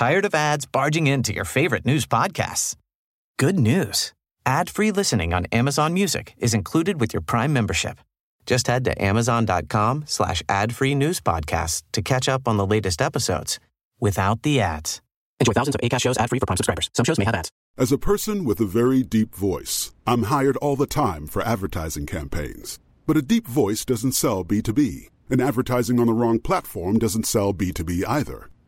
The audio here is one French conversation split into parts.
Tired of ads barging into your favorite news podcasts? Good news. Ad-free listening on Amazon Music is included with your Prime membership. Just head to amazon.com slash ad-free news podcasts to catch up on the latest episodes without the ads. Enjoy thousands of ACAST shows ad-free for Prime subscribers. Some shows may have ads. As a person with a very deep voice, I'm hired all the time for advertising campaigns. But a deep voice doesn't sell B2B, and advertising on the wrong platform doesn't sell B2B either.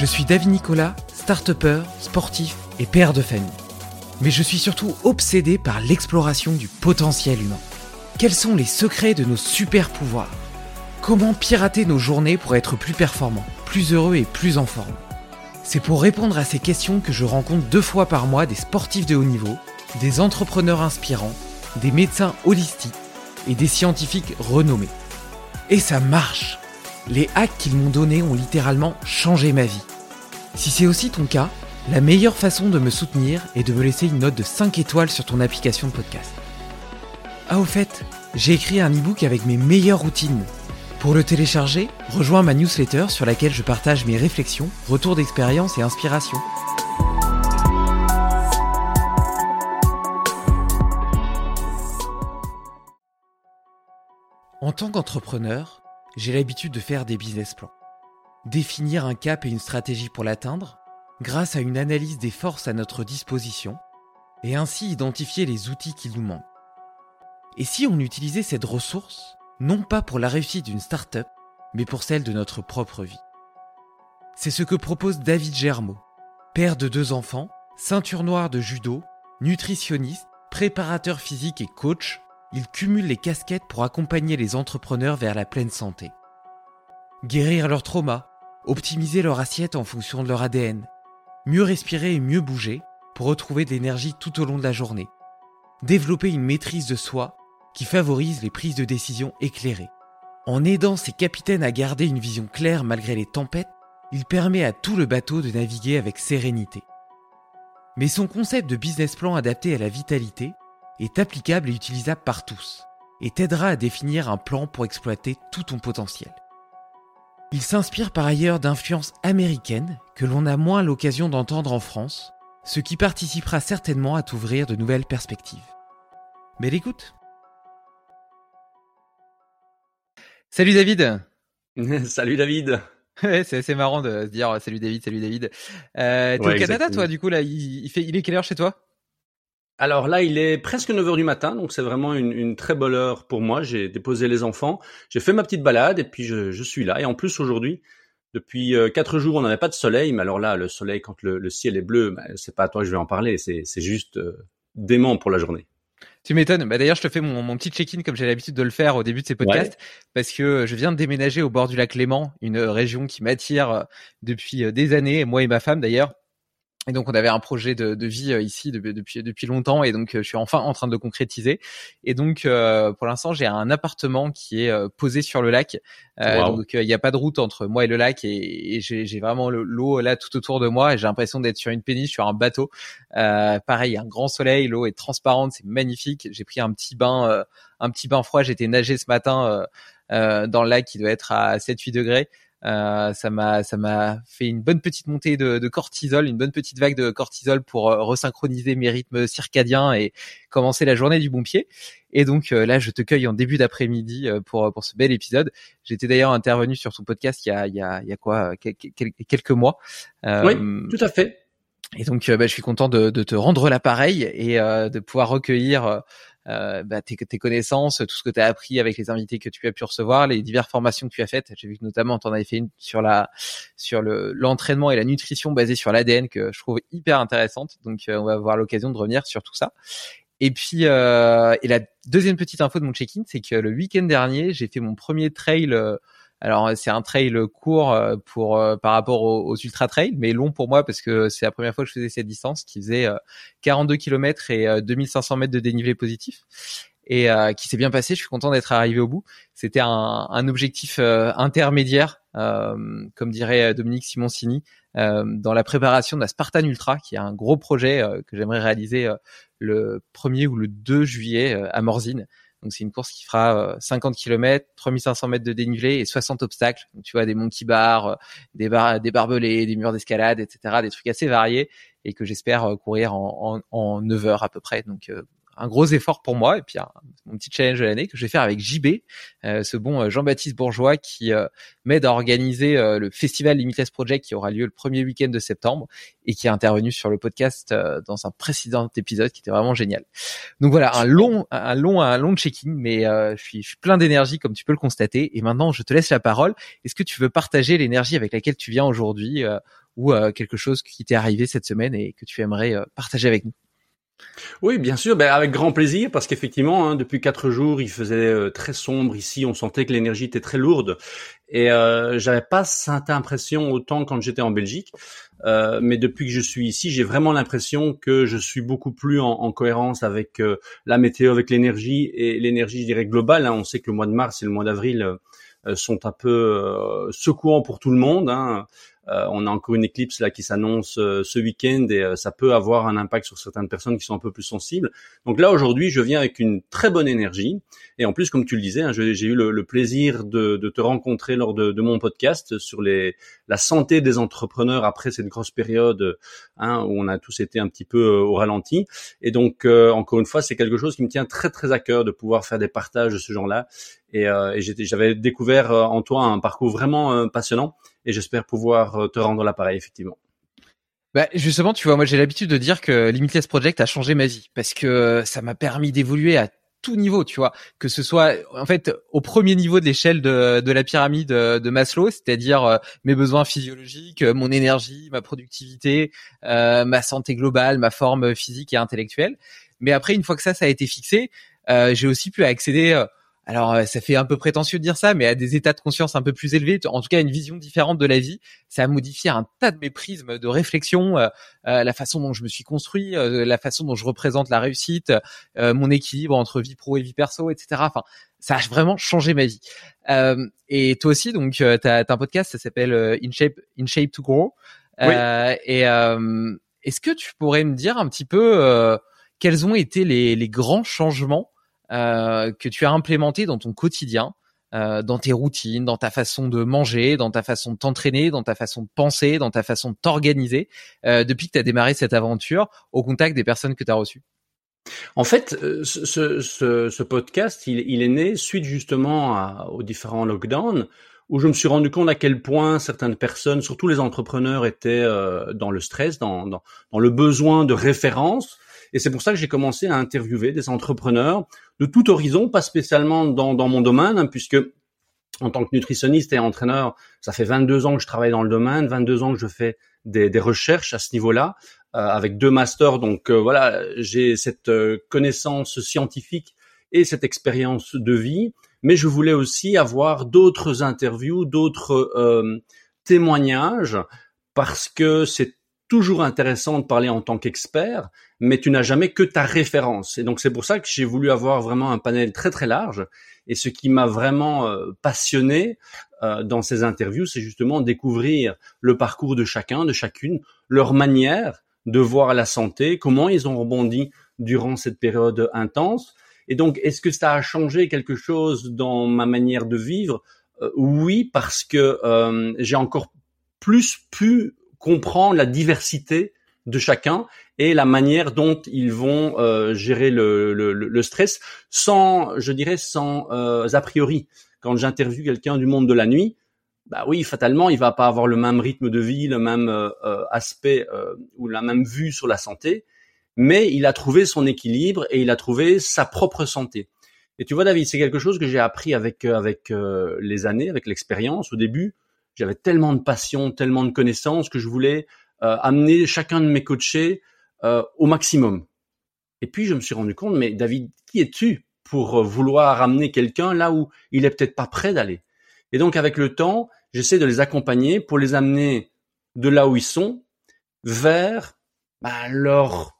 Je suis David Nicolas, start sportif et père de famille. Mais je suis surtout obsédé par l'exploration du potentiel humain. Quels sont les secrets de nos super pouvoirs Comment pirater nos journées pour être plus performants, plus heureux et plus en forme? C'est pour répondre à ces questions que je rencontre deux fois par mois des sportifs de haut niveau, des entrepreneurs inspirants, des médecins holistiques et des scientifiques renommés. Et ça marche Les hacks qu'ils m'ont donnés ont littéralement changé ma vie. Si c'est aussi ton cas, la meilleure façon de me soutenir est de me laisser une note de 5 étoiles sur ton application de podcast. Ah au fait, j'ai écrit un e-book avec mes meilleures routines. Pour le télécharger, rejoins ma newsletter sur laquelle je partage mes réflexions, retours d'expérience et inspiration. En tant qu'entrepreneur, j'ai l'habitude de faire des business plans. Définir un cap et une stratégie pour l'atteindre, grâce à une analyse des forces à notre disposition, et ainsi identifier les outils qui nous manquent. Et si on utilisait cette ressource, non pas pour la réussite d'une start-up, mais pour celle de notre propre vie? C'est ce que propose David Germeau, père de deux enfants, ceinture noire de judo, nutritionniste, préparateur physique et coach, il cumule les casquettes pour accompagner les entrepreneurs vers la pleine santé. Guérir leurs traumas, optimiser leur assiette en fonction de leur ADN, mieux respirer et mieux bouger pour retrouver de l'énergie tout au long de la journée, développer une maîtrise de soi qui favorise les prises de décision éclairées. En aidant ses capitaines à garder une vision claire malgré les tempêtes, il permet à tout le bateau de naviguer avec sérénité. Mais son concept de business plan adapté à la vitalité est applicable et utilisable par tous, et t'aidera à définir un plan pour exploiter tout ton potentiel. Il s'inspire par ailleurs d'influences américaines que l'on a moins l'occasion d'entendre en France, ce qui participera certainement à t'ouvrir de nouvelles perspectives. Belle écoute Salut David Salut David Ouais, c'est assez marrant de se dire salut David, salut David. Euh, T'es Ouais, au Canada exactement. toi du coup là, il, il fait, il est quelle heure chez toi? Alors là, il est presque 9 heures du matin, donc c'est vraiment une, une très bonne heure pour moi. J'ai déposé les enfants, j'ai fait ma petite balade et puis je, je suis là. Et en plus aujourd'hui, depuis euh, quatre jours, on n'avait pas de soleil, mais alors là, le soleil quand le, le ciel est bleu, bah, c'est pas à toi que je vais en parler, c'est juste euh, dément pour la journée. Tu m'étonnes. Bah, D'ailleurs, je te fais mon, mon petit check-in comme j'ai l'habitude de le faire au début de ces podcasts, parce que je viens de déménager au bord du lac Léman, une euh, région qui m'attire euh, depuis euh, des années, moi et ma femme d'ailleurs. Et donc on avait un projet de, de vie euh, ici depuis, depuis, depuis longtemps et donc euh, je suis enfin en train de le concrétiser. Et donc euh, pour l'instant j'ai un appartement qui est posé sur le lac. Donc il n'y a pas de route entre moi et le lac et, et j'ai vraiment l'eau là tout autour de moi et j'ai l'impression d'être sur une péniche, sur un bateau. pareil, un grand soleil, l'eau est transparente, c'est magnifique. J'ai pris un petit bain, un petit bain froid. J'étais nager ce matin dans le lac qui doit être à 7-8 degrés. Euh, ça m'a ça m'a fait une bonne petite montée de, de, cortisol, une bonne petite vague de cortisol pour euh, resynchroniser mes rythmes circadiens et commencer la journée du bon pied. Et donc euh, là, je te cueille en début d'après-midi pour pour ce bel épisode. J'étais d'ailleurs intervenu sur ton podcast il y a il y a, il y a quoi quelques mois. oui, tout à fait. Et donc, bah, je suis content de, de te rendre l'appareil et de pouvoir recueillir euh, bah, tes, connaissances, tout ce que tu as appris avec les invités que tu as pu recevoir, les diverses formations que tu as faites. J'ai vu que notamment tu en avais fait une sur la sur le l'entraînement et la nutrition basée sur l'ADN que je trouve hyper intéressante. Donc euh, on va avoir l'occasion de revenir sur tout ça. Et puis euh, et la deuxième petite info de mon check-in, c'est que le week-end dernier, j'ai fait mon premier trail euh, alors c'est un trail court euh, pour euh, par rapport aux, ultra trails, mais long pour moi parce que c'est la première fois que je faisais cette distance, qui faisait 42 euh, km et 2500 mètres de dénivelé positif et qui s'est bien passé. Je suis content d'être arrivé au bout. C'était un, un, objectif intermédiaire, comme dirait Dominique Simoncini, dans la préparation de la Spartan Ultra, qui est un gros projet que j'aimerais réaliser le 1er ou le 2 juillet à Morzine. Donc c'est une course qui fera 50 km, 3500 mètres de dénivelé et 60 obstacles. Donc tu vois des monkey bars, euh, des, bar des barbelés, des murs d'escalade, etc. Des trucs assez variés et que j'espère euh, courir en, en, en 9 heures à peu près. Donc euh, un gros effort pour moi et puis mon petit challenge de l'année que je vais faire avec JB, euh, ce bon euh, Jean-Baptiste Bourgeois qui euh, m'aide à organiser le festival Limitless Project qui aura lieu le premier week-end de septembre et qui est intervenu sur le podcast dans un précédent épisode qui était vraiment génial. Donc voilà, un long, un long, un long check-in, mais je suis plein d'énergie comme tu peux le constater. Et maintenant, je te laisse la parole. Est-ce que tu veux partager l'énergie avec laquelle tu viens aujourd'hui ou quelque chose qui t'est arrivé cette semaine et que tu aimerais partager avec nous? Oui, bien sûr, ben avec grand plaisir, parce qu'effectivement, hein, depuis quatre jours, il faisait euh, très sombre ici. On sentait que l'énergie était très lourde, et euh, j'avais pas cette impression autant quand j'étais en Belgique. Euh, mais depuis que je suis ici, j'ai vraiment l'impression que je suis beaucoup plus en, cohérence avec euh, la météo, avec l'énergie et l'énergie, je dirais globale. Hein. On sait que le mois de mars et le mois d'avril sont un peu secouants pour tout le monde. Hein. Euh, on a encore une éclipse là qui s'annonce euh, ce week-end et euh, ça peut avoir un impact sur certaines personnes qui sont un peu plus sensibles. Donc là aujourd'hui, je viens avec une très bonne énergie et en plus, comme tu le disais, hein, j'ai eu le, plaisir de, te rencontrer lors de, mon podcast sur les, la santé des entrepreneurs après cette grosse période hein, où on a tous été un petit peu au ralenti. Et donc encore une fois, c'est quelque chose qui me tient très très à cœur de pouvoir faire des partages de ce genre-là et, euh, et j'avais découvert euh, en toi un parcours vraiment euh, passionnant et j'espère pouvoir euh, te rendre l'appareil effectivement. Bah justement, tu vois, moi j'ai l'habitude de dire que Limitless Project a changé ma vie parce que ça m'a permis d'évoluer à tout niveau, tu vois, que ce soit en fait au premier niveau de l'échelle de, de la pyramide de Maslow, c'est-à-dire mes besoins physiologiques, mon énergie, ma productivité, euh, ma santé globale, ma forme physique et intellectuelle. Mais après, une fois que ça, ça a été fixé, euh, j'ai aussi pu accéder alors euh, ça fait un peu prétentieux de dire ça, mais à des états de conscience un peu plus élevés, en tout cas une vision différente de la vie, ça a modifié un tas de mes prismes de réflexion, euh, euh, la façon dont je me suis construit, la façon dont je représente la réussite, mon équilibre entre vie pro et vie perso, etc. Enfin, ça a vraiment changé ma vie. et toi aussi, donc, tu as, un podcast, ça s'appelle In Shape, In Shape to Grow. Oui. et est-ce que tu pourrais me dire un petit peu quels ont été les, les grands changements euh, que tu as implémenté dans ton quotidien, euh, dans tes routines, dans ta façon de manger, dans ta façon de t'entraîner, dans ta façon de penser, dans ta façon de t'organiser, euh, depuis que tu as démarré cette aventure au contact des personnes que tu as reçues. En fait, ce, ce, ce podcast, il, il, est né suite justement à, aux différents lockdowns, où je me suis rendu compte à quel point certaines personnes, surtout les entrepreneurs, étaient euh, dans le stress, dans, dans, dans, le besoin de référence, et c'est pour ça que j'ai commencé à interviewer des entrepreneurs de tout horizon, pas spécialement dans, mon domaine, hein, puisque en tant que nutritionniste et entraîneur, ça fait 22 ans que je travaille dans le domaine, 22 ans que je fais des, des recherches à ce niveau-là, euh, avec deux masters. Donc euh, voilà, j'ai cette euh, connaissance scientifique et cette expérience de vie, mais je voulais aussi avoir d'autres interviews, d'autres témoignages, parce que c'est toujours intéressant de parler en tant qu'expert, mais tu n'as jamais que ta référence. Et donc c'est pour ça que j'ai voulu avoir vraiment un panel très très large. Et ce qui m'a vraiment euh, passionné euh, dans ces interviews, c'est justement découvrir le parcours de chacun, de chacune, leur manière de voir la santé, comment ils ont rebondi durant cette période intense. Et donc, est-ce que ça a changé quelque chose dans ma manière de vivre? Euh, Oui, parce que j'ai encore plus pu comprendre la diversité de chacun et la manière dont ils vont euh, gérer le, le, le, stress sans, je dirais, sans euh, a priori. Quand j'interviewe quelqu'un du monde de la nuit, bah oui, fatalement, il va pas avoir le même rythme de vie, le même euh, aspect ou la même vue sur la santé, mais il a trouvé son équilibre et il a trouvé sa propre santé. Et tu vois, David, c'est quelque chose que j'ai appris avec avec les années, avec l'expérience. Au début, j'avais tellement de passion, tellement de connaissances que je voulais euh, amener chacun de mes coachés euh, au maximum. Et puis je me suis rendu compte, mais David, qui es-tu pour euh, vouloir amener quelqu'un là où il est peut-être pas prêt d'aller? Et donc avec le temps, j'essaie de les accompagner pour les amener de là où ils sont vers bah, leur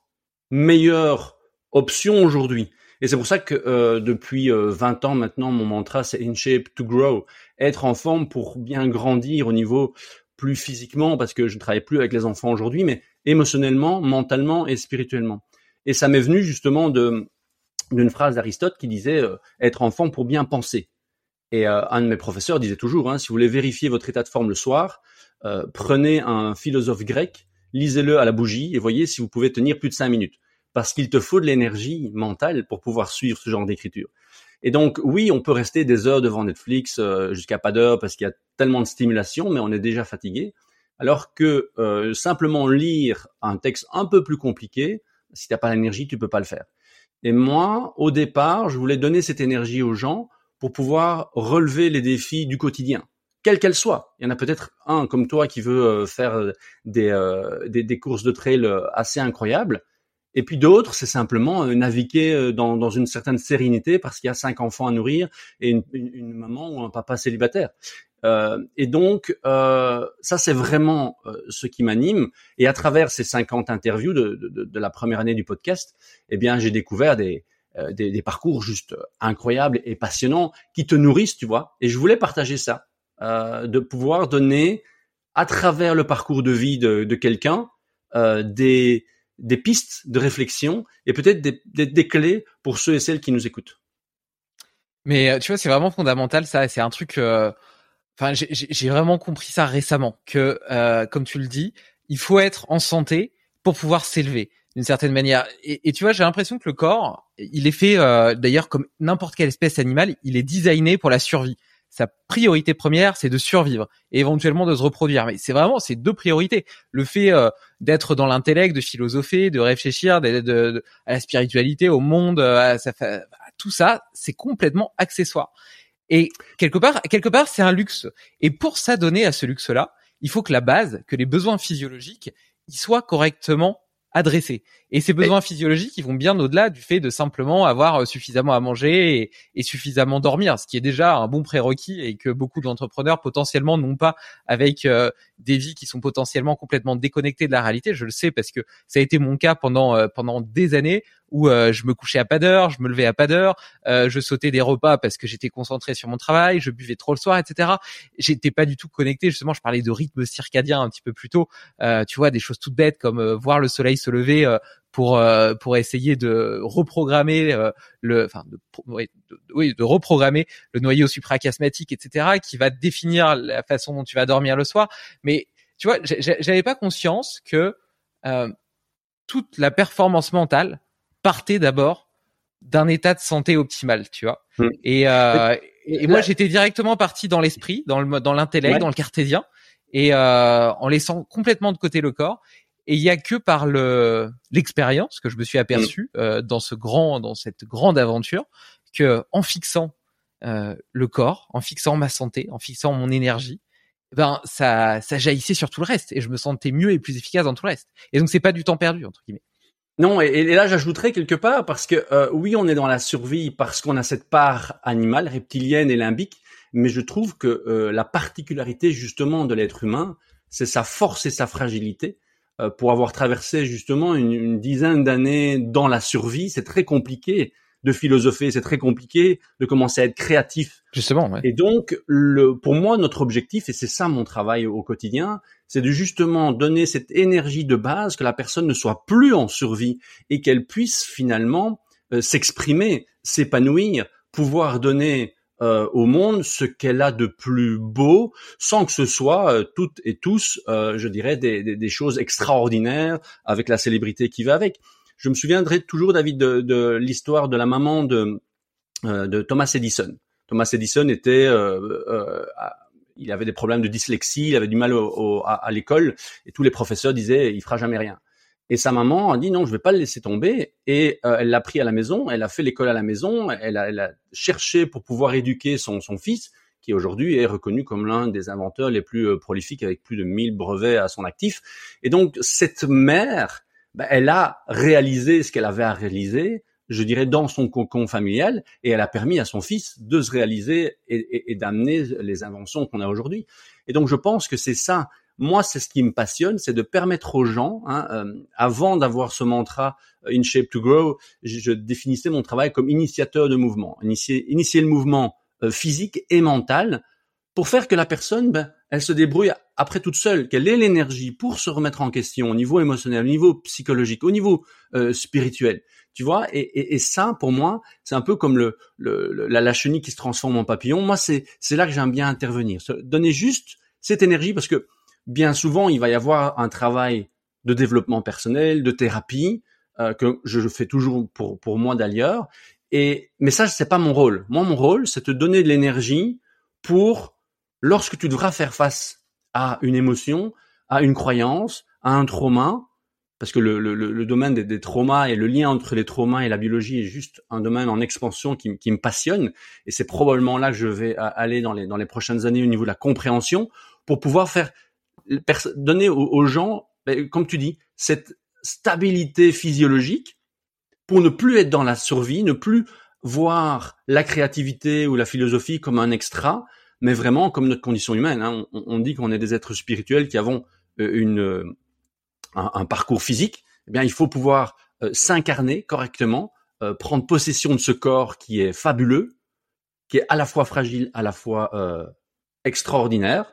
meilleure option aujourd'hui. Et c'est pour ça que euh, depuis 20 ans maintenant, mon mantra c'est in shape to grow, être en forme pour bien grandir au niveau plus physiquement parce que je ne travaille plus avec les enfants aujourd'hui, mais émotionnellement, mentalement et spirituellement. Et ça m'est venu justement d'une phrase d'Aristote qui disait euh, être enfant pour bien penser. Et euh, un de mes professeurs disait toujours, hein, si vous voulez vérifier votre état de forme le soir, euh, prenez un philosophe grec, lisez-le à la bougie et voyez si vous pouvez tenir plus de cinq minutes. Parce qu'il te faut de l'énergie mentale pour pouvoir suivre ce genre d'écriture. Et donc, oui, on peut rester des heures devant Netflix euh, jusqu'à pas d'heure parce qu'il y a tellement de stimulation, mais on est déjà fatigué. Alors que euh, simplement lire un texte un peu plus compliqué, si t'as pas l'énergie, tu peux pas le faire. Et moi, au départ, je voulais donner cette énergie aux gens pour pouvoir relever les défis du quotidien, quels qu'elles soient. Il y en a peut-être un comme toi qui veut euh, faire des, des, des, courses de trail assez incroyables. Et puis d'autres, c'est simplement euh, naviguer euh, dans, dans, une certaine sérénité parce qu'il y a cinq enfants à nourrir et une, une, maman ou un papa célibataire. Euh, et donc, euh, ça, c'est vraiment euh, ce qui m'anime. Et à travers ces 50 interviews de, de, de, la première année du podcast, eh bien, j'ai découvert des, des, des, parcours juste incroyables et passionnants qui te nourrissent, tu vois. Et je voulais partager ça, de pouvoir donner à travers le parcours de vie de, de quelqu'un des des pistes de réflexion et peut-être des, clés pour ceux et celles qui nous écoutent. Mais euh, tu vois, c'est vraiment fondamental ça. C'est un truc. Euh, j'ai vraiment compris ça récemment que, euh, comme tu le dis, il faut être en santé pour pouvoir s'élever d'une certaine manière. Et, et tu vois, j'ai l'impression que le corps, il est fait d'ailleurs comme n'importe quelle espèce animale, il est designé pour la survie sa priorité première, c'est de survivre et éventuellement de se reproduire. Mais c'est vraiment ces deux priorités. Le fait euh, d'être dans l'intellect, de philosopher, de réfléchir de, à la spiritualité, au monde, à, tout ça, c'est complètement accessoire. Et quelque part, quelque part, c'est un luxe. Et pour s'adonner à ce luxe-là, il faut que la base, que les besoins physiologiques, ils soient correctement adressés. Et ces besoins physiologiques, ils vont bien au-delà du fait de simplement avoir euh, suffisamment à manger et, suffisamment dormir, ce qui est déjà un bon prérequis et que beaucoup d'entrepreneurs potentiellement n'ont pas avec euh, des vies qui sont potentiellement complètement déconnectées de la réalité. Je le sais parce que ça a été mon cas pendant euh, pendant des années où je me couchais à pas d'heure, je me levais à pas d'heure, je sautais des repas parce que j'étais concentré sur mon travail, je buvais trop le soir, etc. J'étais pas du tout connecté. Justement, je parlais de rythme circadien un petit peu plus tôt. tu vois, des choses toutes bêtes comme voir le soleil se lever pour euh, pour essayer de reprogrammer euh, le enfin de, oui de reprogrammer le noyau suprachiasmatique etc qui va définir la façon dont tu vas dormir le soir mais tu vois j'avais pas conscience que euh, toute la performance mentale partait d'abord d'un état de santé optimal tu vois mmh. et, et, moi j'étais directement parti dans l'esprit dans le dans l'intellect dans le cartésien et en laissant complètement de côté le corps et il y a que par le l'expérience que je me suis aperçu mm. euh, dans ce grand, dans cette grande aventure, que en fixant euh, le corps, en fixant ma santé, en fixant mon énergie, ben ça, ça jaillissait sur tout le reste et je me sentais mieux et plus efficace dans tout le reste. Et donc c'est pas du temps perdu entre guillemets. Non, et, là j'ajouterais quelque part parce que euh, oui, on est dans la survie parce qu'on a cette part animale, reptilienne et limbique, mais je trouve que la particularité justement de l'être humain, c'est sa force et sa fragilité euh, pour avoir traversé justement une, une dizaine d'années dans la survie, c'est très compliqué de philosopher, c'est très compliqué de commencer à être créatif. Justement, ouais. Et donc, le, pour moi, notre objectif, et c'est ça mon travail au quotidien, c'est de justement donner cette énergie de base, que la personne ne soit plus en survie et qu'elle puisse finalement euh, s'exprimer, s'épanouir, pouvoir donner euh, au monde ce qu'elle a de plus beau, sans que ce soit euh, toutes et tous, je dirais, des, des, des, choses extraordinaires avec la célébrité qui va avec je me souviendrai toujours, David, de, de l'histoire de la maman de, euh, de Thomas Edison. Thomas Edison était, euh, euh, il avait des problèmes de dyslexie, il avait du mal au, à, à l'école, et tous les professeurs disaient, il fera jamais rien. Et sa maman a dit non, je vais pas le laisser tomber. Et euh, elle l'a pris à la maison, elle a fait l'école à la maison, elle a, elle a cherché pour pouvoir éduquer son, son fils, qui aujourd'hui est reconnu comme l'un des inventeurs les plus euh, prolifiques avec plus de 1000 brevets à son actif. Et donc cette mère ben, elle a réalisé ce qu'elle avait à réaliser, je dirais, dans son cocon familial, et elle a permis à son fils de se réaliser et, d'amener les inventions qu'on a aujourd'hui. Et donc, je pense que c'est ça. Moi, c'est ce qui me passionne, c'est de permettre aux gens, hein, euh, avant d'avoir ce mantra euh, In Shape to Grow, je, je, définissais mon travail comme initiateur de mouvement, initier, initier le mouvement euh, physique et mental pour faire que la personne, ben, elle se débrouille après toute seule, qu'elle ait l'énergie pour se remettre en question au niveau émotionnel, au niveau psychologique, au niveau euh, spirituel. Tu vois, et, et, et, ça, pour moi, c'est un peu comme le, le, la, la, chenille qui se transforme en papillon. Moi, c'est c'est là que j'aime bien intervenir, donner juste cette énergie, parce que bien souvent, il va y avoir un travail de développement personnel, de thérapie, euh, que je fais toujours pour pour moi d'ailleurs. Et mais ça, c'est pas mon rôle. Moi, mon rôle, c'est de donner de l'énergie pour lorsque tu devras faire face à une émotion, à une croyance, à un trauma, parce que le, le, le domaine des, des, traumas et le lien entre les traumas et la biologie est juste un domaine en expansion qui, qui me passionne, et c'est probablement là que je vais aller dans les, dans les prochaines années au niveau de la compréhension, pour pouvoir faire donner aux, aux gens, ben, comme tu dis, cette stabilité physiologique pour ne plus être dans la survie, ne plus voir la créativité ou la philosophie comme un extra, mais vraiment comme notre condition humaine. Hein. On, dit qu'on est des êtres spirituels qui avons euh, une, euh, un, parcours physique. Eh bien, il faut pouvoir euh, s'incarner correctement, prendre possession de ce corps qui est fabuleux, qui est à la fois fragile, à la fois extraordinaire.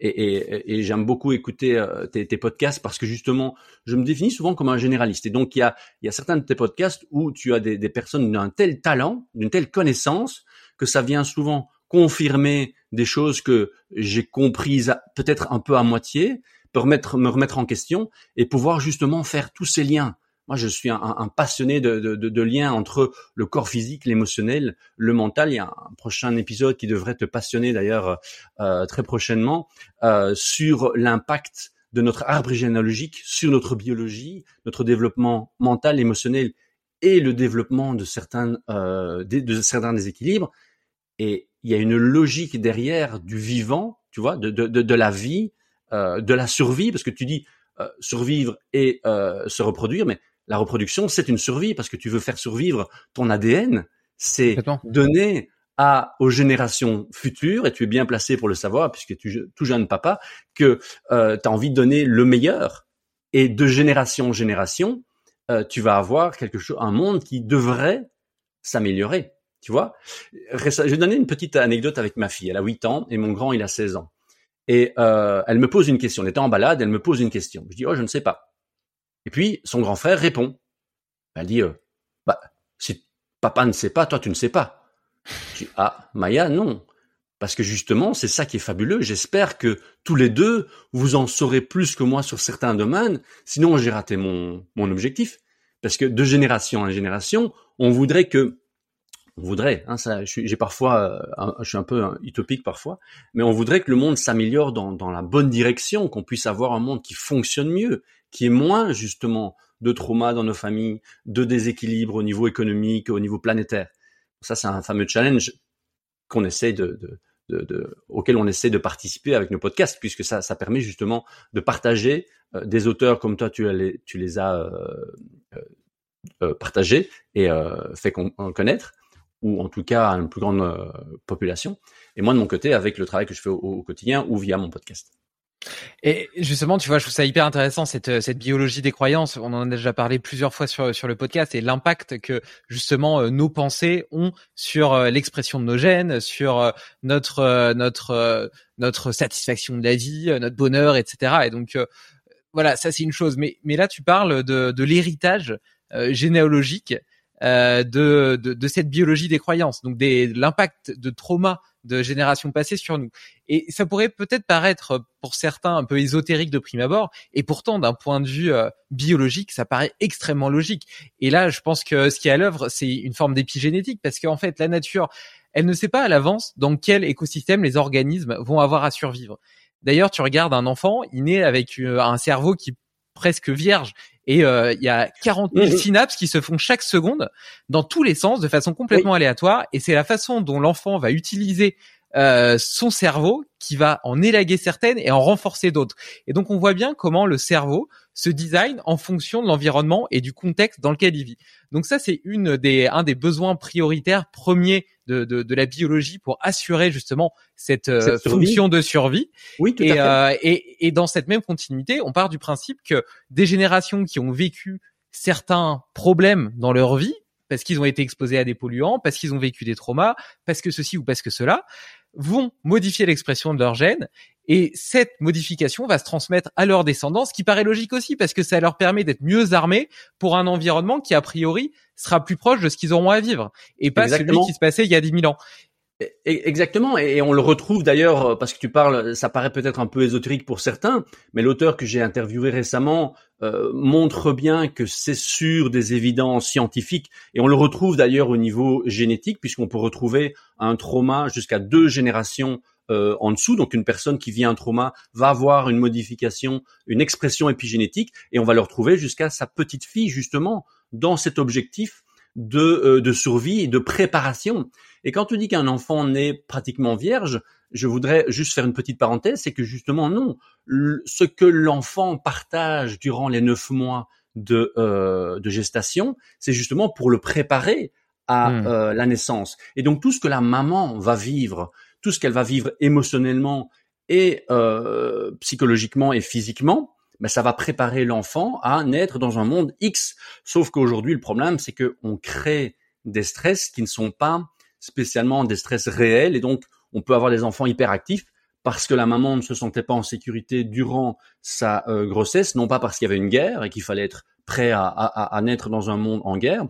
Et, j'aime beaucoup écouter tes, podcasts parce que justement, je me définis souvent comme un généraliste. Et donc, il y a, y a certains de tes podcasts où tu as des personnes d'un tel talent, d'une telle connaissance, que ça vient souvent confirmer des choses que j'ai comprises peut-être un peu à moitié, permettre me remettre en question et pouvoir justement faire tous ces liens. Moi, je suis un, passionné de, de, de, liens entre le corps physique, l'émotionnel, le mental. Il y a un prochain épisode qui devrait te passionner d'ailleurs euh, très prochainement euh, sur l'impact de notre arbre généalogique sur notre biologie, notre développement mental, émotionnel et le développement de certains euh, de certains déséquilibres. Et il y a une logique derrière du vivant, tu vois, de, de, de, de la vie, euh, de la survie, parce que tu dis euh, survivre et euh, se reproduire, mais la reproduction, c'est une survie, parce que tu veux faire survivre ton ADN, c'est donner à, aux générations futures, et tu es bien placé pour le savoir, puisque tu es tout jeune papa, que tu as envie de donner le meilleur, et de génération en génération, tu vas avoir quelque chose, un monde qui devrait s'améliorer. Vois Je vais donner une petite anecdote avec ma fille. Elle a 8 ans et mon grand, il a 16 ans. Et euh, elle me pose une question. On était en balade, elle me pose une question. Je dis, oh, je ne sais pas. Et puis, son grand frère répond. Elle dit, euh, bah, si papa ne sait pas, toi, tu ne sais pas. Je dis, ah, Maya, non. Parce que justement, c'est ça qui est fabuleux. J'espère que tous les deux, vous en saurez plus que moi sur certains domaines. Sinon, j'ai raté mon, mon objectif. Parce que de génération en génération, on voudrait que on voudrait, hein, ça, j'ai parfois, euh, je suis un peu utopique parfois, mais on voudrait que le monde s'améliore dans, dans, la bonne direction, qu'on puisse avoir un monde qui fonctionne mieux, qui est moins justement de trauma dans nos familles, de déséquilibre au niveau économique, au niveau planétaire. Ça, c'est un fameux challenge qu'on essaie de, de, de, de, auquel on essaie de participer avec nos podcasts, puisque ça, ça permet justement de partager euh, des auteurs comme toi, tu, les, tu les as euh, euh, partagés et fait connaître ou en tout cas à une plus grande euh, population. Et moi, de mon côté, avec le travail que je fais au, quotidien ou via mon podcast. Et justement, tu vois, je trouve ça hyper intéressant cette cette biologie des croyances. On en a déjà parlé plusieurs fois sur sur le podcast et l'impact que justement euh, nos pensées ont sur euh, l'expression de nos gènes, sur euh, notre notre notre satisfaction de la vie, notre bonheur, etc. Et donc voilà, ça c'est une chose. Mais mais là, tu parles de de l'héritage généalogique de, de, de cette biologie des croyances, donc des l'impact de trauma de générations passées sur nous. Et ça pourrait peut-être paraître pour certains un peu ésotérique de prime abord, et pourtant d'un point de vue euh, biologique, ça paraît extrêmement logique. Et là, je pense que ce qui est à l'œuvre, c'est une forme d'épigénétique, parce qu'en fait, la nature, elle ne sait pas à l'avance dans quel écosystème les organismes vont avoir à survivre. D'ailleurs, tu regardes un enfant, il naît avec euh, un cerveau qui est presque vierge et euh, il y a 40 000 synapses qui se font chaque seconde dans tous les sens de façon complètement aléatoire. Et c'est la façon dont l'enfant va utiliser euh, son cerveau qui va en élaguer certaines et en renforcer d'autres. Et donc on voit bien comment le cerveau se design en fonction de l'environnement et du contexte dans lequel il vit. Donc ça c'est une des un des besoins prioritaires premiers de, de, de la biologie pour assurer justement cette, euh, fonction de survie. Oui, tout et, à fait. Euh, et, et dans cette même continuité, on part du principe que des générations qui ont vécu certains problèmes dans leur vie parce qu'ils ont été exposés à des polluants, parce qu'ils ont vécu des traumas, parce que ceci ou parce que cela, vont modifier l'expression de leur gène et cette modification va se transmettre à leur descendants, ce qui paraît logique aussi parce que ça leur permet d'être mieux armés pour un environnement qui a priori sera plus proche de ce qu'ils auront à vivre et pas celui qui se passait il y a 10 000 ans. E-, exactement, et on le retrouve d'ailleurs euh, parce que tu parles, ça paraît peut-être un peu ésotérique pour certains, mais l'auteur que j'ai interviewé récemment euh, montre bien que c'est sur des évidences scientifiques, et on le retrouve d'ailleurs au niveau génétique puisqu'on peut retrouver un trauma jusqu'à deux générations euh, en dessous. Donc une personne qui vit un trauma va avoir une modification, une expression épigénétique, et on va le retrouver jusqu'à sa petite fille justement dans cet objectif de, euh, de survie et de préparation. Et quand tu dis qu'un enfant naît pratiquement vierge, je voudrais juste faire une petite parenthèse, c'est que justement non, ce que l'enfant partage durant les neuf mois de, euh, de gestation, c'est justement pour le préparer à mmh. euh, la naissance. Et donc tout ce que la maman va vivre, tout ce qu'elle va vivre émotionnellement et euh, psychologiquement et physiquement, ben, ça va préparer l'enfant à naître dans un monde X. Sauf qu'aujourd'hui, le problème, c'est qu'on crée des stress qui ne sont pas spécialement des stress réels, et donc on peut avoir des enfants hyperactifs parce que la maman ne se sentait pas en sécurité durant sa euh, grossesse, non pas parce qu'il y avait une guerre et qu'il fallait être prêt à, à, à, naître dans un monde en guerre,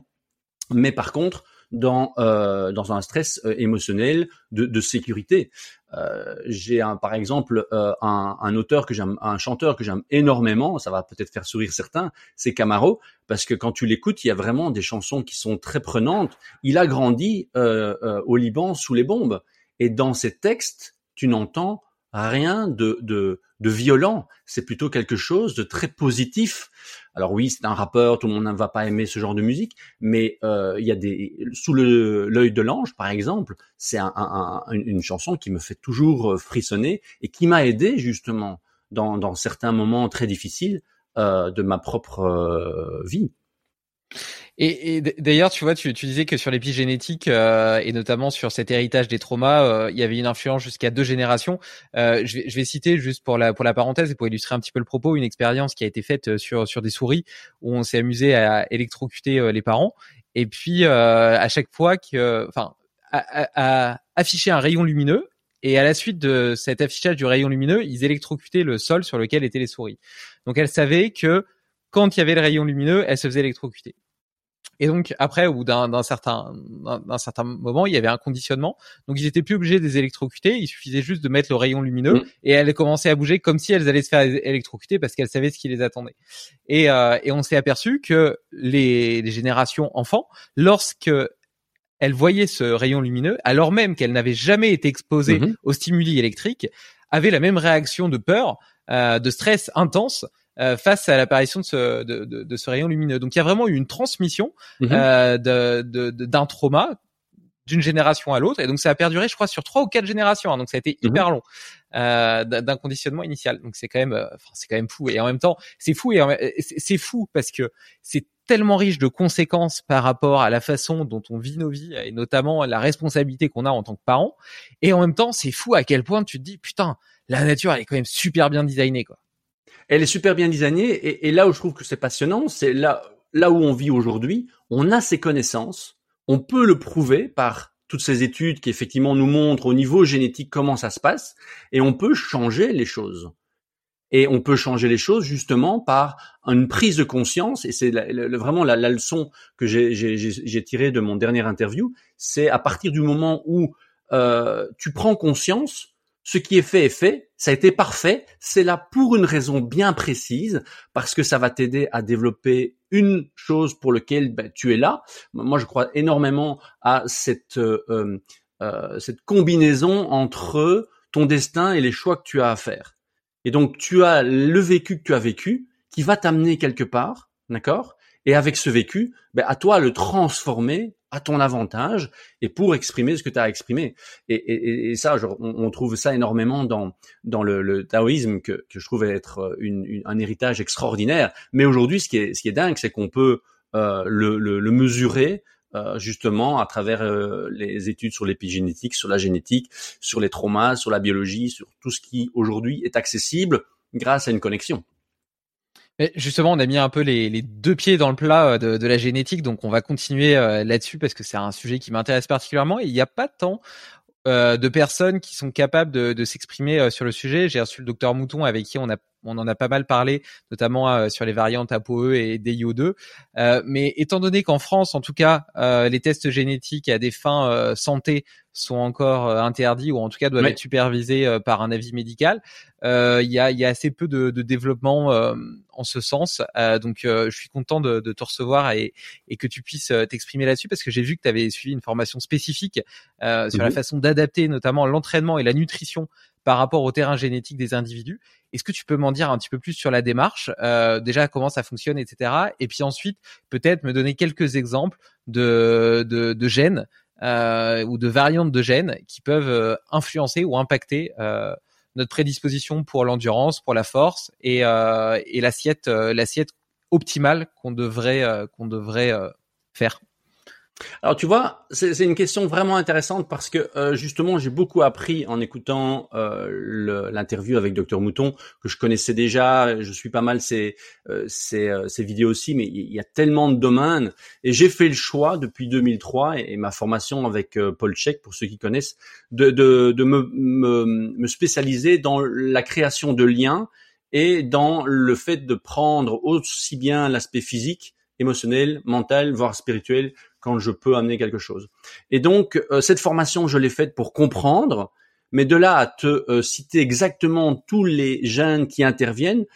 mais par contre dans euh, dans un stress euh, émotionnel de, de sécurité. Euh, j'ai un, par exemple euh, un, un, auteur que j'aime, un chanteur que j'aime énormément. Ça va peut-être faire sourire certains. C'est Camaro parce que quand tu l'écoutes, il y a vraiment des chansons qui sont très prenantes. Il a grandi euh, au Liban sous les bombes et dans ses textes, tu n'entends rien de, de, violent. C'est plutôt quelque chose de très positif. Alors oui, c'est un rappeur, tout le monde ne va pas aimer ce genre de musique, mais euh, il y a des sous l'œil de l'ange, par exemple, c'est un, un, une chanson qui me fait toujours euh, frissonner et qui m'a aidé justement dans, certains moments très difficiles euh, de ma propre vie. Et, d'ailleurs, tu vois, tu, tu, disais que sur l'épigénétique euh, et notamment sur cet héritage des traumas, euh, il y avait une influence jusqu'à deux générations. Euh, je, vais, je, vais, citer juste pour la pour la parenthèse et pour illustrer un petit peu le propos, une expérience qui a été faite euh, sur sur des souris où on s'est amusé à électrocuter euh, les parents. Et puis euh, à chaque fois que, enfin, à, à, afficher un rayon lumineux. Et à la suite de cet affichage du rayon lumineux, ils électrocutaient le sol sur lequel étaient les souris. Donc elles savaient que quand il y avait le rayon lumineux, elles se faisaient électrocuter. Et donc après, au bout d'un certain d'un certain moment, il y avait un conditionnement. Donc ils étaient plus obligés de les électrocuter. Il suffisait juste de mettre le rayon lumineux mmh. et elles commençaient à bouger comme si elles allaient se faire électrocuter parce qu'elles savaient ce qui les attendait. Et, euh, et on s'est aperçu que les, les générations enfants, lorsque elles voyaient ce rayon lumineux, alors même qu'elles n'avaient jamais été exposées mmh. aux stimuli électriques, avaient la même réaction de peur, euh, de stress intense euh, face à l'apparition de ce, de, de, de, ce rayon lumineux. Donc il y a vraiment eu une transmission mhm. euh, de, d'un trauma d'une génération à l'autre et donc ça a perduré je crois sur trois ou quatre générations hein, donc ça a été mhm. hyper long euh, d'un conditionnement initial donc c'est quand même c'est quand même fou et en même temps c'est fou et c'est fou parce que c'est tellement riche de conséquences par rapport à la façon dont on vit nos vies et notamment la responsabilité qu'on a en tant que parent. Et en même temps, c'est fou à quel point tu te dis putain, la nature elle est quand même super bien designée quoi. Elle est super bien designée et, là où je trouve que c'est passionnant, c'est là là où on vit aujourd'hui, on a ces connaissances, on peut le prouver par toutes ces études qui effectivement nous montrent au niveau génétique comment ça se passe et on peut changer les choses. Et on peut changer les choses justement par une prise de conscience, et c'est vraiment la, leçon que j'ai tirée de mon dernière interview, c'est à partir du moment où euh, tu prends conscience, ce qui est fait est fait, ça a été parfait, c'est là pour une raison bien précise, parce que ça va t'aider à développer une chose pour laquelle ben, tu es là. Moi, je crois énormément à cette, euh, euh, euh cette combinaison entre ton destin et les choix que tu as à faire. Et donc, tu as le vécu que tu as vécu qui va t'amener quelque part, d'accord? Et avec ce vécu, ben, à toi le transformer à ton avantage et pour exprimer ce que tu as exprimé. Et, et, ça, on, trouve ça énormément dans dans le, taoïsme que, que je trouve être une, un héritage extraordinaire. Mais aujourd'hui, ce qui est ce qui est dingue, c'est qu'on peut euh, le, le, mesurer euh, justement à travers euh, les études sur l'épigénétique, sur la génétique, sur les traumas, sur la biologie, sur tout ce qui aujourd'hui est accessible grâce à une connexion. Mais justement, on a mis un peu les, deux pieds dans le plat euh, de, la génétique, donc on va continuer là-dessus parce que c'est un sujet qui m'intéresse particulièrement. Et il n'y a pas tant euh, de personnes qui sont capables de, de s'exprimer sur le sujet. J'ai reçu le docteur Mouton avec qui on a on en a pas mal parlé, notamment euh, sur les variantes ApoE et DIO2. Euh, mais étant donné qu'en France, en tout cas, euh, les tests génétiques à des fins santé sont encore interdits ou en tout cas doivent être supervisés par un avis médical, il y a, y, a, assez peu de, de développement en ce sens. donc, je suis content de, de te recevoir et, et, que tu puisses t'exprimer là-dessus parce que j'ai vu que tu avais suivi une formation spécifique sur la façon d'adapter notamment l'entraînement et la nutrition par rapport au terrain génétique des individus. Est-ce que tu peux m'en dire un petit peu plus sur la démarche, euh, déjà comment ça fonctionne, etc. Et puis ensuite, peut-être me donner quelques exemples de, de, gènes euh, ou de variantes de gènes qui peuvent euh, influencer ou impacter notre prédisposition pour l'endurance, pour la force et, et l'assiette, l'assiette optimale qu'on devrait faire. Alors tu vois, c'est une question vraiment intéressante parce que euh, justement j'ai beaucoup appris en écoutant euh, l'interview avec Dr Mouton que je connaissais déjà. Je suis pas mal ses, euh, vidéos aussi, mais il y a tellement de domaines et j'ai fait le choix depuis 2003 et, ma formation avec Paul Check pour ceux qui connaissent de, de, me, me, me spécialiser dans la création de liens et dans le fait de prendre aussi bien l'aspect physique émotionnel, mental, voire spirituel quand je peux amener quelque chose. Et donc, euh, cette formation, je l'ai faite pour comprendre, mais de là à te euh, citer exactement tous les gènes qui interviennent,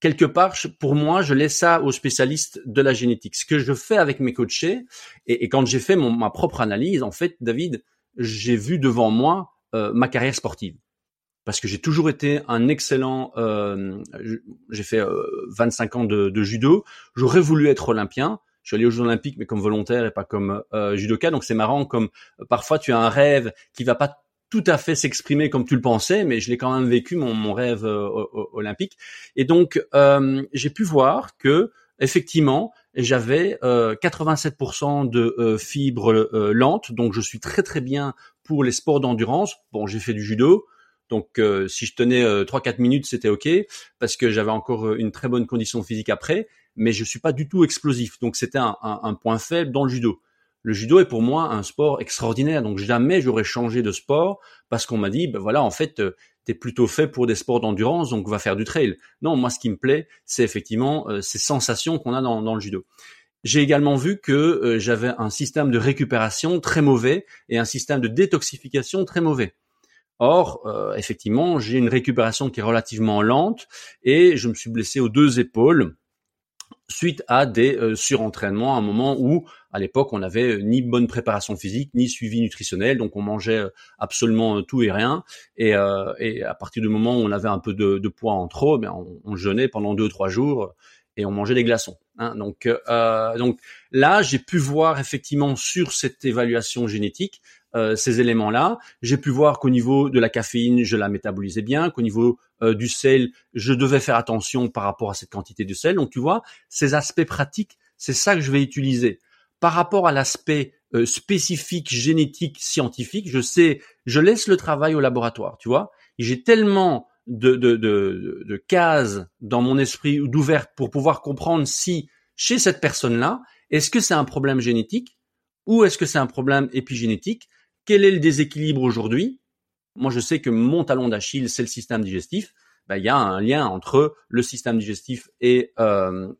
quelque part, pour moi, je laisse ça aux spécialistes de la génétique. Ce que je fais avec mes coachés, et, quand j'ai fait mon, ma propre analyse, en fait, David, j'ai vu devant moi euh, ma carrière sportive. Parce que j'ai toujours été un excellent, j'ai fait 25 ans de, de judo, j'aurais voulu être olympien, je suis allé aux Jeux Olympiques, mais comme volontaire et pas comme euh, judoka. Donc c'est marrant, comme euh, parfois tu as un rêve qui va pas tout à fait s'exprimer comme tu le pensais, mais je l'ai quand même vécu mon, mon rêve euh, olympique. Et donc euh, j'ai pu voir que effectivement j'avais 87% de fibres lentes, donc je suis très très bien pour les sports d'endurance. Bon, j'ai fait du judo, donc si je tenais euh, 3-4 minutes, c'était ok parce que j'avais encore une très bonne condition physique après mais je suis pas du tout explosif. Donc c'était un, point faible dans le judo. Le judo est pour moi un sport extraordinaire, donc jamais j'aurais changé de sport parce qu'on m'a dit, ben voilà, en fait, euh, tu es plutôt fait pour des sports d'endurance, donc va faire du trail. Non, moi, ce qui me plaît, c'est effectivement euh, ces sensations qu'on a dans, le judo. J'ai également vu que euh, j'avais un système de récupération très mauvais et un système de détoxification très mauvais. Or, effectivement, j'ai une récupération qui est relativement lente et je me suis blessé aux deux épaules suite à des euh, surentraînements à un moment où, à l'époque, on n'avait euh, ni bonne préparation physique, ni suivi nutritionnel, donc on mangeait euh, absolument tout et rien. Et, et, à partir du moment où on avait un peu de, poids en trop, ben on, on, jeûnait pendant deux trois jours et on mangeait des glaçons. Hein. Donc, donc là, j'ai pu voir effectivement sur cette évaluation génétique euh, ces éléments-là. J'ai pu voir qu'au niveau de la caféine, je la métabolisais bien, qu'au niveau euh, du sel, je devais faire attention par rapport à cette quantité de sel. Donc tu vois, ces aspects pratiques, c'est ça que je vais utiliser. Par rapport à l'aspect euh, spécifique, génétique, scientifique, je sais, je laisse le travail au laboratoire, tu vois. J'ai tellement de, de, de, de cases dans mon esprit d'ouvertes pour pouvoir comprendre si chez cette personne-là, est-ce que c'est un problème génétique ou est-ce que c'est un problème épigénétique Quel est le déséquilibre aujourd'hui? Moi, je sais que mon talon d'Achille, c'est le système digestif. Ben, il y a un lien entre le système digestif et euh,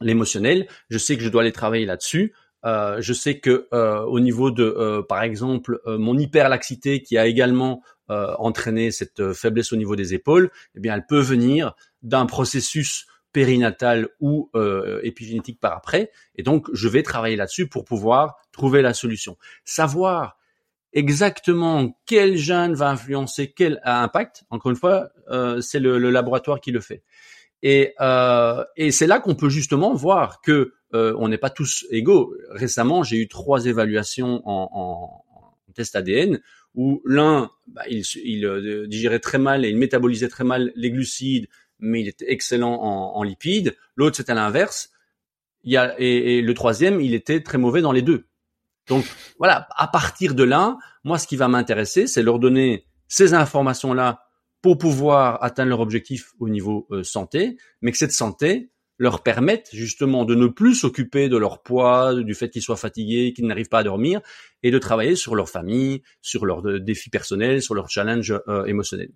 l'émotionnel. Je sais que je dois aller travailler là-dessus. Euh, je sais que euh, au niveau de, par exemple, mon hyperlaxité qui a également entraîné cette faiblesse au niveau des épaules, eh bien, elle peut venir d'un processus périnatal ou épigénétique par après. Et donc, je vais travailler là-dessus pour pouvoir trouver la solution. Savoir exactement quel gène va influencer quel impact, encore une fois, c'est le, le, laboratoire qui le fait. Et, et c'est là qu'on peut justement voir que euh, on n'est pas tous égaux. Récemment, j'ai eu trois évaluations en, en, test ADN où l'un, bah, il, il euh, digérait très mal et il métabolisait très mal les glucides, mais il était excellent en, en lipides. L'autre, c'était l'inverse. Il y a, et, et, le troisième, il était très mauvais dans les deux. Donc voilà, à partir de là, moi, ce qui va m'intéresser, c'est leur donner ces informations-là pour pouvoir atteindre leur objectif au niveau euh, santé, mais que cette santé, leur permettent justement de ne plus s'occuper de leur poids, du fait qu'ils soient fatigués, qu'ils n'arrivent pas à dormir, et de travailler sur leur famille, sur leurs euh, défis personnels, sur leurs challenges euh, émotionnels.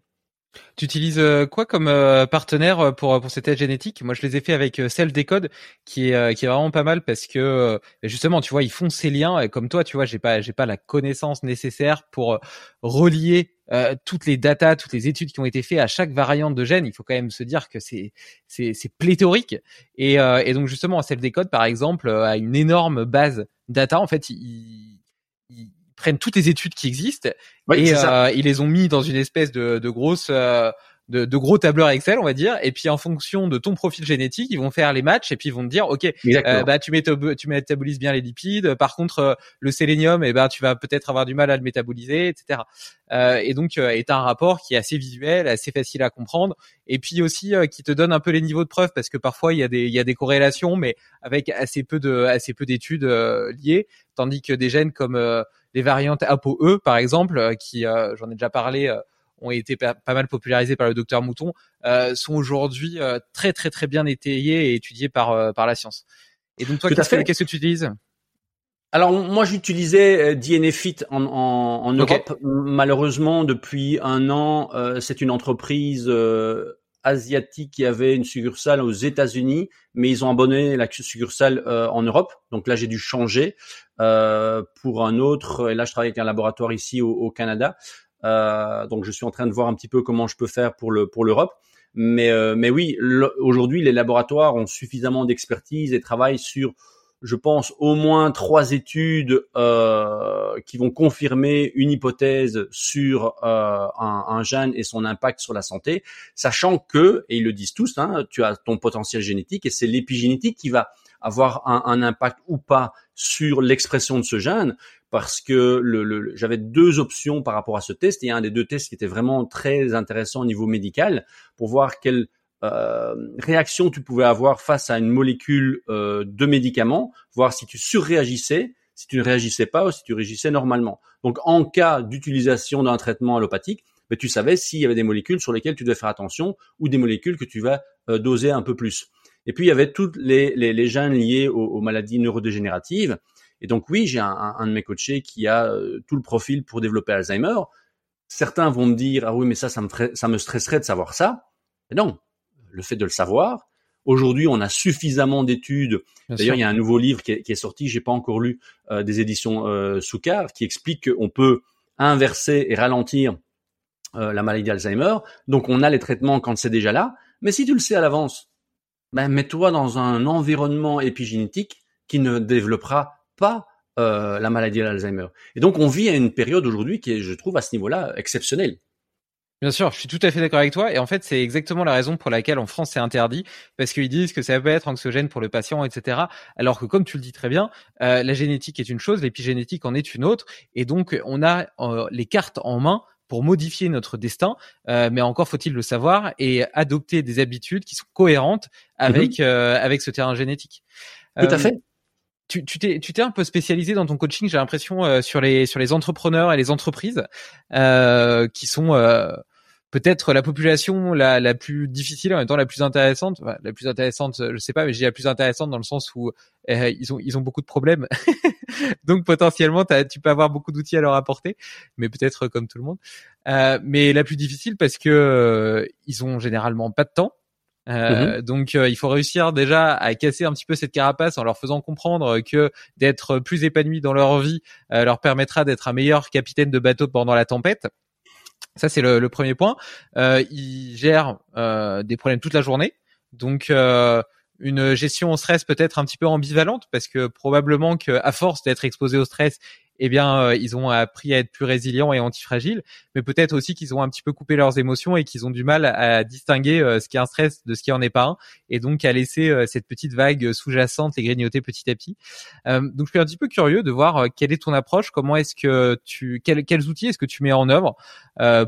Tu utilises euh, quoi comme partenaire pour pour cette aide génétique Moi, je les ai fait avec Self Decode, qui est qui est vraiment pas mal parce que justement, tu vois, ils font ces liens. Et comme toi, tu vois, j'ai pas j'ai pas la connaissance nécessaire pour relier euh, toutes les datas, toutes les études qui ont été faites à chaque variante de gène, il faut quand même se dire que c'est c'est, c'est pléthorique. Et, euh, et donc justement, Self Decode, par exemple, euh, a une énorme base data. En fait, ils, ils prennent toutes les études qui existent et ils les ont mis dans une espèce de, de grosse de, de, gros tableurs Excel, on va dire, et puis en fonction de ton profil génétique, ils vont faire les matchs et puis ils vont te dire, ok, euh, bah tu, tu métabolises bien les lipides, par contre euh, le sélénium, et eh ben tu vas peut-être avoir du mal à le métaboliser, etc. Euh, et donc euh, est un rapport qui est assez visuel, assez facile à comprendre, et puis aussi qui te donne un peu les niveaux de preuve parce que parfois il y a des il y a des corrélations, mais avec assez peu de assez peu d'études liées, tandis que des gènes comme les variantes ApoE par exemple, qui j'en ai déjà parlé ont été pas, mal popularisés par le docteur Mouton, euh, sont aujourd'hui euh, très très très bien étayés et étudiés par euh, par la science. Et donc toi, qu'est-ce que, que tu utilises? Alors moi j'utilisais DNAFit en, en, en Europe. Malheureusement depuis un an, c'est une entreprise asiatique qui avait une succursale aux États-Unis, mais ils ont abonné la succursale en Europe. Donc là j'ai dû changer pour un autre. Et là je travaille avec un laboratoire ici au, au Canada. Euh, donc je suis en train de voir un petit peu comment je peux faire pour le pour l'Europe. Mais euh, oui, aujourd'hui les laboratoires ont suffisamment d'expertise et travaillent sur je pense, au moins trois études euh, qui vont confirmer une hypothèse sur un, gène et son impact sur la santé, sachant que, et ils le disent tous, hein, tu as ton potentiel génétique et c'est l'épigénétique qui va avoir un, impact ou pas sur l'expression de ce gène parce que le, j'avais deux options par rapport à ce test. A un des deux tests qui était vraiment très intéressant au niveau médical pour voir quelle euh, réaction tu pouvais avoir face à une molécule euh, de médicament, voir si tu surréagissais, si tu ne réagissais pas ou si tu réagissais normalement. Donc en cas d'utilisation d'un traitement allopathique, ben, tu savais s'il y avait des molécules sur lesquelles tu devais faire attention ou des molécules que tu vas euh, doser un peu plus. Et puis il y avait toutes les, les, les gènes liés aux, aux maladies neurodégénératives et donc oui, j'ai un, un, de mes coachés qui a euh, tout le profil pour développer Alzheimer. Certains vont me dire ah oui mais ça ça me ça me stresserait de savoir ça. Mais non, le fait de le savoir. Aujourd'hui, on a suffisamment d'études. D'ailleurs, il y a un nouveau livre qui est, qui est sorti, j'ai pas encore lu, euh, des éditions euh, Soukar, qui explique qu'on peut inverser et ralentir euh, la maladie d'Alzheimer. Donc, on a les traitements quand c'est déjà là. Mais si tu le sais à l'avance, ben, mets-toi dans un environnement épigénétique qui ne développera pas euh, la maladie d'Alzheimer. Et donc on vit à une période aujourd'hui qui est, je trouve, à ce niveau-là exceptionnelle. Bien sûr, je suis tout à fait d'accord avec toi. Et en fait, c'est exactement la raison pour laquelle en France c'est interdit, parce qu'ils disent que ça peut être anxiogène pour le patient, etc. Alors que comme tu le dis très bien, euh, la génétique est une chose, l'épigénétique en est une autre. Et donc on a euh, les cartes en main pour modifier notre destin, euh, mais encore faut-il le savoir et adopter des habitudes qui sont cohérentes avec Mhm. euh, avec ce terrain génétique. Tout à fait. Tu t'es tu t'es un peu spécialisé dans ton coaching, j'ai l'impression euh, sur les sur les entrepreneurs et les entreprises euh, qui sont euh, peut-être la population la la plus difficile en même temps la plus intéressante, la plus intéressante, je sais pas, mais j'ai la plus intéressante dans le sens où euh, ils ont ils ont beaucoup de problèmes, donc potentiellement t'as- tu peux avoir beaucoup d'outils à leur apporter, mais peut-être comme tout le monde. Euh, mais la plus difficile parce que euh, ils ont généralement pas de temps. Euh, Donc euh, il faut réussir déjà à casser un petit peu cette carapace en leur faisant comprendre que d'être plus épanouis dans leur vie euh, leur permettra d'être un meilleur capitaine de bateau pendant la tempête. Ça c'est le, le premier point. Euh, ils gèrent euh, des problèmes toute la journée, donc euh, une gestion au stress peut-être un petit peu ambivalente parce que probablement que à force d'être exposé au stress, eh bien euh, ils ont appris à être plus résilients et antifragiles, mais peut-être aussi qu'ils ont un petit peu coupé leurs émotions et qu'ils ont du mal à distinguer euh, ce qui est un stress de ce qui en est pas un, et donc à laisser euh, cette petite vague sous-jacente les grignoter petit à petit. Donc je suis un petit peu curieux de voir quelle est ton approche, comment est-ce que tu, quels, quels outils est-ce que tu mets en œuvre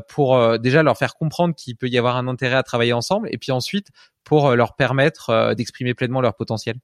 pour déjà leur faire comprendre qu'il peut y avoir un intérêt à travailler ensemble, et puis ensuite pour leur permettre d'exprimer pleinement leur potentiel.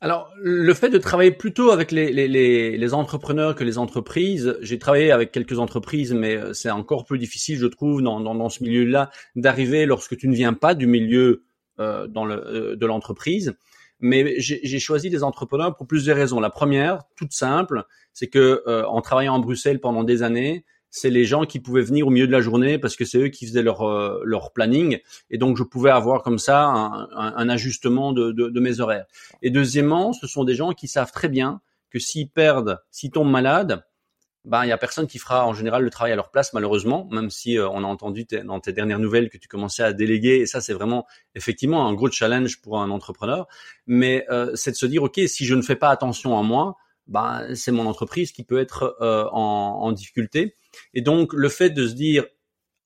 Alors, le fait de travailler plutôt avec les, les, les, les entrepreneurs que les entreprises, j'ai travaillé avec quelques entreprises, mais euh, c'est encore plus difficile, je trouve, dans, dans, dans ce milieu-là, d'arriver lorsque tu ne viens pas du milieu euh, dans le, euh, de l'entreprise. Mais j'ai choisi des entrepreneurs pour plusieurs raisons. La première, toute simple, c'est que euh, en travaillant à Bruxelles pendant des années, c'est les gens qui pouvaient venir au milieu de la journée parce que c'est eux qui faisaient leur euh, leur planning et donc je pouvais avoir comme ça un, un, un ajustement de, de, de mes horaires. Et deuxièmement, ce sont des gens qui savent très bien que s'ils perdent, s'ils tombent malades, ben il y a personne qui fera en général le travail à leur place malheureusement, même si euh, on a entendu dans tes dernières nouvelles que tu commençais à déléguer et ça c'est vraiment effectivement un gros challenge pour un entrepreneur. Mais euh, c'est de se dire ok si je ne fais pas attention à moi, ben c'est mon entreprise qui peut être euh, en, en difficulté. Et donc le fait de se dire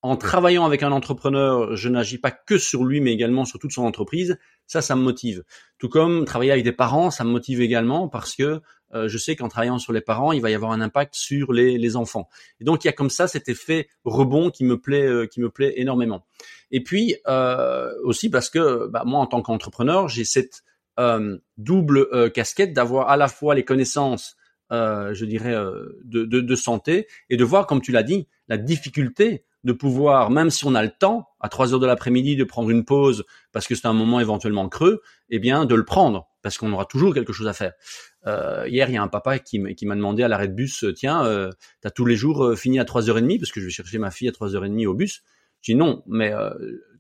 en travaillant avec un entrepreneur, je n'agis pas que sur lui, mais également sur toute son entreprise. Ça, ça me motive. Tout comme travailler avec des parents, ça me motive également parce que euh, je sais qu'en travaillant sur les parents, il va y avoir un impact sur les, les enfants. Et donc, il y a comme ça cet effet rebond qui me plaît, euh, qui me plaît énormément. Et puis euh, aussi parce que bah, moi, en tant qu'entrepreneur, j'ai cette double euh, casquette d'avoir à la fois les connaissances, euh, je dirais, euh, de, de, de santé et de voir, comme tu l'as dit, la difficulté de pouvoir, même si on a le temps, à 3 heures de l'après-midi, de prendre une pause parce que c'est un moment éventuellement creux, eh bien, de le prendre parce qu'on aura toujours quelque chose à faire. Euh, hier, il y a un papa qui m'a demandé à l'arrêt de bus, euh, tiens, euh, t'as tous les jours euh, fini à 3h30 parce que je vais chercher ma fille à 3h30 au bus? Je dis non, mais euh,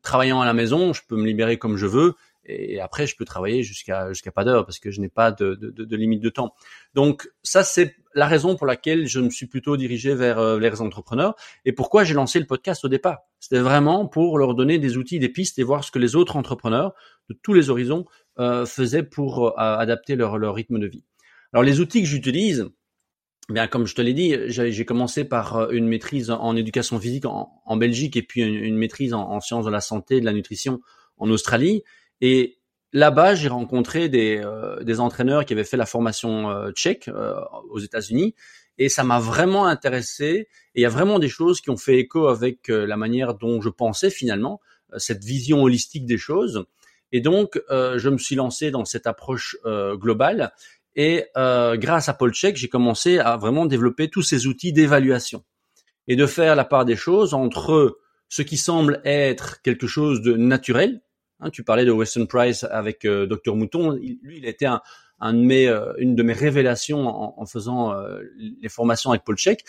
travaillant à la maison, je peux me libérer comme je veux et après je peux travailler jusqu'à jusqu'à pas d'heure parce que je n'ai pas de, de, de, limite de temps. Donc ça c'est la raison pour laquelle je me suis plutôt dirigé vers euh, les entrepreneurs et pourquoi j'ai lancé le podcast au départ? C'était vraiment pour leur donner des outils, des pistes et voir ce que les autres entrepreneurs de tous les horizons euh, faisaient pour euh, adapter leur, leur rythme de vie. Alors les outils que j'utilise, Bien, comme je te l'ai dit, j'ai commencé par euh, une maîtrise en éducation physique en, Belgique et puis une, une maîtrise en, en sciences de la santé et de la nutrition en Australie. Et là-bas, j'ai rencontré des, euh, des entraîneurs qui avaient fait la formation euh, tchèque euh, aux États-Unis. Et ça m'a vraiment intéressé. Et il y a vraiment des choses qui ont fait écho avec euh, la manière dont je pensais finalement, euh, cette vision holistique des choses. Et donc, euh, je me suis lancé dans cette approche globale. Et grâce à Paul Check, j'ai commencé à vraiment développer tous ces outils d'évaluation et de faire la part des choses entre ce qui semble être quelque chose de naturel. Hein, tu parlais de Weston Price avec euh, Dr Mouton. Lui, il était un, de mes, euh, une de mes révélations en, faisant euh, les formations avec Paul Check.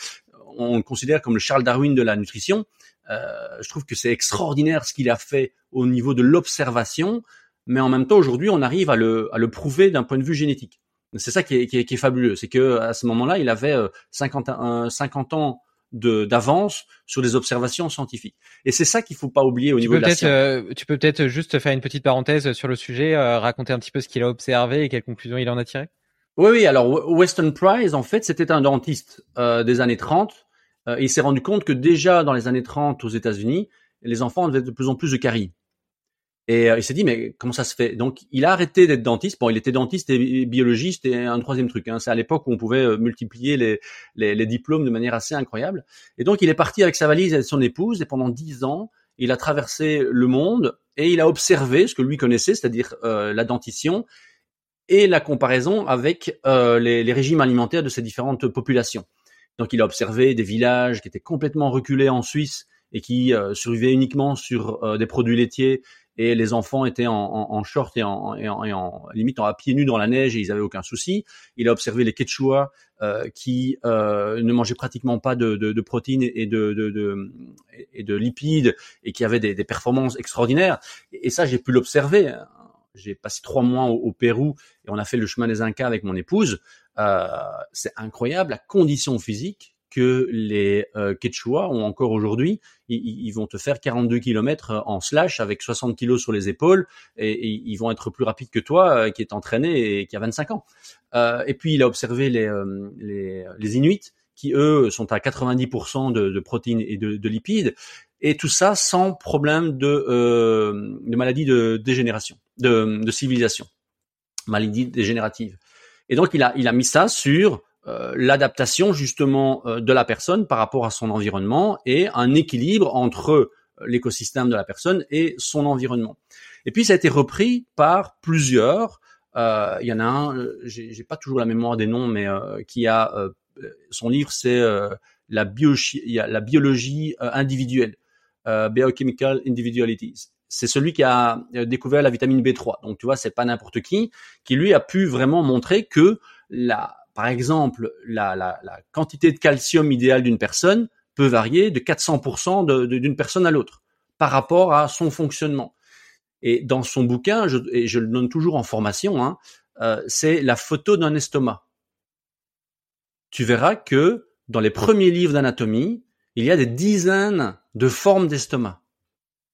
On le considère comme le Charles Darwin de la nutrition. Euh, je trouve que c'est extraordinaire ce qu'il a fait au niveau de l'observation, mais en même temps, aujourd'hui, on arrive à le, à le prouver d'un point de vue génétique. C'est ça qui est, qui est, fabuleux, c'est que à ce moment-là, il avait euh, 50, un- 50 ans d'avance sur les observations scientifiques. Et c'est ça qu'il faut pas oublier au Tu niveau de la science. euh, tu peux peut-être juste faire une petite parenthèse sur le sujet, euh, raconter un petit peu ce qu'il a observé et quelles conclusions il en a tiré? Oui, oui. Alors Weston Price, en fait, c'était un dentiste euh, des années 30. Euh, il s'est rendu compte que déjà dans les années 30 aux États-Unis, les enfants avaient de plus en plus de caries. Et euh, il s'est dit, mais comment ça se fait? Donc, il a arrêté d'être dentiste. Bon, il était dentiste et biologiste et un troisième truc. Hein. C'est à l'époque où on pouvait euh, multiplier les, les, les, diplômes de manière assez incroyable. Et donc, il est parti avec sa valise et son épouse. Et pendant dix ans, il a traversé le monde et il a observé ce que lui connaissait, c'est-à-dire euh, la dentition et la comparaison avec les, les régimes alimentaires de ces différentes populations. Donc, il a observé des villages qui étaient complètement reculés en Suisse et qui survivaient uniquement sur des produits laitiers et les enfants étaient en, en, short et en, et, en, limite en pieds nus dans la neige et ils avaient aucun souci. Il a observé les Quechua euh, qui euh, ne mangeaient pratiquement pas de, protéines et de, lipides et qui avaient des, performances extraordinaires. Et, ça, j'ai pu l'observer. J'ai passé trois mois au, au, Pérou et on a fait le chemin des Incas avec mon épouse. Euh, c'est incroyable la condition physique que les euh, Quechua ont encore aujourd'hui. Ils, vont te faire 42 km en slash avec 60 kg sur les épaules et, ils vont être plus rapides que toi euh, qui est entraîné et qui a 25 ans. Euh, et puis il a observé les, euh, les, Inuits qui eux sont à 90% de, de, protéines et de, de, lipides et tout ça sans problème de, euh, de maladie de dégénération, de, de civilisation, maladie dégénérative. Et donc il a, il a mis ça sur euh, l'adaptation justement euh, de la personne par rapport à son environnement et un équilibre entre euh, l'écosystème de la personne et son environnement. Et puis ça a été repris par plusieurs. Il y en a un, j'ai pas toujours la mémoire des noms, mais qui a son livre, c'est la, biologie, la biologie individuelle, biochemical individualities c'est celui qui a découvert la vitamine B3. Donc tu vois, c'est pas n'importe qui qui lui a pu vraiment montrer que la par exemple, la, la, la quantité de calcium idéale d'une personne peut varier de 400% d'une personne à l'autre par rapport à son fonctionnement. Et dans son bouquin, je, et je le donne toujours en formation, hein, euh, c'est la photo d'un estomac. Tu verras que dans les premiers livres d'anatomie, il y a des dizaines de formes d'estomac.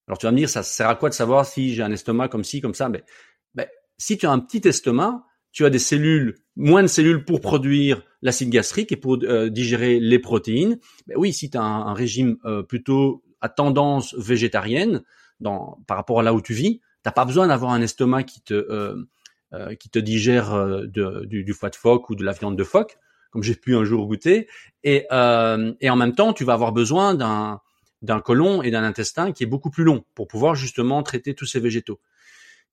Alors tu vas me dire, ça sert à quoi de savoir si j'ai un estomac comme ci, comme ça? Mais ben, si tu as un petit estomac, tu as des cellules, moins de cellules pour produire l'acide gastrique et pour euh, digérer les protéines. Ben oui, si tu as un, régime euh, plutôt à tendance végétarienne, dans, par rapport à là où tu vis, t'as pas besoin d'avoir un estomac qui te euh, qui te digère de, du, du, foie de phoque ou de la viande de phoque, comme j'ai pu un jour goûter. Et, et en même temps, tu vas avoir besoin d'un d'un côlon et d'un intestin qui est beaucoup plus long pour pouvoir justement traiter tous ces végétaux.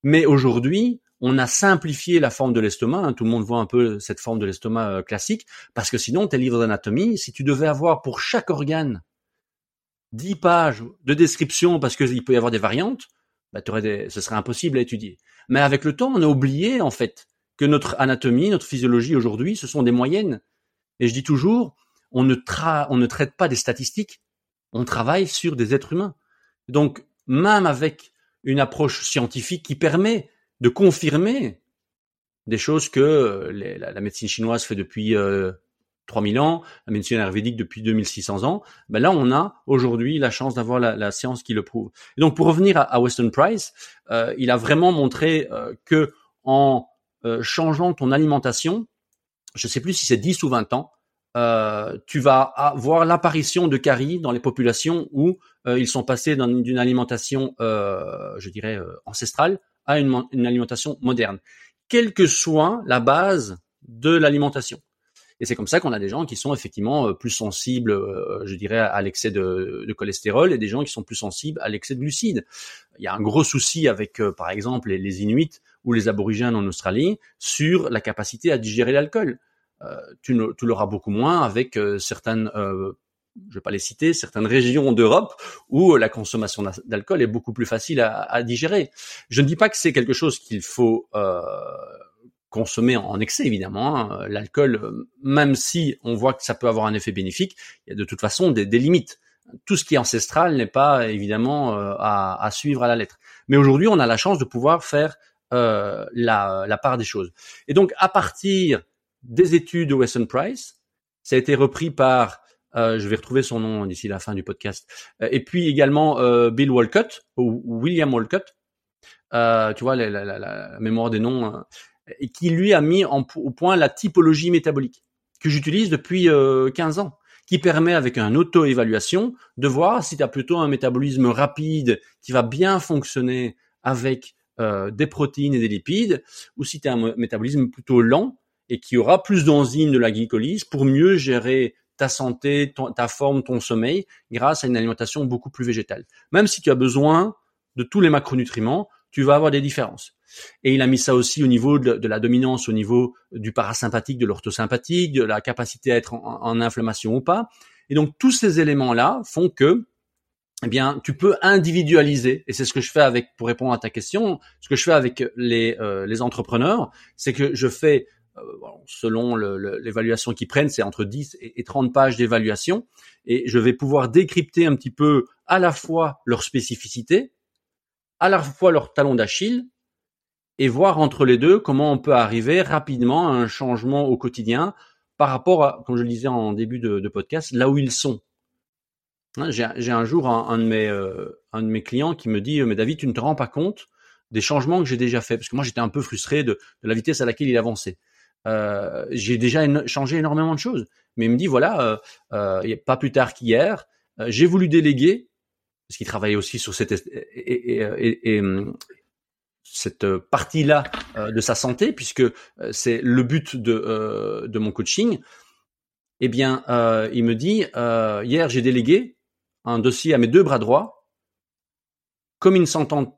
Mais aujourd'hui, on a simplifié la forme de l'estomac. Hein. tout le monde voit un peu cette forme de l'estomac euh, classique, parce que sinon, tes livres d'anatomie, si tu devais avoir pour chaque organe 10 pages de description, parce qu'il peut y avoir des variantes, bah, des, ce serait impossible à étudier. Mais avec le temps, on a oublié en fait que notre anatomie, notre physiologie aujourd'hui, ce sont des moyennes. Et je dis toujours, on ne, on ne traite pas des statistiques, on travaille sur des êtres humains. Donc, même avec une approche scientifique qui permet de confirmer des choses que euh, la, médecine chinoise fait depuis euh, 3000 ans, la médecine ayurvédique depuis 2600 ans, ben là on a aujourd'hui la chance d'avoir la, science qui le prouve. Et donc pour revenir à, Weston Price, euh, il a vraiment montré euh, que en changeant ton alimentation, je sais plus si c'est 10 ou 20 ans, tu vas avoir l'apparition de caries dans les populations où ils sont passés d'une alimentation, je dirais, ancestrale à une, alimentation moderne, quelle que soit la base de l'alimentation. Et c'est comme ça qu'on a des gens qui sont effectivement euh, plus sensibles, euh, je dirais, à l'excès de, cholestérol et des gens qui sont plus sensibles à l'excès de glucides. Il y a un gros souci avec, euh, par exemple, les, Inuits ou les aborigènes en Australie sur la capacité à digérer l'alcool. Tu, tu l'auras beaucoup moins avec certaines je vais pas les citer, certaines régions d'Europe où la consommation d'alcool est beaucoup plus facile à, digérer. Je ne dis pas que c'est quelque chose qu'il faut euh, consommer en excès, évidemment. Hein. L'alcool, même si on voit que ça peut avoir un effet bénéfique, il y a de toute façon des, limites. Tout ce qui est ancestral n'est pas évidemment euh, à, suivre à la lettre. Mais aujourd'hui, on a la chance de pouvoir faire euh, la, la part des choses. Et donc, à partir des études de Weston Price, ça a été repris par euh, je vais retrouver son nom d'ici la fin du podcast. Euh, et puis également euh, Bill Walcott ou William Walcott. tu vois la, la, la, mémoire des noms et qui lui a mis en, au point la typologie métabolique que j'utilise depuis 15 ans qui permet avec un auto-évaluation de voir si tu as plutôt un métabolisme rapide qui va bien fonctionner avec euh, des protéines et des lipides, ou si tu as un métabolisme plutôt lent et qui aura plus d'enzymes de la glycolyse pour mieux gérer ta santé, ta forme, ton sommeil, grâce à une alimentation beaucoup plus végétale. Même si tu as besoin de tous les macronutriments, tu vas avoir des différences. Et il a mis ça aussi au niveau de, la dominance, au niveau du parasympathique, de l'orthosympathique, de la capacité à être en, inflammation ou pas. Et donc tous ces éléments-là font que, eh bien, tu peux individualiser. Et c'est ce que je fais avec, pour répondre à ta question, ce que je fais avec les, euh, les entrepreneurs, c'est que je fais selon l'évaluation qu'ils prennent, c'est entre 10 et 30 pages d'évaluation. Et je vais pouvoir décrypter un petit peu à la fois leur spécificité, à la fois leur talon d'Achille, et voir entre les deux comment on peut arriver rapidement à un changement au quotidien par rapport à, comme je le disais en début de, podcast, là où ils sont. Hein, j'ai un jour un, de mes, euh, un de mes clients qui me dit, mais David, tu ne te rends pas compte des changements que j'ai déjà fait, parce que moi j'étais un peu frustré de, la vitesse à laquelle il avançait. Euh, j'ai déjà changé énormément de choses, mais il me dit voilà, euh, pas plus tard qu'hier, j'ai voulu déléguer parce qu'il travaillait aussi sur cette et, et, cette partie-là euh, de sa santé, puisque euh, c'est le but de, euh, de mon coaching, eh bien, il me dit, hier j'ai délégué un dossier à mes deux bras droits. Comme ils ne s'entendent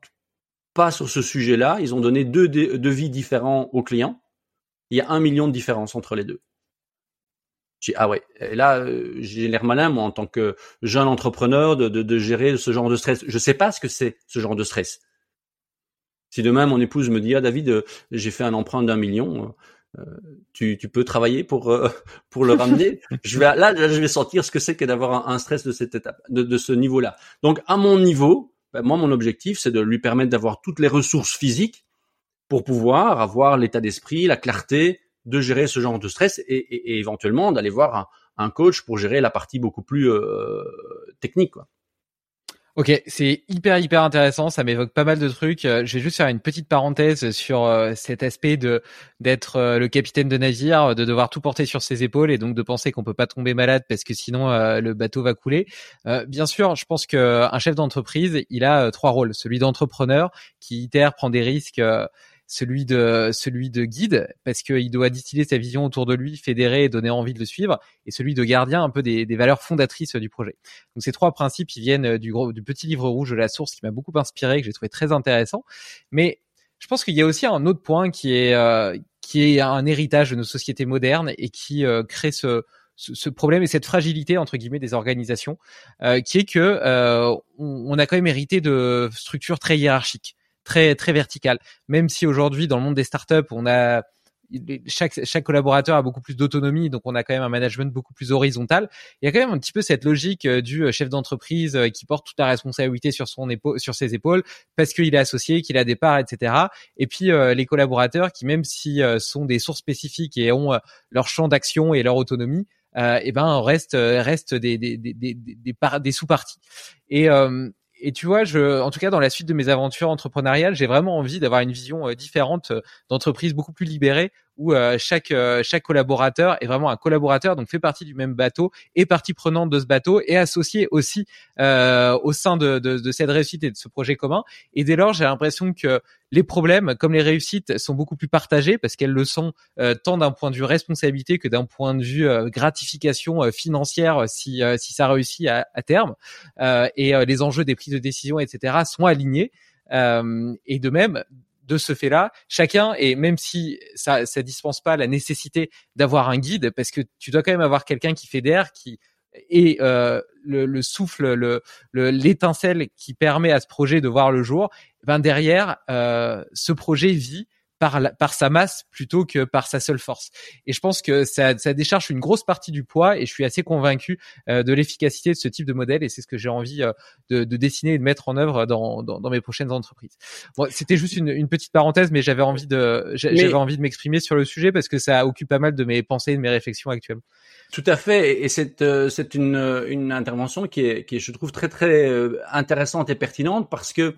pas sur ce sujet-là, ils ont donné deux devis différents aux clients. Il y a un million de différence entre les deux. J'ai ah ouais. Et là, j'ai l'air malin moi en tant que jeune entrepreneur de, de, de, gérer ce genre de stress. Je sais pas ce que c'est ce genre de stress. Si demain mon épouse me dit ah David, euh, j'ai fait un emprunt d'un million, euh, tu, tu, peux travailler pour euh, pour le ramener? je vais là, je vais sentir ce que c'est que d'avoir un, stress de cette étape, de, de ce niveau-là. Donc à mon niveau, ben, moi mon objectif c'est de lui permettre d'avoir toutes les ressources physiques pour pouvoir avoir l'état d'esprit, la clarté de gérer ce genre de stress et, éventuellement d'aller voir un, un, coach pour gérer la partie beaucoup plus technique. Quoi. Ok, c'est hyper hyper intéressant, ça m'évoque pas mal de trucs. Euh, je vais juste faire une petite parenthèse sur euh, cet aspect de d'être euh, le capitaine de navire, de devoir tout porter sur ses épaules et donc de penser qu'on peut pas tomber malade parce que sinon le bateau va couler. bien sûr, je pense qu'un chef d'entreprise, il a trois rôles celui d'entrepreneur qui itère, prend des risques celui de guide parce qu'il doit distiller sa vision autour de lui, fédérer et donner envie de le suivre, et celui de gardien un peu des, valeurs fondatrices du projet. Donc ces trois principes, ils viennent du, gros, du petit livre rouge de la source qui m'a beaucoup inspiré, que j'ai trouvé très intéressant. Mais je pense qu'il y a aussi un autre point qui est euh, un héritage de nos sociétés modernes et qui euh, crée ce, ce, problème et cette fragilité entre guillemets des organisations, euh, qui est que on, on, a quand même hérité de structures très hiérarchiques très très vertical. Même si aujourd'hui dans le monde des startups, on a chaque chaque collaborateur a beaucoup plus d'autonomie, donc on a quand même un management beaucoup plus horizontal. Il y a quand même un petit peu cette logique euh, du euh, chef d'entreprise euh, qui porte toute la responsabilité sur son épaule, sur ses épaules, parce qu'il est associé, qu'il a des parts, etc. Et puis les collaborateurs qui, même si sont des sources spécifiques et ont leur champ d'action et leur autonomie, et ben reste reste des des des des, des, des sous-parties. Et et tu vois, je, en tout cas, dans la suite de mes aventures entrepreneuriales, j'ai vraiment envie d'avoir une vision euh, différente euh, d'entreprise beaucoup plus libérée, où euh, chaque chaque collaborateur est vraiment un collaborateur, donc fait partie du même bateau, est partie prenante de ce bateau, et associé aussi au sein de, de, de, cette réussite et de ce projet commun. Et dès lors, j'ai l'impression que les problèmes, comme les réussites, sont beaucoup plus partagées parce qu'elles le sont tant d'un point de vue responsabilité que d'un point de vue gratification financière si si ça réussit à, à terme. et les enjeux des prises de décision, etc., sont alignés. et de même, de ce fait-là, chacun, et même si ça ça dispense pas la nécessité d'avoir un guide, parce que tu dois quand même avoir quelqu'un qui fédère, qui est euh, le, souffle, le l'étincelle qui permet à ce projet de voir le jour. Ben derrière, euh, ce projet vit par, par sa masse plutôt que par sa seule force. Et je pense que ça, ça décharge une grosse partie du poids et je suis assez convaincu euh, de l'efficacité de ce type de modèle et c'est ce que j'ai envie euh, de, de, dessiner et de mettre en œuvre dans, dans, dans mes prochaines entreprises. Bon, c'était juste une, une, petite parenthèse, mais j'avais envie de j'avais envie de m'exprimer sur le sujet parce que ça occupe pas mal de mes pensées et de mes réflexions actuelles. Tout à fait, et c'est euh, c'est une, une intervention qui est, qui est, je trouve très très intéressante et pertinente parce que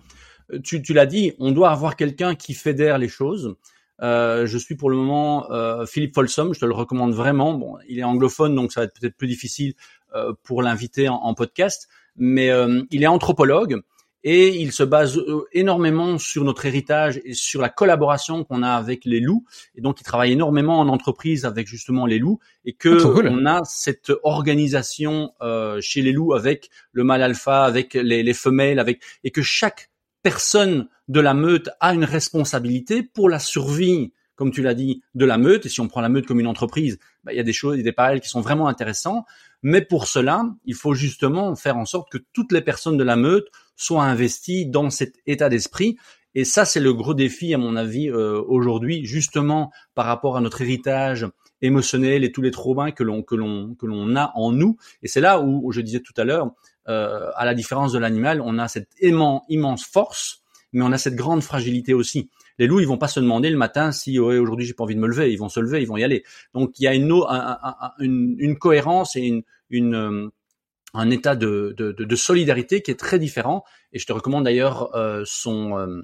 tu, tu l'as dit, on doit avoir quelqu'un qui fédère les choses. Euh, je suis pour le moment euh, Philippe Folsom, je te le recommande vraiment. Bon, il est anglophone, donc ça va être peut-être plus difficile euh, pour l'inviter en, en, podcast, mais euh, il est anthropologue et il se base euh, énormément sur notre héritage et sur la collaboration qu'on a avec les loups. Et donc, il travaille énormément en entreprise avec justement les loups et que Ah, on a cette organisation euh, chez les loups avec le mâle alpha, avec les, les femelles, avec et que chaque personne de la meute a une responsabilité pour la survie, comme tu l'as dit, de la meute. Et si on prend la meute comme une entreprise, bah, il y a des choses, des parallèles qui sont vraiment intéressants. Mais pour cela, il faut justement faire en sorte que toutes les personnes de la meute soient investies dans cet état d'esprit. Et ça, c'est le gros défi, à mon avis, euh, aujourd'hui, justement par rapport à notre héritage émotionnel et tous les traumas que l'on que l'on que l'on a en nous. Et c'est là où, je disais tout à l'heure, euh, à la différence de l'animal, on a cette immense, force, mais on a cette grande fragilité aussi. Les loups, ils vont pas se demander le matin si ouais, aujourd'hui j'ai pas envie de me lever, ils vont se lever, ils vont y aller. Donc il y a une, un, un, une, une, cohérence et euh, un état de, solidarité qui est très différent. Et je te recommande d'ailleurs euh, son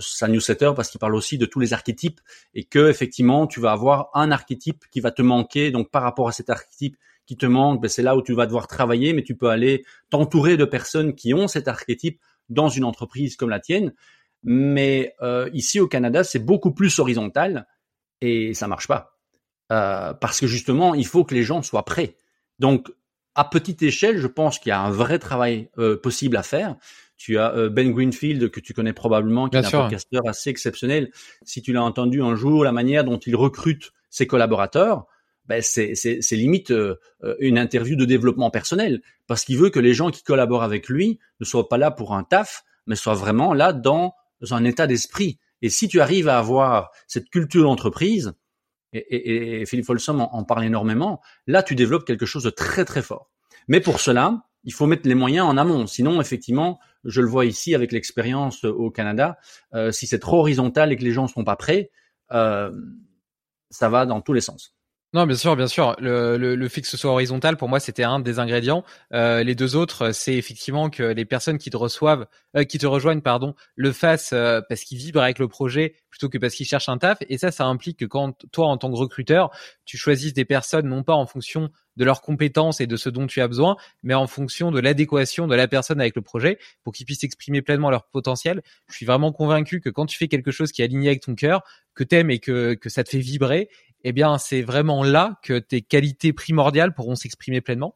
sa newsletter parce qu'il parle aussi de tous les archétypes et que effectivement tu vas avoir un archétype qui va te manquer. Donc par rapport à cet archétype qui te manque, ben, c'est là où tu vas devoir travailler, mais tu peux aller t'entourer de personnes qui ont cet archétype dans une entreprise comme la tienne. Mais euh, ici au Canada, c'est beaucoup plus horizontal et ça marche pas euh, parce que justement, il faut que les gens soient prêts. Donc à petite échelle, je pense qu'il y a un vrai travail euh, possible à faire. Tu as Ben Greenfield que tu connais probablement, qui Bien est sûr. un podcasteur assez exceptionnel. Si tu l'as entendu un jour, la manière dont il recrute ses collaborateurs, ben c'est, c'est, c'est limite euh, euh, une interview de développement personnel, parce qu'il veut que les gens qui collaborent avec lui ne soient pas là pour un taf, mais soient vraiment là dans un état d'esprit. Et si tu arrives à avoir cette culture d'entreprise, et, et, et Philippe Folsom en, parle énormément, là tu développes quelque chose de très très fort. Mais pour cela, il faut mettre les moyens en amont. Sinon, effectivement, je le vois ici avec l'expérience au Canada, euh, si c'est trop horizontal et que les gens ne sont pas prêts, euh, ça va dans tous les sens. Non, bien sûr, bien sûr. Le, le, le fait que ce soit horizontal, pour moi, c'était un des ingrédients. Euh, les deux autres, c'est effectivement que les personnes qui te reçoivent, euh, qui te rejoignent, pardon, le fassent euh, parce qu'ils vibrent avec le projet plutôt que parce qu'ils cherchent un taf. Et ça, ça implique que quand toi, en tant que recruteur, tu choisisses des personnes non pas en fonction de leurs compétences et de ce dont tu as besoin, mais en fonction de l'adéquation de la personne avec le projet pour qu'ils puissent exprimer pleinement leur potentiel. Je suis vraiment convaincu que quand tu fais quelque chose qui est aligné avec ton cœur, que t'aimes et que, que ça te fait vibrer, eh bien, c'est vraiment là que tes qualités primordiales pourront s'exprimer pleinement.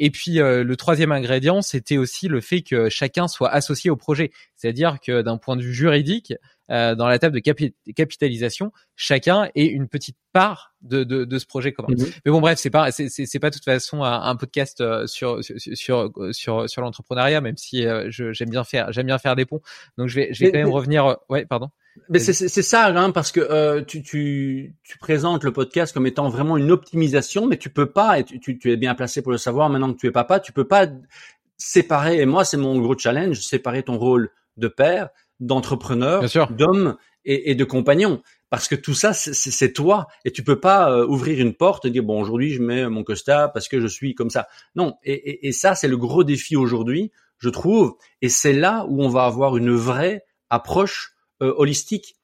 Et puis euh, le troisième ingrédient, c'était aussi le fait que chacun soit associé au projet. C'est-à-dire que d'un point de vue juridique, euh, dans la table de capi capitalisation, chacun ait une petite part de, de, de ce projet commun. Mhm. Mais bon, bref, c'est pas c'est c'est pas de toute façon un, un podcast euh, sur sur sur sur, l'entrepreneuriat, même si euh, j'aime bien faire j'aime bien faire des ponts. Donc je vais je vais Mais- quand même mais- revenir. euh, Ouais, pardon. Mais c'est ça, hein, parce que euh, tu, tu, tu présentes le podcast comme étant vraiment une optimisation, mais tu peux pas, et tu, tu, tu es bien placé pour le savoir. Maintenant que tu es papa, tu peux pas séparer, et moi c'est mon gros challenge, séparer ton rôle de père, d'entrepreneur, d'homme et, et de compagnon. Parce que tout ça, c'est- toi, et tu peux pas euh, ouvrir une porte et dire bon aujourd'hui je mets mon costa parce que je suis comme ça. Non, et, et, et ça c'est le gros défi aujourd'hui, je trouve, et c'est là où on va avoir une vraie approche holistique.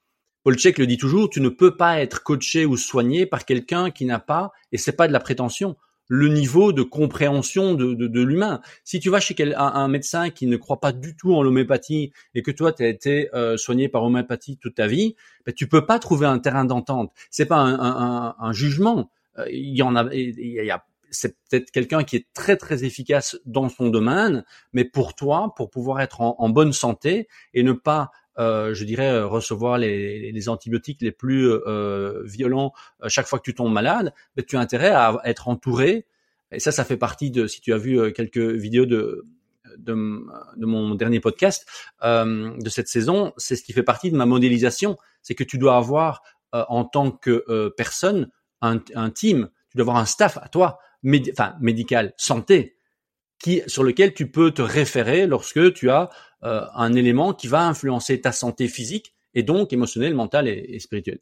Paul le dit toujours, tu ne peux pas être coaché ou soigné par quelqu'un qui n'a pas, et c'est pas de la prétention, le niveau de compréhension de, de, de l'humain. Si tu vas chez quel- un, un médecin qui ne croit pas du tout en l'homéopathie et que toi tu as été euh, soigné par homéopathie toute ta vie, ben, tu peux pas trouver un terrain d'entente. C'est pas un, un, un- jugement. Euh, Il y en a- il y a c'est peut-être quelqu'un qui est très très efficace dans son domaine, mais pour toi, pour pouvoir être en, en bonne santé et ne pas euh, je dirais, euh, recevoir les, antibiotiques les plus euh, violents chaque fois que tu tombes malade, mais tu as intérêt à être entouré. Et ça, ça fait partie de, si tu as vu quelques vidéos de, de, mon dernier podcast de cette saison, c'est ce qui fait partie de ma modélisation. C'est que tu dois avoir en tant que personne un, un team, tu dois avoir un staff à toi, enfin médical, santé, qui sur lequel tu peux te référer lorsque tu as euh, un élément qui va influencer ta santé physique et donc émotionnelle, mentale et, spirituelle.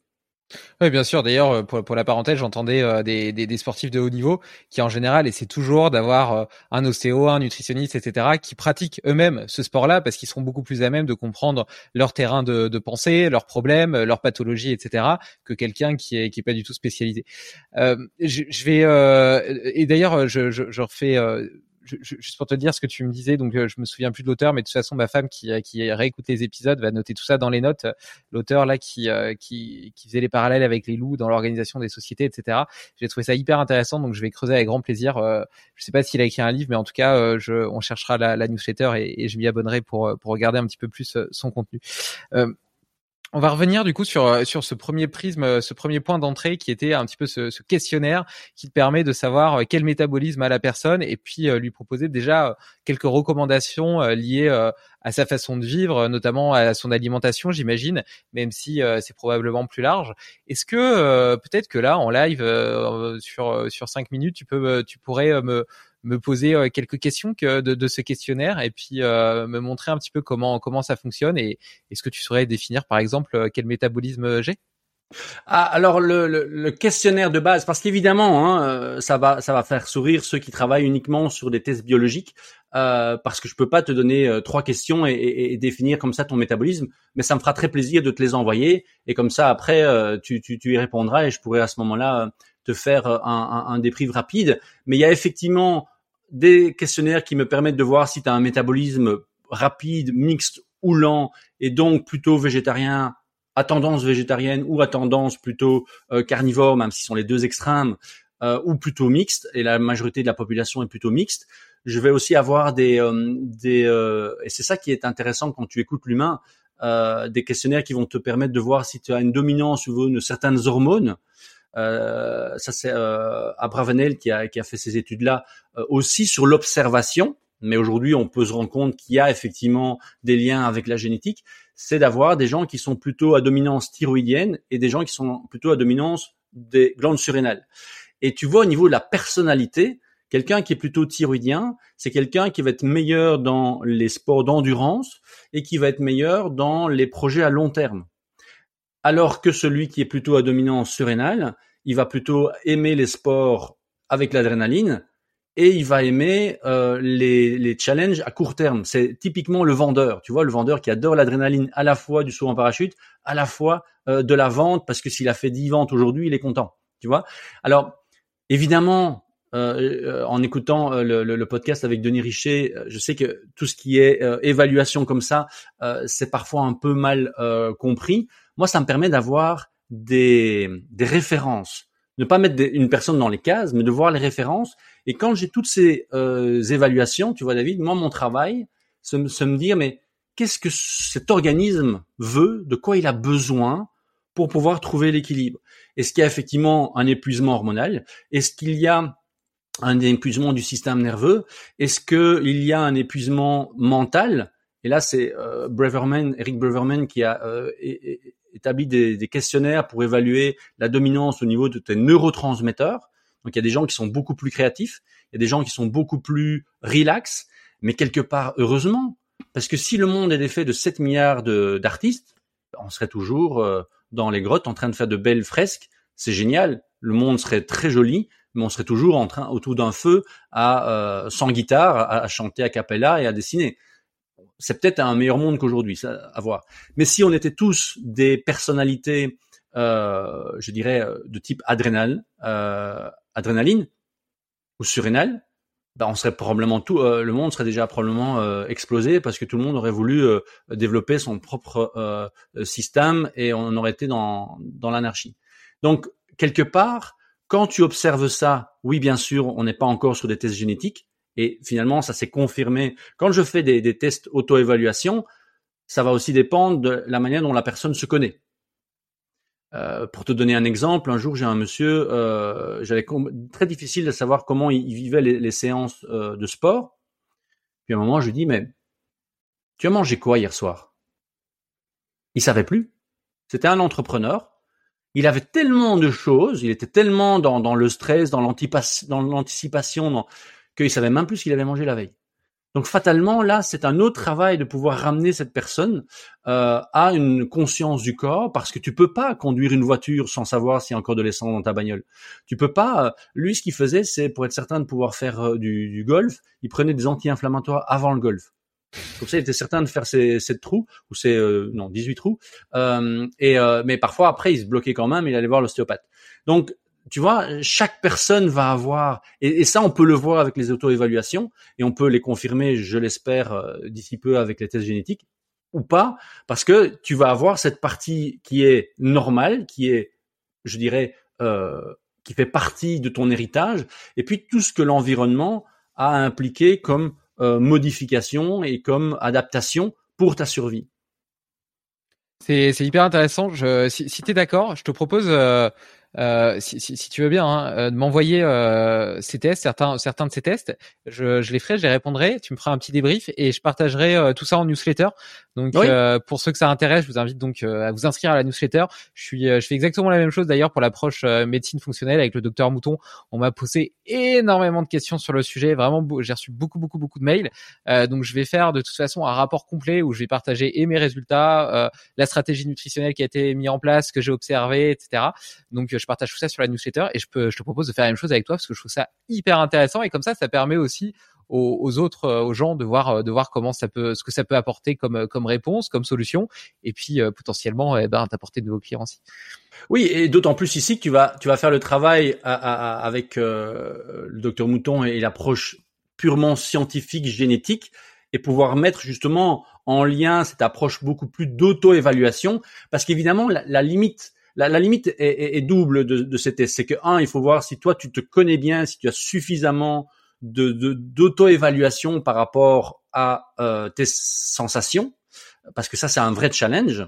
Oui, bien sûr. D'ailleurs, euh, pour, pour la parenthèse, j'entendais euh, des, des, des sportifs de haut niveau qui, en général, essaient toujours d'avoir euh, un ostéo, un nutritionniste, etc., qui pratiquent eux-mêmes ce sport-là parce qu'ils sont beaucoup plus à même de comprendre leur terrain de, de pensée, leurs problèmes, leurs pathologies, etc., que quelqu'un qui est qui est pas du tout spécialisé. Euh, je, je vais euh, et d'ailleurs, je, je, je refais. Euh, juste pour te dire ce que tu me disais, donc je me souviens plus de l'auteur, mais de toute façon ma femme qui, qui réécoute les épisodes va noter tout ça dans les notes. L'auteur là qui, qui, qui faisait les parallèles avec les loups dans l'organisation des sociétés, etc. J'ai trouvé ça hyper intéressant, donc je vais creuser avec grand plaisir. je sais pas s'il a écrit un livre, mais en tout cas, on cherchera la, newsletter et, je m'y abonnerai pour pour regarder un petit peu plus son contenu. Euh, on va revenir du coup sur euh, sur ce premier prisme, euh, ce premier point d'entrée qui était un petit peu ce, ce, questionnaire qui te permet de savoir euh, quel métabolisme a la personne et puis lui proposer déjà quelques recommandations liées à sa façon de vivre, notamment à son alimentation, j'imagine, même si c'est probablement plus large. Est-ce que peut-être que là en live sur sur cinq minutes, tu peux tu pourrais me me poser euh, quelques questions que de, de, ce questionnaire et puis euh, me montrer un petit peu comment comment ça fonctionne et est-ce que tu saurais définir par exemple euh, quel métabolisme j'ai. Ah, alors le, le, questionnaire de base, parce qu'évidemment, hein, ça va ça va faire sourire ceux qui travaillent uniquement sur des tests biologiques, euh, parce que je peux pas te donner trois questions et, et, définir comme ça ton métabolisme, mais ça me fera très plaisir de te les envoyer et comme ça après tu, tu, tu y répondras et je pourrai à ce moment-là te faire un, un, un débrief rapide. Mais il y a effectivement des questionnaires qui me permettent de voir si tu as un métabolisme rapide, mixte ou lent, et donc plutôt végétarien, à tendance végétarienne ou à tendance plutôt euh, carnivore, même si ce sont les deux extrêmes, euh, ou plutôt mixte, et la majorité de la population est plutôt mixte. Je vais aussi avoir des, euh, des et c'est ça qui est intéressant quand tu écoutes l'humain, des questionnaires qui vont te permettre de voir si tu as une dominance sur de certaines hormones. Euh, ça c'est euh, Abravanel qui a, qui a fait ces études-là euh, aussi sur l'observation. Mais aujourd'hui, on peut se rendre compte qu'il y a effectivement des liens avec la génétique. C'est d'avoir des gens qui sont plutôt à dominance thyroïdienne et des gens qui sont plutôt à dominance des glandes surrénales. Et tu vois au niveau de la personnalité, quelqu'un qui est plutôt thyroïdien, c'est quelqu'un qui va être meilleur dans les sports d'endurance et qui va être meilleur dans les projets à long terme alors que celui qui est plutôt à dominance surrénale, il va plutôt aimer les sports avec l'adrénaline et il va aimer euh, les, challenges à court terme. C'est typiquement le vendeur, tu vois, le vendeur qui adore l'adrénaline à la fois du saut en parachute, à la fois euh, de la vente, parce que s'il a fait 10 ventes aujourd'hui, il est content, tu vois. Alors, évidemment, euh, en écoutant le, podcast avec Denis Richer, je sais que tout ce qui est évaluation comme ça, c'est parfois un peu mal compris moi, ça me permet d'avoir des, des références. Ne pas mettre une personne dans les cases, mais de voir les références. Et quand j'ai toutes ces euh, évaluations, tu vois, David, moi, mon travail, c'est me dire, mais qu'est-ce que cet organisme veut, de quoi il a besoin pour pouvoir trouver l'équilibre? Est-ce qu'il y a effectivement un épuisement hormonal? Est-ce qu'il y a un épuisement du système nerveux? Est-ce qu'il y a un épuisement mental? Et là, c'est euh, Braverman, Eric Braverman, qui a euh, établit des, des, questionnaires pour évaluer la dominance au niveau de tes neurotransmetteurs. Donc il y a des gens qui sont beaucoup plus créatifs, il y a des gens qui sont beaucoup plus relax, mais quelque part heureusement, parce que si le monde est fait de 7 milliards d'artistes, on serait toujours euh, dans les grottes en train de faire de belles fresques. C'est génial, le monde serait très joli, mais on serait toujours en train autour d'un feu à euh, sans guitare, à, à chanter a cappella et à dessiner c'est peut-être un meilleur monde qu'aujourd'hui, ça à voir. Mais si on était tous des personnalités, euh, je dirais, euh, de type adrénal, euh, adrénaline ou surrénal, bah on serait probablement tout, euh, le monde serait déjà probablement euh, explosé parce que tout le monde aurait voulu euh, développer son propre système et on aurait été dans, dans l'anarchie. Donc quelque part, quand tu observes ça, oui bien sûr, on n'est pas encore sur des tests génétiques, et finalement, ça s'est confirmé. Quand je fais des, tests auto-évaluation, ça va aussi dépendre de la manière dont la personne se connaît. Euh, pour te donner un exemple, un jour j'ai un monsieur, euh, j'avais très difficile de savoir comment il, vivait les, séances euh, de sport. Puis à un moment, je lui dis mais tu as mangé quoi hier soir? Il savait plus. C'était un entrepreneur. Il avait tellement de choses, il était tellement dans, dans le stress, dans l'anticipation, dans, qu'il savait même plus ce qu'il avait mangé la veille. Donc fatalement, là, c'est un autre travail de pouvoir ramener cette personne euh, à une conscience du corps, parce que tu peux pas conduire une voiture sans savoir s'il y a encore de l'essence dans ta bagnole. Tu peux pas. Euh, lui, ce qu'il faisait, c'est pour être certain de pouvoir faire euh, du, golf, il prenait des anti-inflammatoires avant le golf. Comme ça, il était certain de faire ses 7 trous ou ses non 18 trous. et mais parfois après, il se bloquait quand même. Il allait voir l'ostéopathe. Donc tu vois, chaque personne va avoir, et, ça on peut le voir avec les auto-évaluations, et on peut les confirmer, je l'espère, euh, d'ici peu avec les tests génétiques, ou pas, parce que tu vas avoir cette partie qui est normale, qui est, je dirais, euh, qui fait partie de ton héritage, et puis tout ce que l'environnement a impliqué comme euh, modification et comme adaptation pour ta survie. C'est hyper intéressant. Je, si, si tu d'accord, je te propose euh, euh, si, si, si, tu veux bien, hein, euh, de m'envoyer euh, ces tests, certains, certains de ces tests. Je, je les ferai, je les répondrai. Tu me feras un petit débrief et je partagerai euh, tout ça en newsletter. Donc, pour ceux que ça intéresse, je vous invite donc à vous inscrire à la newsletter. Je suis, je fais exactement la même chose d'ailleurs pour l'approche médecine fonctionnelle avec le docteur Mouton. On m'a posé énormément de questions sur le sujet. Vraiment, j'ai reçu beaucoup, beaucoup, beaucoup de mails. donc, je vais faire de toute façon un rapport complet où je vais partager et mes résultats, la stratégie nutritionnelle qui a été mise en place, que j'ai observé, etc. Donc je partage tout ça sur la newsletter et je, te propose de faire la même chose avec toi parce que je trouve ça hyper intéressant et comme ça, ça permet aussi aux, autres, euh, aux gens de voir, euh, de voir comment ça peut, ce que ça peut apporter comme, euh, réponse, comme solution, et puis potentiellement, eh ben, t'apporter de nouveaux clients aussi. Oui, et d'autant plus ici que tu vas, tu vas faire le travail avec le docteur Mouton et l'approche purement scientifique, génétique, et pouvoir mettre justement en lien cette approche beaucoup plus d'auto-évaluation, parce qu'évidemment, la, limite la, limite est, double de, de ces tests. C'est que un, il faut voir si toi tu te connais bien, si tu as suffisamment de d'auto-évaluation par rapport à euh, tes sensations, parce que ça c'est un vrai challenge.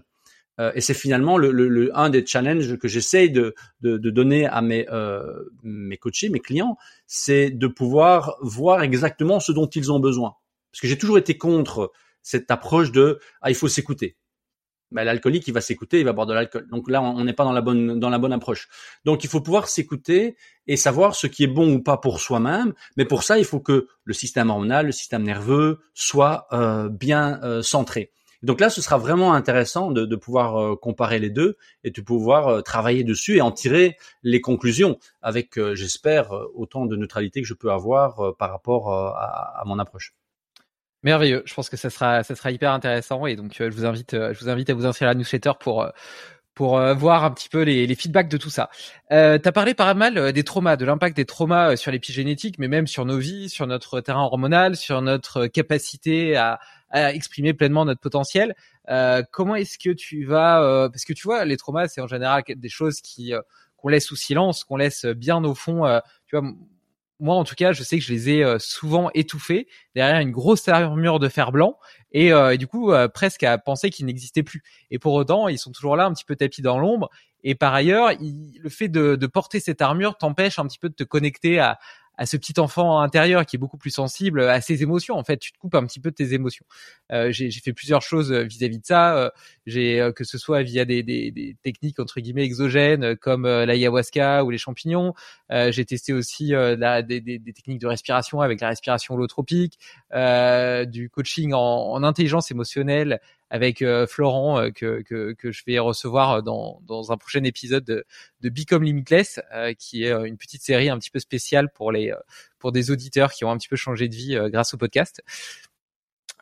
Euh, et c'est finalement le, le, un des challenges que j'essaye de, de, de, donner à mes, euh, mes coachés, mes clients, c'est de pouvoir voir exactement ce dont ils ont besoin. Parce que j'ai toujours été contre cette approche de ah il faut s'écouter bah, l'alcoolique il va s'écouter, il va boire de l'alcool. Donc là, on n'est pas dans la bonne dans la bonne approche. Donc il faut pouvoir s'écouter et savoir ce qui est bon ou pas pour soi-même. Mais pour ça, il faut que le système hormonal, le système nerveux soit euh, bien euh, centré. Donc là, ce sera vraiment intéressant de, de pouvoir euh, comparer les deux et de pouvoir travailler dessus et en tirer les conclusions avec, j'espère, autant de neutralité que je peux avoir par rapport à, à mon approche. Merveilleux. Je pense que ça sera, ça sera hyper intéressant et donc euh, je vous invite, euh, je vous invite à vous inscrire à la newsletter pour euh, pour voir un petit peu les, les feedbacks de tout ça. Euh, tu parlé pas mal des traumas, de l'impact des traumas sur l'épigénétique, mais même sur nos vies, sur notre terrain hormonal, sur notre capacité à, à exprimer pleinement notre potentiel. Comment est-ce que tu vas, parce que tu vois, les traumas, c'est en général des choses qui qu'on laisse sous silence, qu'on laisse bien au fond. tu vois, moi en tout cas, je sais que je les ai euh, souvent étouffés derrière une grosse armure de fer blanc et, euh, du coup euh, presque à penser qu'ils n'existaient plus. Et pour autant, ils sont toujours là, un petit peu tapis dans l'ombre. Et par ailleurs, le fait de, de porter cette armure t'empêche un petit peu de te connecter à, à ce petit enfant intérieur qui est beaucoup plus sensible à ses émotions. En fait, tu te coupes un petit peu de tes émotions. Euh, j'ai fait plusieurs choses euh, vis-à-vis de ça. Euh, j'ai que ce soit via des, des, des, techniques entre guillemets exogènes comme l'ayahuasca ou les champignons. j'ai testé aussi des, des, techniques de respiration avec la respiration holotropique, du coaching en, en intelligence émotionnelle avec euh, Florent euh, que, que, je vais recevoir dans, dans un prochain épisode de, Become Limitless, euh, qui est une petite série un petit peu spéciale pour les pour des auditeurs qui ont un petit peu changé de vie grâce au podcast.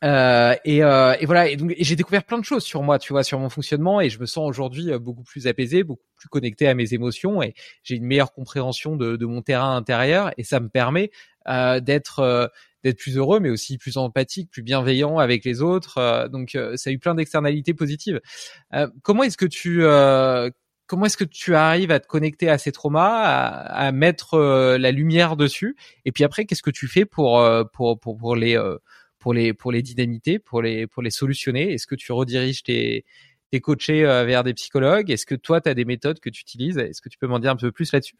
Euh, et, euh, voilà. Et donc j'ai découvert plein de choses sur moi, tu vois, sur mon fonctionnement, et je me sens aujourd'hui beaucoup plus apaisé, beaucoup plus connecté à mes émotions, et j'ai une meilleure compréhension de, de, mon terrain intérieur, et ça me permet euh, d'être d'être plus heureux, mais aussi plus empathique, plus bienveillant avec les autres. Euh, donc, euh, ça a eu plein d'externalités positives. Euh, comment est-ce que tu comment est-ce que tu arrives à te connecter à ces traumas, à, mettre la lumière dessus, et puis après, qu'est-ce que tu fais pour pour pour, pour les pour les pour les dynamiter, pour les pour les solutionner? Est-ce que tu rediriges tes tes coachés vers des psychologues? Est-ce que toi, tu as des méthodes que tu utilises? Est-ce que tu peux m'en dire un peu plus là-dessus?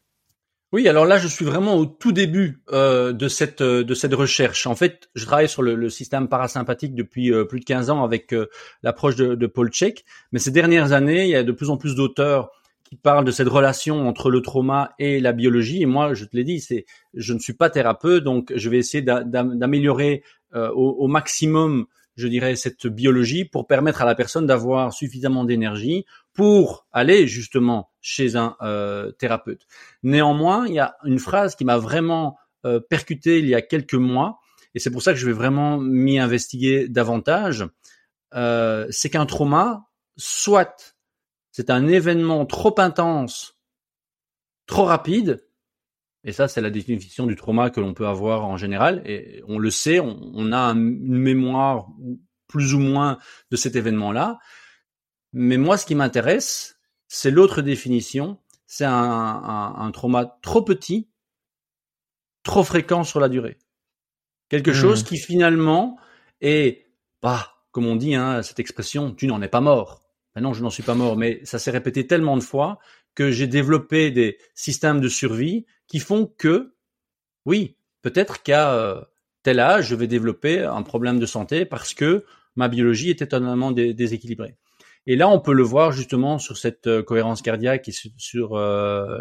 Oui, alors là, je suis vraiment au tout début euh, de cette euh, de cette recherche. En fait, je travaille sur le, système parasympathique depuis euh, plus de 15 ans avec l'approche de, de, Paul Check. Mais ces dernières années, il y a de plus en plus d'auteurs qui parlent de cette relation entre le trauma et la biologie. Et moi, je te l'ai dit, c'est je ne suis pas thérapeute, donc je vais essayer d'améliorer au, au, maximum je dirais, cette biologie pour permettre à la personne d'avoir suffisamment d'énergie pour aller justement chez un euh, thérapeute. Néanmoins, il y a une phrase qui m'a vraiment euh, percuté il y a quelques mois, et c'est pour ça que je vais vraiment m'y investiguer davantage. Euh, c'est qu'un trauma, soit c'est un événement trop intense trop rapide, et ça c'est la définition du trauma que l'on peut avoir en général, et on le sait, on, a une mémoire plus ou moins de cet événement-là. Mais moi, ce qui m'intéresse, c'est l'autre définition, c'est un, un, trauma trop petit, trop fréquent sur la durée. Quelque mmh. chose qui finalement est, bah, comme on dit, hein, cette expression, tu n'en es pas mort. Ben non, je n'en suis pas mort, mais ça s'est répété tellement de fois que j'ai développé des systèmes de survie qui font que, oui, peut-être qu'à euh, tel âge, je vais développer un problème de santé parce que ma biologie est étonnamment déséquilibrée. Et là, on peut le voir justement sur cette euh, cohérence cardiaque et sur, euh,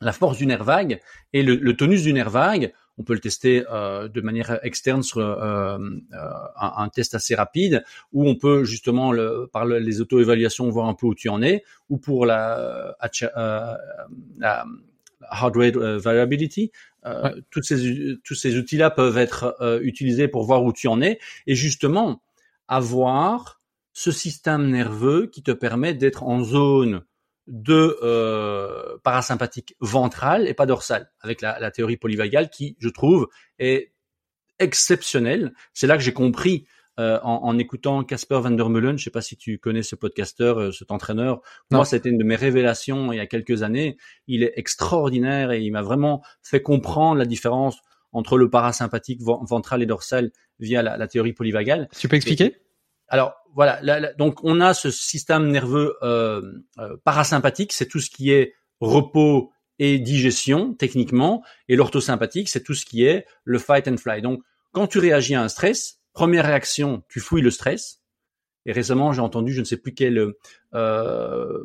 la force du nerf vague et le, tonus du nerf vague. On peut le tester euh, de manière externe sur euh, euh un, un, test assez rapide, où on peut justement le, par les auto-évaluations voir un peu où tu en es, ou pour la, euh, la heart rate variability. Ouais. Toutes ces, tous ces outils-là peuvent être utilisés pour voir où tu en es et justement avoir ce système nerveux qui te permet d'être en zone de euh, parasympathique ventrale et pas dorsale, avec la, la, théorie polyvagale qui, je trouve, est exceptionnelle. C'est là que j'ai compris euh, en, en, écoutant Casper van der Meulen, je sais pas si tu connais ce podcasteur, euh, cet entraîneur. Moi, c'était une de mes révélations il y a quelques années. Il est extraordinaire et il m'a vraiment fait comprendre la différence entre le parasympathique ventral et dorsal via la, la théorie polyvagale. Tu peux expliquer? Alors voilà, donc on a ce système nerveux euh, euh, parasympathique, c'est tout ce qui est repos et digestion techniquement, et l'orthosympathique, c'est tout ce qui est le fight and fly. Donc quand tu réagis à un stress, première réaction, tu fouilles le stress. Et récemment, j'ai entendu, je ne sais plus quelle euh, euh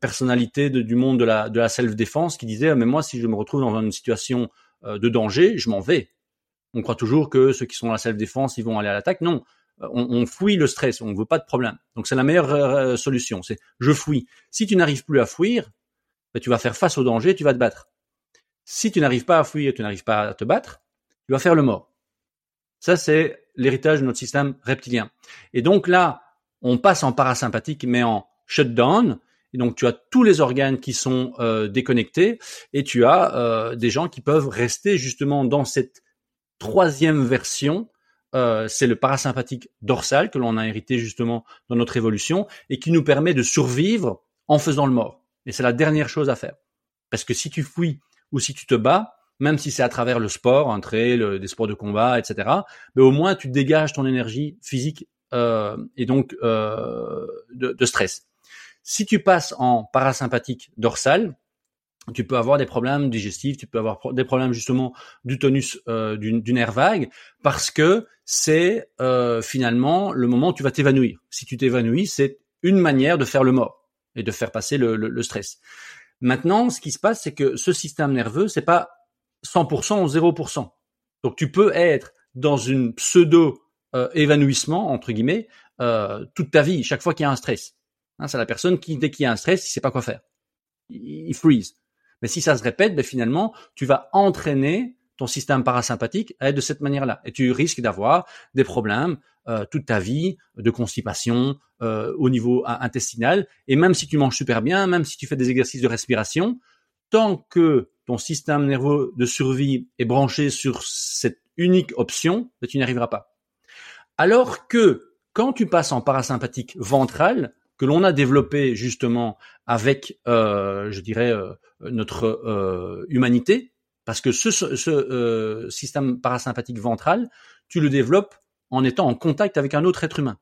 personnalité du monde de la, de la self-défense qui disait, mais moi, si je me retrouve dans une situation de danger, je m'en vais. On croit toujours que ceux qui sont dans la self-défense, ils vont aller à l'attaque. Non, on, on, fouille le stress, on ne veut pas de problème. Donc c'est la meilleure euh, solution, c'est je fouille. Si tu n'arrives plus à fuir, ben, tu vas faire face au danger, tu vas te battre. Si tu n'arrives pas à fuir, tu n'arrives pas à te battre, tu vas faire le mort. Ça c'est l'héritage de notre système reptilien. Et donc là, on passe en parasympathique mais en shutdown. Et donc tu as tous les organes qui sont euh, déconnectés et tu as euh, des gens qui peuvent rester justement dans cette troisième version euh, c'est le parasympathique dorsal que l'on a hérité justement dans notre évolution et qui nous permet de survivre en faisant le mort. Et c'est la dernière chose à faire. Parce que si tu fuis ou si tu te bats, même si c'est à travers le sport, un trail, des sports de combat, etc., mais au moins tu dégages ton énergie physique euh, et donc euh, de stress. Si tu passes en parasympathique dorsal, tu peux avoir des problèmes digestifs, tu peux avoir des problèmes justement du tonus euh, du, nerf vague, parce que c'est euh, finalement le moment où tu vas t'évanouir. Si tu t'évanouis, c'est une manière de faire le mort et de faire passer le, le, stress. Maintenant, ce qui se passe, c'est que ce système nerveux, c'est pas 100% ou 0%. Donc tu peux être dans une pseudo euh, évanouissement entre guillemets euh, toute ta vie, chaque fois qu'il y a un stress. Hein, c'est la personne qui dès qu'il y a un stress, il sait pas quoi faire. Il freeze. Mais si ça se répète, ben finalement, tu vas entraîner ton système parasympathique à être de cette manière-là. Et tu risques d'avoir des problèmes euh, toute ta vie de constipation euh, au niveau intestinal. Et même si tu manges super bien, même si tu fais des exercices de respiration, tant que ton système nerveux de survie est branché sur cette unique option, ben, tu n'y arriveras pas. Alors que quand tu passes en parasympathique ventral, que l'on a développé justement avec, euh, je dirais, euh, notre euh, humanité, parce que ce, ce système parasympathique ventral, tu le développes en étant en contact avec un autre être humain,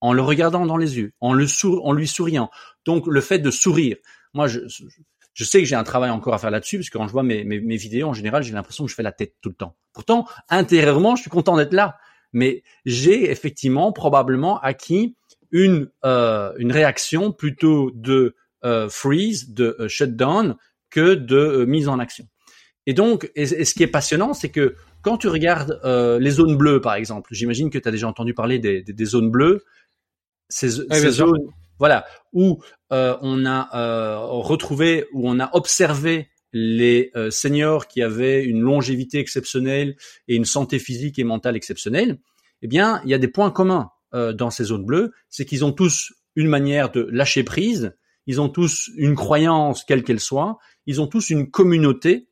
en le regardant dans les yeux, en, le en lui souriant. Donc le fait de sourire, moi je, je sais que j'ai un travail encore à faire là-dessus, parce que quand je vois mes, mes vidéos, en général, j'ai l'impression que je fais la tête tout le temps. Pourtant, intérieurement, je suis content d'être là. Mais j'ai effectivement probablement acquis une, euh, une réaction plutôt de euh, freeze, de euh, shutdown, que de mise en action. Et donc, et, ce qui est passionnant, c'est que quand tu regardes les zones bleues, par exemple, j'imagine que tu as déjà entendu parler des, des, zones bleues, ces, ces zones, voilà, où on a retrouvé, où on a observé les seniors qui avaient une longévité exceptionnelle et une santé physique et mentale exceptionnelle, eh bien, il y a des points communs euh, dans ces zones bleues, c'est qu'ils ont tous une manière de lâcher prise, ils ont tous une croyance, quelle qu'elle soit, ils ont tous une communauté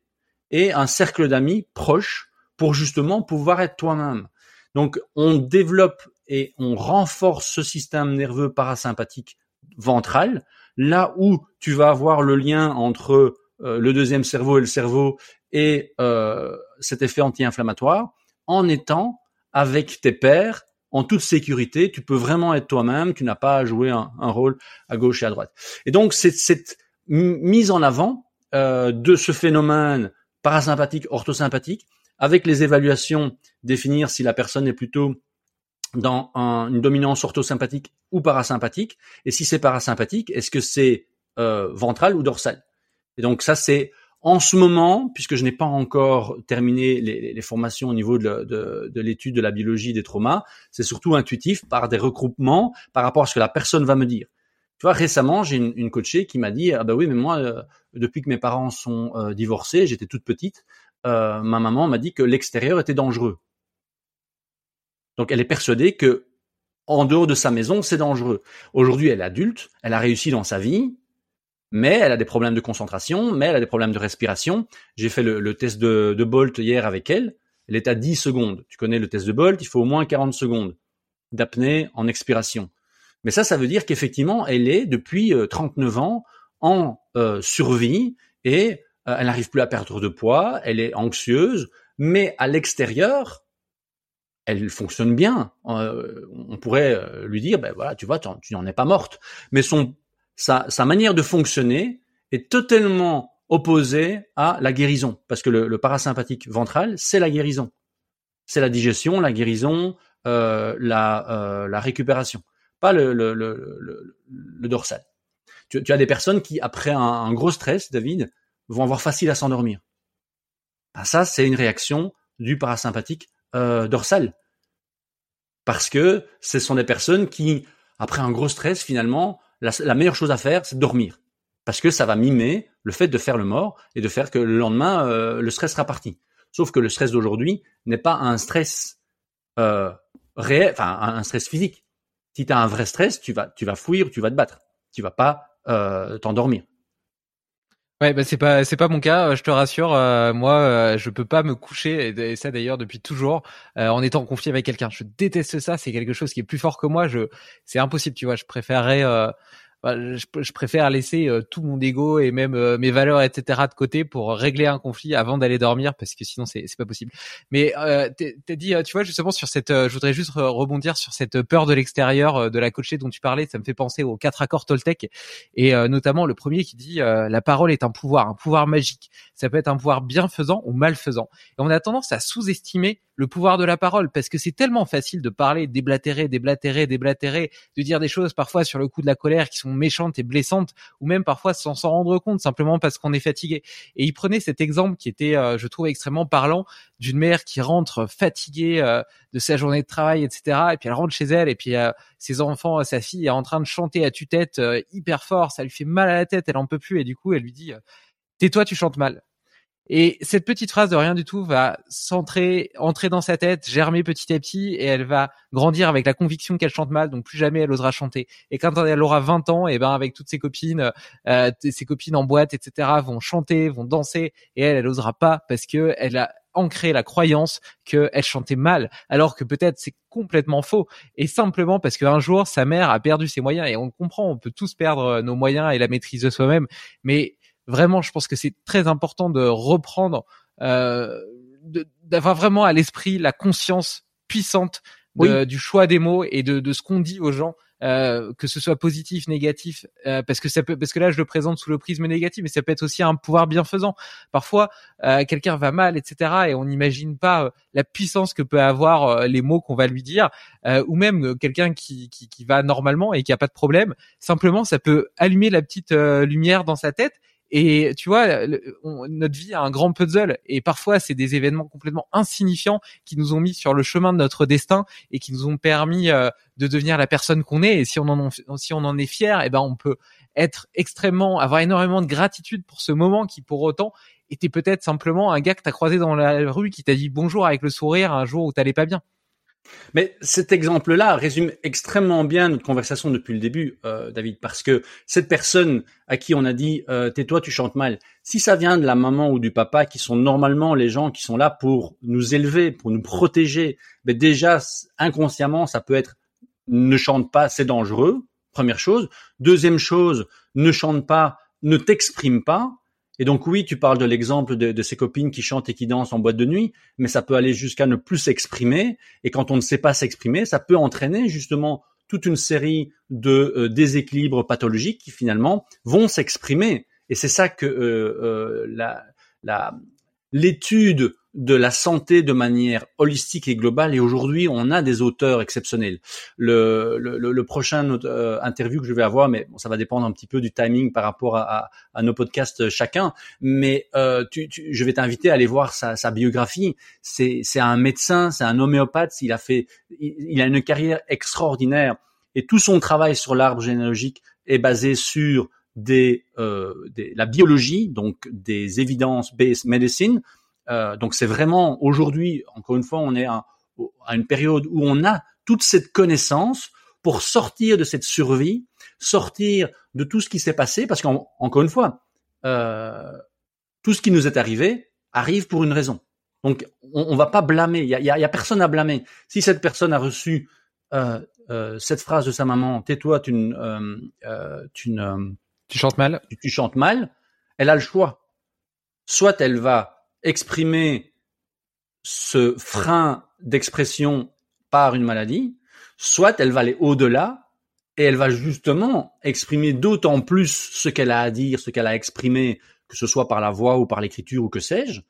et un cercle d'amis proches pour justement pouvoir être toi-même. Donc on développe et on renforce ce système nerveux parasympathique ventral, là où tu vas avoir le lien entre euh, le deuxième cerveau et le cerveau et euh, cet effet anti-inflammatoire, en étant avec tes pairs en toute sécurité, tu peux vraiment être toi-même, tu n'as pas à jouer un, rôle à gauche et à droite. Et donc cette, mise en avant euh, de ce phénomène parasympathique, orthosympathique, avec les évaluations, définir si la personne est plutôt dans une dominance orthosympathique ou parasympathique, et si c'est parasympathique, est-ce que c'est euh, ventral ou dorsal? Et donc ça, c'est en ce moment, puisque je n'ai pas encore terminé les, formations au niveau de, l'étude de la biologie des traumas, c'est surtout intuitif par des regroupements par rapport à ce que la personne va me dire. Tu vois, récemment, j'ai une, coachée qui m'a dit, ah bah oui, mais moi, euh, depuis que mes parents sont euh, divorcés, j'étais toute petite, euh, ma maman m'a dit que l'extérieur était dangereux. Donc elle est persuadée que en dehors de sa maison, c'est dangereux. Aujourd'hui, elle est adulte, elle a réussi dans sa vie, mais elle a des problèmes de concentration, mais elle a des problèmes de respiration. J'ai fait le, test de, Bolt hier avec elle. Elle est à 10 secondes. Tu connais le test de Bolt, il faut au moins 40 secondes d'apnée en expiration. Mais ça, ça veut dire qu'effectivement, elle est depuis 39 euh, ans en euh, survie et euh, elle n'arrive plus à perdre de poids, elle est anxieuse, mais à l'extérieur, elle fonctionne bien. on pourrait lui dire, ben voilà, tu vois, tu n'en es pas morte. Mais son sa, manière de fonctionner est totalement opposée à la guérison, parce que le, parasympathique ventral, c'est la guérison. C'est la digestion, la guérison, euh, la, euh, la récupération, pas le, dorsal. Tu, tu, as des personnes qui, après un, gros stress, David, vont avoir facile à s'endormir. Ben ça, c'est une réaction du parasympathique euh, dorsal. Parce que ce sont des personnes qui, après un gros stress, finalement, la, meilleure chose à faire, c'est dormir. Parce que ça va mimer le fait de faire le mort et de faire que le lendemain, euh, le stress sera parti. Sauf que le stress d'aujourd'hui n'est pas un stress euh, réel, enfin un stress physique. Si tu as un vrai stress, tu vas, tu vas fuir, tu vas te battre. Tu vas pas euh, t'endormir. Ouais, bah c'est pas c'est pas mon cas. Je te rassure, moi, je peux pas me coucher et, ça d'ailleurs depuis toujours en étant en conflit avec quelqu'un. Je déteste ça. C'est quelque chose qui est plus fort que moi. Je c'est impossible, tu vois. Je préférerais bah, je, préfère laisser euh, tout mon ego et même euh, mes valeurs, etc. de côté pour régler un conflit avant d'aller dormir parce que sinon c'est pas possible. Mais euh, t'as dit, tu vois, justement sur cette, je voudrais juste rebondir sur cette peur de l'extérieur de la coachée dont tu parlais. Ça me fait penser aux quatre accords Toltec et notamment le premier qui dit la parole est un pouvoir, un pouvoir magique. Ça peut être un pouvoir bienfaisant ou malfaisant. Et on a tendance à sous-estimer le pouvoir de la parole parce que c'est tellement facile de parler, déblatérer, déblatérer, déblatérer, de dire des choses parfois sur le coup de la colère qui sont méchantes et blessantes ou même parfois sans s'en rendre compte simplement parce qu'on est fatigué. Et il prenait cet exemple qui était, euh, je trouve, extrêmement parlant d'une mère qui rentre fatiguée euh, de sa journée de travail, etc. Et puis elle rentre chez elle et puis euh, ses enfants, sa fille est en train de chanter à tue-tête hyper fort, ça lui fait mal à la tête, elle en peut plus et du coup elle lui dit tais-toi, tu chantes mal. Et cette petite phrase de rien du tout va s'entrer, entrer dans sa tête, germer petit à petit, et elle va grandir avec la conviction qu'elle chante mal, donc plus jamais elle osera chanter. Et quand elle aura 20 ans, et eh ben avec toutes ses copines, euh, ses copines en boîte, etc., vont chanter, vont danser, et elle, elle osera pas parce que elle a ancré la croyance qu'elle chantait mal, alors que peut-être c'est complètement faux, et simplement parce qu'un jour sa mère a perdu ses moyens, et on comprend, on peut tous perdre nos moyens et la maîtrise de soi-même, mais vraiment, je pense que c'est très important de reprendre, euh, d'avoir vraiment à l'esprit la conscience puissante du choix des mots et de, de ce qu'on dit aux gens. Euh, que ce soit positif, négatif, euh, parce que ça peut, parce que là je le présente sous le prisme négatif, mais ça peut être aussi un pouvoir bienfaisant. Parfois, euh, quelqu'un va mal, etc., et on n'imagine pas euh, la puissance que peut avoir euh, les mots qu'on va lui dire, ou même quelqu'un qui, qui, qui, va normalement et qui a pas de problème. Simplement, ça peut allumer la petite lumière dans sa tête et tu vois, notre vie a un grand puzzle et parfois c'est des événements complètement insignifiants qui nous ont mis sur le chemin de notre destin et qui nous ont permis euh, de devenir la personne qu'on est. Et si on en, si on en est fier, eh ben on peut être extrêmement, avoir énormément de gratitude pour ce moment qui pour autant était peut-être simplement un gars que t'as croisé dans la rue qui t'a dit bonjour avec le sourire un jour où t'allais pas bien. Mais cet exemple-là résume extrêmement bien notre conversation depuis le début, euh, David, parce que cette personne à qui on a dit euh, tais-toi, tu chantes mal, si ça vient de la maman ou du papa, qui sont normalement les gens qui sont là pour nous élever, pour nous protéger, mais déjà inconsciemment, ça peut être ne chante pas, c'est dangereux. Première chose. Deuxième chose, ne chante pas, ne t'exprime pas. Et donc oui, tu parles de l'exemple de, de, ces copines qui chantent et qui dansent en boîte de nuit, mais ça peut aller jusqu'à ne plus s'exprimer. Et quand on ne sait pas s'exprimer, ça peut entraîner justement toute une série de euh, déséquilibres pathologiques qui finalement vont s'exprimer. Et c'est ça que euh, euh, la, l'étude de la santé de manière holistique et globale. Et aujourd'hui, on a des auteurs exceptionnels. Le, le, le prochain euh, interview que je vais avoir, mais bon, ça va dépendre un petit peu du timing par rapport à, à, nos podcasts chacun. Mais euh, tu, tu, je vais t'inviter à aller voir sa, sa biographie. C'est, un médecin, c'est un homéopathe. Il a fait, il, a une carrière extraordinaire. Et tout son travail sur l'arbre généalogique est basé sur des, euh, des, la biologie, donc des evidence-based medicine. Euh, donc c'est vraiment aujourd'hui, encore une fois, on est à, à, une période où on a toute cette connaissance pour sortir de cette survie, sortir de tout ce qui s'est passé, parce qu'encore une fois, euh, tout ce qui nous est arrivé arrive pour une raison. Donc on, on va pas blâmer, il y a, y a, personne à blâmer. Si cette personne a reçu euh, euh cette phrase de sa maman, tais-toi, tu, euh, euh, tu ne tu chantes mal tu, chantes mal, elle a le choix. Soit elle va exprimer ce frein d'expression par une maladie, soit elle va aller au-delà et elle va justement exprimer d'autant plus ce qu'elle a à dire, ce qu'elle a exprimé, que ce soit par la voix ou par l'écriture ou que sais-je,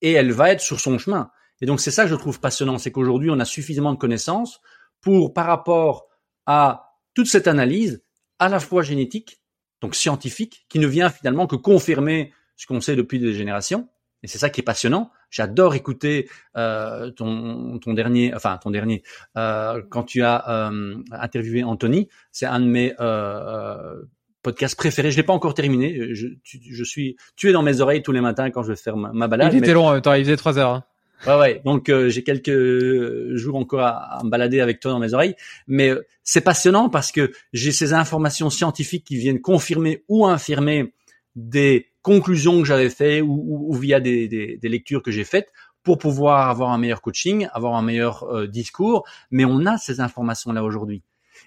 et elle va être sur son chemin. Et donc c'est ça que je trouve passionnant, c'est qu'aujourd'hui on a suffisamment de connaissances pour, par rapport à toute cette analyse, à la fois génétique, donc scientifique, qui ne vient finalement que confirmer ce qu'on sait depuis des générations. Et c'est ça qui est passionnant. J'adore écouter euh, ton, ton dernier, enfin ton dernier, euh, quand tu as euh, interviewé Anthony. C'est un de mes euh, podcasts préférés. Je l'ai pas encore terminé. Je, je, suis, tu es dans mes oreilles tous les matins quand je vais faire ma, balade. Il était long en même temps. Il faisait trois heures. Hein. Ouais, ouais. Donc euh, j'ai quelques jours encore à, à, me balader avec toi dans mes oreilles, mais euh, c'est passionnant parce que j'ai ces informations scientifiques qui viennent confirmer ou infirmer des conclusions que j'avais faites ou, ou, via des, des, des, lectures que j'ai faites pour pouvoir avoir un meilleur coaching, avoir un meilleur euh, discours. Mais on a ces informations là aujourd'hui.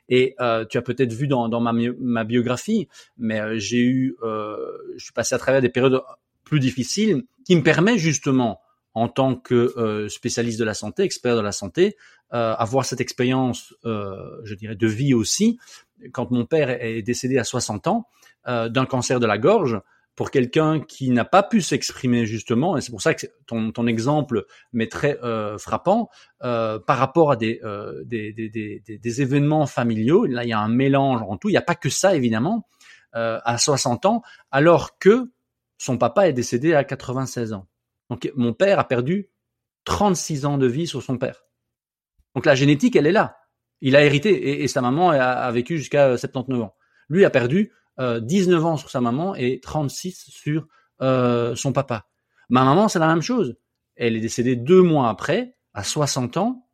Et euh, tu as peut-être vu dans, dans ma, ma, biographie, mais j'ai eu, je suis passé à travers des périodes plus difficiles qui me permettent justement en tant que euh, spécialiste de la santé, expert de la santé, euh, avoir cette expérience, euh, je dirais, de vie aussi. Quand mon père est décédé à 60 ans d'un cancer de la gorge, pour quelqu'un qui n'a pas pu s'exprimer justement, et c'est pour ça que ton, ton exemple m'est très frappant, par rapport à des, des, des, des, des, événements familiaux, là il y a un mélange en tout, il n'y a pas que ça évidemment, à 60 ans, alors que son papa est décédé à 96 ans. Donc mon père a perdu 36 ans de vie sur son père. Donc la génétique, elle est là. Il a hérité et, sa maman a, vécu jusqu'à 79 ans. Lui a perdu euh, 19 ans sur sa maman et 36 sur euh, son papa. Ma maman, c'est la même chose. Elle est décédée deux mois après, à 60 ans.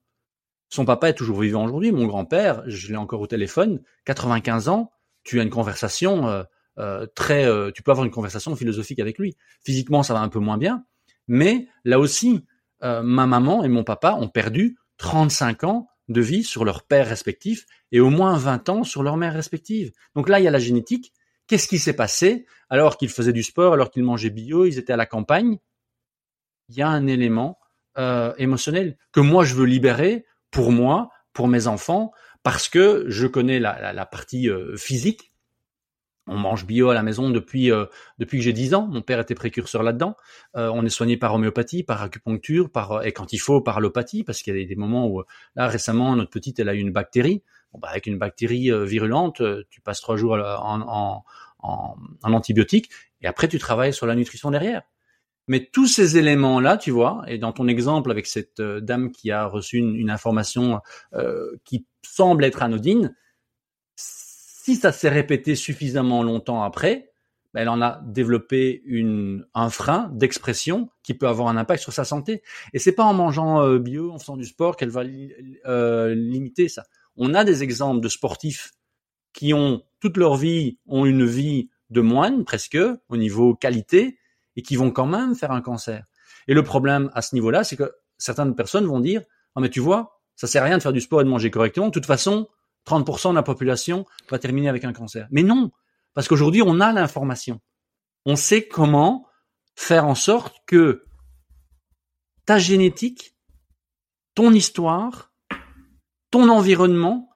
Son papa est toujours vivant aujourd'hui. Mon grand-père, je l'ai encore au téléphone, 95 ans. Tu as une conversation euh, euh très, euh, tu peux avoir une conversation philosophique avec lui. Physiquement, ça va un peu moins bien, mais là aussi, euh, ma maman et mon papa ont perdu 35 ans de vie sur leur père respectif et au moins 20 ans sur leur mère respective. Donc là, il y a la génétique. Qu'est-ce qui s'est passé alors qu'ils faisaient du sport, alors qu'ils mangeaient bio, ils étaient à la campagne? Il y a un élément euh, émotionnel que moi je veux libérer pour moi, pour mes enfants, parce que je connais la, la, partie euh, physique, on mange bio à la maison depuis euh, depuis que j'ai 10 ans. Mon père était précurseur là-dedans. Euh, on est soigné par homéopathie, par acupuncture, par euh, et quand il faut par allopathie, parce qu'il y a des, moments où là récemment notre petite elle a eu une bactérie. Bon, bah, avec une bactérie virulente, tu passes trois jours en, en, en, et après tu travailles sur la nutrition derrière. Mais tous ces éléments-là, tu vois, et dans ton exemple avec cette dame qui a reçu une, une information qui semble être anodine, si ça s'est répété suffisamment longtemps après, ben, elle en a développé une, un frein d'expression qui peut avoir un impact sur sa santé. Et c'est pas en mangeant euh, bio, en faisant du sport qu'elle va euh, limiter ça. On a des exemples de sportifs qui ont toute leur vie ont une vie de moine presque au niveau qualité et qui vont quand même faire un cancer. Et le problème à ce niveau-là, c'est que certaines personnes vont dire "Ah mais tu vois, ça sert à rien de faire du sport et de manger correctement. De toute façon, 30% de la population va terminer avec un cancer." Mais non, parce qu'aujourd'hui, on a l'information. On sait comment faire en sorte que ta génétique, ton histoire, ton environnement,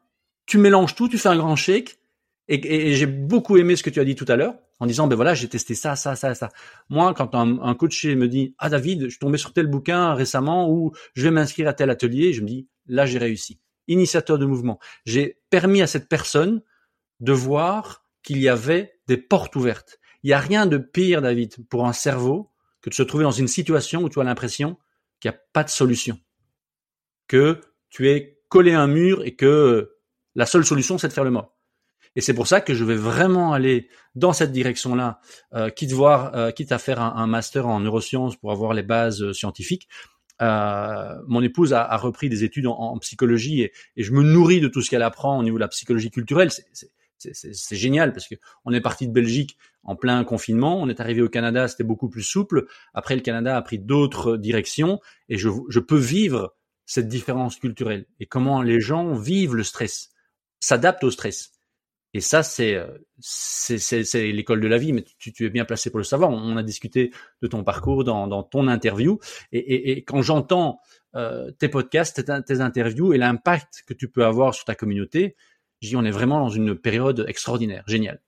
tu mélanges tout, tu fais un grand shake. Et, j'ai beaucoup aimé ce que tu as dit tout à l'heure en disant ben voilà j'ai testé ça ça ça ça. Moi quand un, un coach me dit ah David je suis tombé sur tel bouquin récemment ou je vais m'inscrire à tel atelier je me dis là j'ai réussi. Initiateur de mouvement. J'ai permis à cette personne de voir qu'il y avait des portes ouvertes. Il n'y a rien de pire, David, pour un cerveau que de se trouver dans une situation où tu as l'impression qu'il n'y a pas de solution. Que tu es collé à un mur et que la seule solution, c'est de faire le mort. Et c'est pour ça que je vais vraiment aller dans cette direction-là, euh, quitte, euh, quitte à faire un, master en neurosciences pour avoir les bases euh, scientifiques. Euh, mon épouse a, repris des études en, psychologie et, je me nourris de tout ce qu'elle apprend au niveau de la psychologie culturelle. C'est génial parce que on est parti de Belgique en plein confinement, on est arrivé au Canada, c'était beaucoup plus souple. Après, le Canada a pris d'autres directions et je peux vivre cette différence culturelle et comment les gens vivent le stress, s'adaptent au stress. Et ça, c'est c'est l'école de la vie, mais tu, tu, es bien placé pour le savoir. On, a discuté de ton parcours dans, dans ton interview, et, et, et quand j'entends euh, tes podcasts, tes, interviews et l'impact que tu peux avoir sur ta communauté, on est vraiment dans une période extraordinaire, géniale.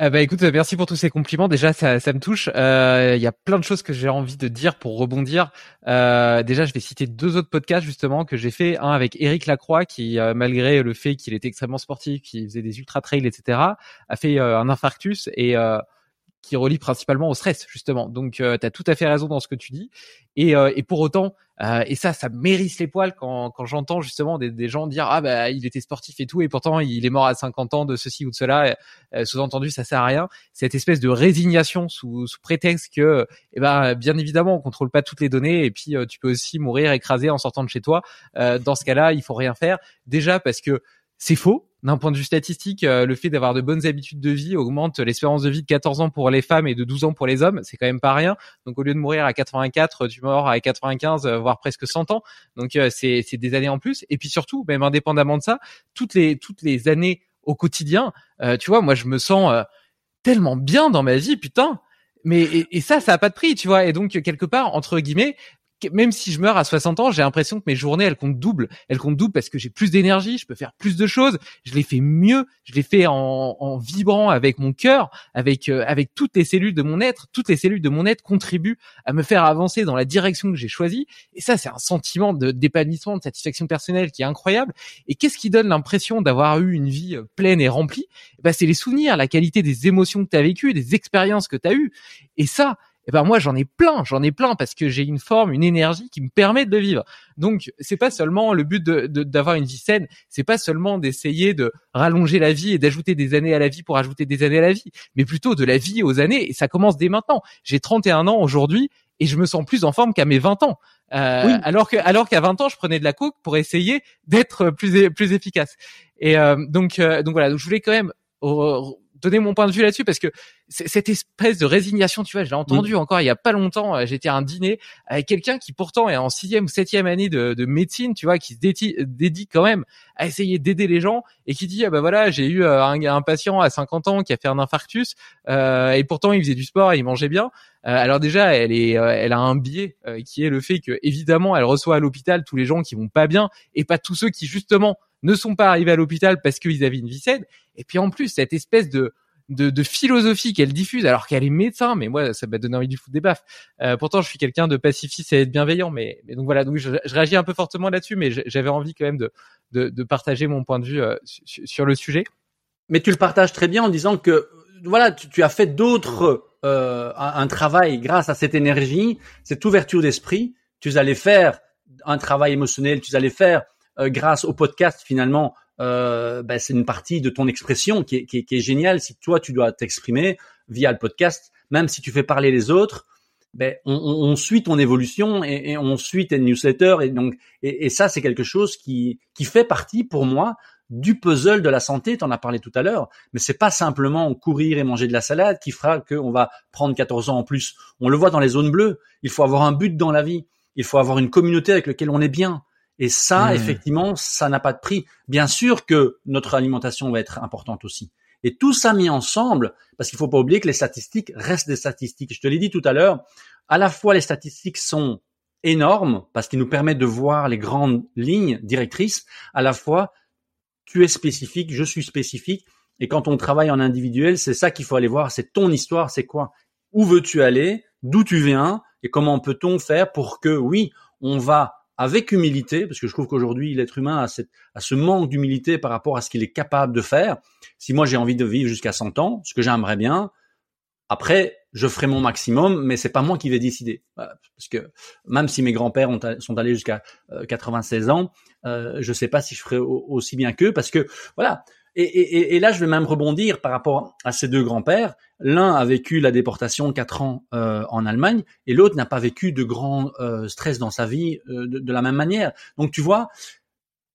Eh ben, écoute, merci pour tous ces compliments. Déjà, ça, me touche. Euh, il y a plein de choses que j'ai envie de dire pour rebondir. Euh, déjà, je vais citer deux autres podcasts justement que j'ai fait. Un avec Eric Lacroix, qui euh, malgré le fait qu'il était extrêmement sportif, qu'il faisait des ultra trails, etc., a fait un infarctus et qui relie principalement au stress justement. Donc, tu as tout à fait raison dans ce que tu dis. Et, et pour autant, euh, et ça, ça mérite les poils quand, quand j'entends justement des, des, gens dire ah bah il était sportif et tout et pourtant il est mort à 50 ans de ceci ou de cela. Euh, Sous-entendu, ça sert à rien. Cette espèce de résignation sous, sous prétexte que eh ben bien évidemment on contrôle pas toutes les données et puis euh, tu peux aussi mourir écrasé en sortant de chez toi. Euh, dans ce cas-là, il faut rien faire. Déjà parce que c'est faux d'un point de vue statistique, euh, le fait d'avoir de bonnes habitudes de vie augmente l'espérance de vie de 14 ans pour les femmes et de 12 ans pour les hommes. C'est quand même pas rien. Donc au lieu de mourir à 84, tu meurs à 95, euh, voire presque 100 ans. Donc euh, c'est des années en plus. Et puis surtout, même indépendamment de ça, toutes les toutes les années au quotidien, tu vois, moi je me sens tellement bien dans ma vie, putain. Mais et, et, ça, ça a pas de prix, tu vois. Et donc quelque part, entre guillemets, même si je meurs à 60 ans, j'ai l'impression que mes journées elles comptent double. Elles comptent double parce que j'ai plus d'énergie, je peux faire plus de choses, je les fais mieux, je les fais en, en vibrant avec mon cœur, avec euh, avec toutes les cellules de mon être. Toutes les cellules de mon être contribuent à me faire avancer dans la direction que j'ai choisie. Et ça, c'est un sentiment de d'épanouissement, de satisfaction personnelle qui est incroyable. Et qu'est-ce qui donne l'impression d'avoir eu une vie euh, pleine et remplie? Ben, c'est les souvenirs, la qualité des émotions que tu as vécues, des expériences que tu as eues. Et ça, eh ben moi j'en ai plein, j'en ai plein parce que j'ai une forme, une énergie qui me permet de vivre. Donc c'est pas seulement le but de d'avoir une vie saine, c'est pas seulement d'essayer de rallonger la vie et d'ajouter des années à la vie pour ajouter des années à la vie, mais plutôt de la vie aux années et ça commence dès maintenant. J'ai 31 ans aujourd'hui et je me sens plus en forme qu'à mes 20 ans. Euh, alors que alors qu'à 20 ans je prenais de la coke pour essayer d'être plus plus efficace. Et euh, donc euh, donc voilà, donc je voulais quand même donner mon point de vue là-dessus parce que cette espèce de résignation, tu vois, je l'ai entendu encore il y a pas longtemps. Euh, j'étais à un dîner avec quelqu'un qui pourtant est en sixième ou septième année de, de médecine, tu vois, qui se dédie, quand même à essayer d'aider les gens et qui dit ah bah voilà j'ai eu euh, un, un, patient à 50 ans qui a fait un infarctus euh, et pourtant il faisait du sport, et il mangeait bien. Euh, alors déjà elle est, elle a un biais qui est le fait que évidemment elle reçoit à l'hôpital tous les gens qui vont pas bien et pas tous ceux qui justement ne sont pas arrivés à l'hôpital parce qu'ils avaient une vie saine. Et puis en plus, cette espèce de de, de philosophie qu'elle diffuse alors qu'elle est médecin mais moi ça m'a donné envie du foutre des baffes. Euh, pourtant je suis quelqu'un de pacifiste et de bienveillant mais, donc voilà. Donc je, réagis un peu fortement là-dessus mais j'avais envie quand même de, de, de, partager mon point de vue euh, sur, le sujet. Mais tu le partages très bien en disant que voilà tu, as fait d'autres euh, un, un, travail grâce à cette énergie cette ouverture d'esprit. Tu allais faire un travail émotionnel tu allais faire grâce au podcast finalement euh, ben, c'est une partie de ton expression qui est, qui, est, qui est géniale. Si toi, tu dois t'exprimer via le podcast, même si tu fais parler les autres, ben, on, on, suit ton évolution et, et, on suit tes newsletters. Et donc, et, et ça, c'est quelque chose qui, qui fait partie pour moi du puzzle de la santé, tu en as parlé tout à l'heure, mais c'est pas simplement courir et manger de la salade qui fera qu'on va prendre 14 ans en plus. On le voit dans les zones bleues, il faut avoir un but dans la vie, il faut avoir une communauté avec laquelle on est bien. Et ça, mmh. effectivement, ça n'a pas de prix. Bien sûr que notre alimentation va être importante aussi. Et tout ça mis ensemble, parce qu'il faut pas oublier que les statistiques restent des statistiques. Je te l'ai dit tout à l'heure, à la fois les statistiques sont énormes parce qu'ils nous permettent de voir les grandes lignes directrices, à la fois tu es spécifique, je suis spécifique. Et quand on travaille en individuel, c'est ça qu'il faut aller voir, c'est ton histoire, c'est quoi? Où veux-tu aller? D'où tu viens? Et comment peut-on faire pour que, oui, on va avec humilité, parce que je trouve qu'aujourd'hui l'être humain a, ce manque d'humilité par rapport à ce qu'il est capable de faire. Si moi j'ai envie de vivre jusqu'à 100 ans, ce que j'aimerais bien, après je ferai mon maximum, mais c'est pas moi qui vais décider. Parce que même si mes grands-pères sont allés jusqu'à 96 euh, ans, euh, je sais pas si je ferai aussi bien qu'eux, parce que voilà, et, et, et, là, je vais même rebondir par rapport à ces deux grands-pères. L'un a vécu la déportation de quatre ans euh, en Allemagne et l'autre n'a pas vécu de grand euh, stress dans sa vie euh, de, de, la même manière. Donc tu vois,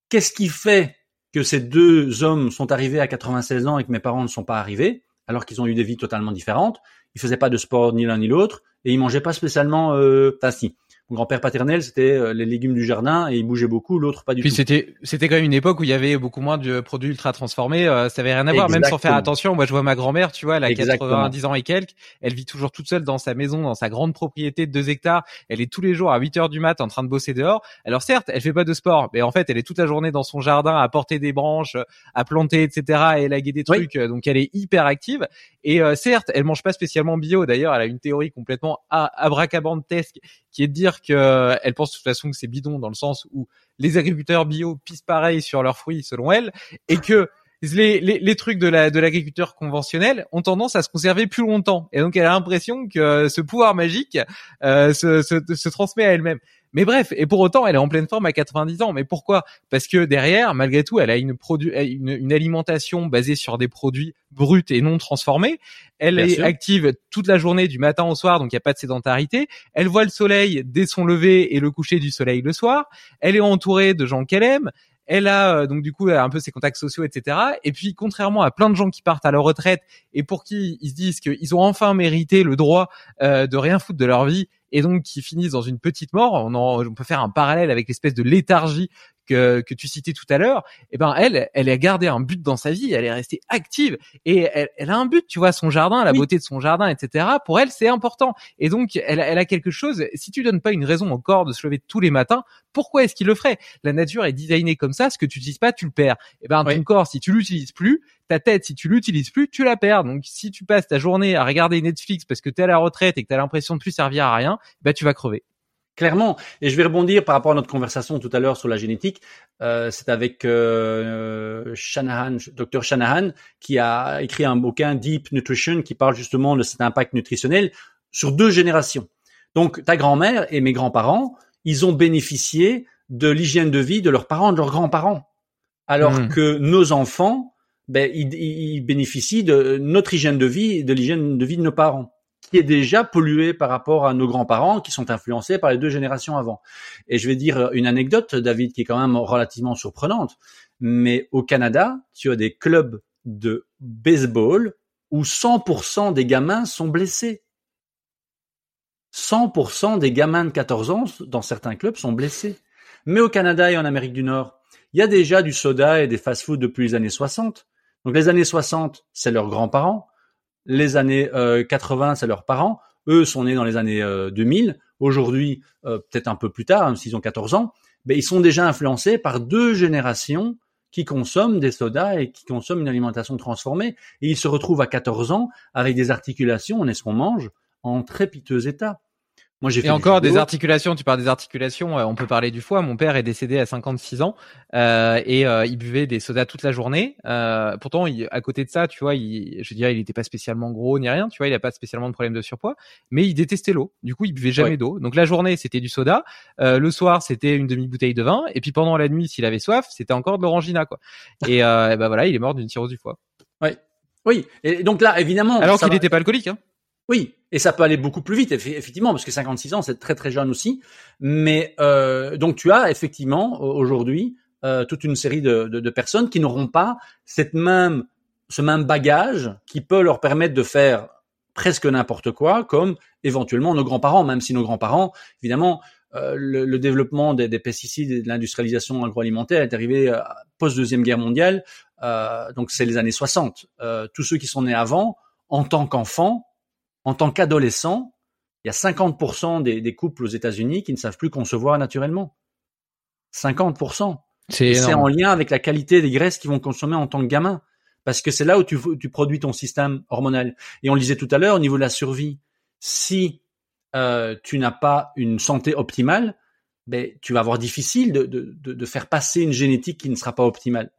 qu'est-ce qui fait que ces deux hommes sont arrivés à 96 ans et que mes parents ne sont pas arrivés alors qu'ils ont eu des vies totalement différentes? Ils faisaient pas de sport ni l'un ni l'autre et ils mangeaient pas spécialement. Euh, enfin si, mon grand-père paternel, c'était euh, les légumes du jardin et il bougeait beaucoup, l'autre pas du Puis tout. c'était c'était quand même une époque où il y avait beaucoup moins de produits ultra transformés, euh, ça avait rien à voir même sans faire attention. Moi je vois ma grand-mère, tu vois, elle a Exactement. 90 ans et quelques, elle vit toujours toute seule dans sa maison, dans sa grande propriété de 2 hectares, elle est tous les jours à 8 heures du mat en train de bosser dehors. Alors certes, elle fait pas de sport, mais en fait, elle est toute la journée dans son jardin à porter des branches, à planter etc. et élaguer des trucs, oui. donc elle est hyper active et euh, certes, elle mange pas spécialement bio d'ailleurs, elle a une théorie complètement abracabantesque qui est de dire euh, elle pense de toute façon que c'est bidon dans le sens où les agriculteurs bio pissent pareil sur leurs fruits selon elle et que les, trucs de la de l'agriculteur conventionnel ont tendance à se conserver plus longtemps et donc elle a l'impression que ce pouvoir magique euh, se transmet à elle-même. Mais bref, et pour autant, elle est en pleine forme à 90 ans. Mais pourquoi? Parce que derrière, malgré tout, elle a une, une, une, alimentation basée sur des produits bruts et non transformés. Elle Bien est sûr. active toute la journée, du matin au soir, donc il n'y a pas de sédentarité. Elle voit le soleil dès son lever et le coucher du soleil le soir. Elle est entourée de gens qu'elle aime. Elle a euh, donc du coup un peu ses contacts sociaux, etc. Et puis contrairement à plein de gens qui partent à leur retraite et pour qui ils se disent qu'ils ont enfin mérité le droit euh, de rien foutre de leur vie et donc qui finissent dans une petite mort. On, en, peut faire un parallèle avec l'espèce de léthargie que, que tu citais tout à l'heure, eh ben elle, elle a gardé un but dans sa vie, elle est restée active et elle, elle a un but, tu vois, son jardin, la oui. beauté de son jardin, etc. Pour elle, c'est important. Et donc, elle, elle a quelque chose. Si tu donnes pas une raison au corps de se lever tous les matins, pourquoi est-ce qu'il le ferait? La nature est designée comme ça. Ce que tu utilises pas, tu le perds. Et eh ben ton corps, si tu l'utilises plus, ta tête, si tu l'utilises plus, tu la perds. Donc, si tu passes ta journée à regarder Netflix parce que tu es à la retraite et que tu as l'impression de plus servir à rien, ben tu vas crever. Clairement, et je vais rebondir par rapport à notre conversation tout à l'heure sur la génétique. Euh, c'est avec euh, Shanahan, Dr Shanahan, qui a écrit un bouquin Deep Nutrition qui parle justement de cet impact nutritionnel sur deux générations. Donc ta grand-mère et mes grands-parents, ils ont bénéficié de l'hygiène de vie de leurs parents, de leurs grands-parents, alors mmh. que nos enfants, ben, ils, ils bénéficient de notre hygiène de vie et de l'hygiène de vie de nos parents qui est déjà pollué par rapport à nos grands-parents qui sont influencés par les deux générations avant. Et je vais dire une anecdote, David, qui est quand même relativement surprenante. Mais au Canada, tu as des clubs de baseball où 100% des gamins sont blessés. 100% des gamins de 14 ans dans certains clubs sont blessés. Mais au Canada et en Amérique du Nord, il y a déjà du soda et des fast-foods depuis les années 60. Donc les années 60, c'est leurs grands-parents les années euh, 80, c'est leurs parents. Eux sont nés dans les années euh, 2000. Aujourd'hui, euh, peut-être un peu plus tard, même s'ils ont 14 ans, mais ils sont déjà influencés par deux générations qui consomment des sodas et qui consomment une alimentation transformée. Et ils se retrouvent à 14 ans avec des articulations, on est ce qu'on mange, en très piteux état. Moi, j'ai fait Et encore judo. des articulations, tu parles des articulations, euh, on peut parler du foie. Mon père est décédé à 56 ans euh, et euh, il buvait des sodas toute la journée. Euh, pourtant, il, à côté de ça, tu vois, il, je dirais, il n'était pas spécialement gros ni rien, tu vois, il a pas spécialement de problème de surpoids, mais il détestait l'eau. Du coup, il buvait jamais Ouais. d'eau. Donc la journée, c'était du soda, euh, le soir, c'était une demi-bouteille de vin, et puis pendant la nuit, s'il avait soif, c'était encore de l'orangina, quoi. Et, euh, et ben voilà, il est mort d'une cirrhose du foie. Oui. Et donc là, évidemment. Alors qu'il va- n'était pas alcoolique. Hein. Oui, et ça peut aller beaucoup plus vite, effe- effectivement, parce que 56 ans, c'est très très jeune aussi. Mais euh, donc tu as effectivement au- aujourd'hui euh, toute une série de, de, de personnes qui n'auront pas cette même ce même bagage qui peut leur permettre de faire presque n'importe quoi, comme éventuellement nos grands-parents, même si nos grands-parents, évidemment, euh, le, le développement des, des pesticides et de l'industrialisation agroalimentaire est arrivé euh, post deuxième guerre mondiale, euh, donc c'est les années 60. Euh, tous ceux qui sont nés avant, en tant qu'enfants, en tant qu'adolescent, il y a 50% des, des couples aux États-Unis qui ne savent plus concevoir naturellement. 50%. C'est en lien avec la qualité des graisses qu'ils vont consommer en tant que gamin. Parce que c'est là où tu, tu produis ton système hormonal. Et on le disait tout à l'heure, au niveau de la survie, si euh, tu n'as pas une santé optimale, ben, tu vas avoir difficile de, de, de, de faire passer une génétique qui ne sera pas optimale.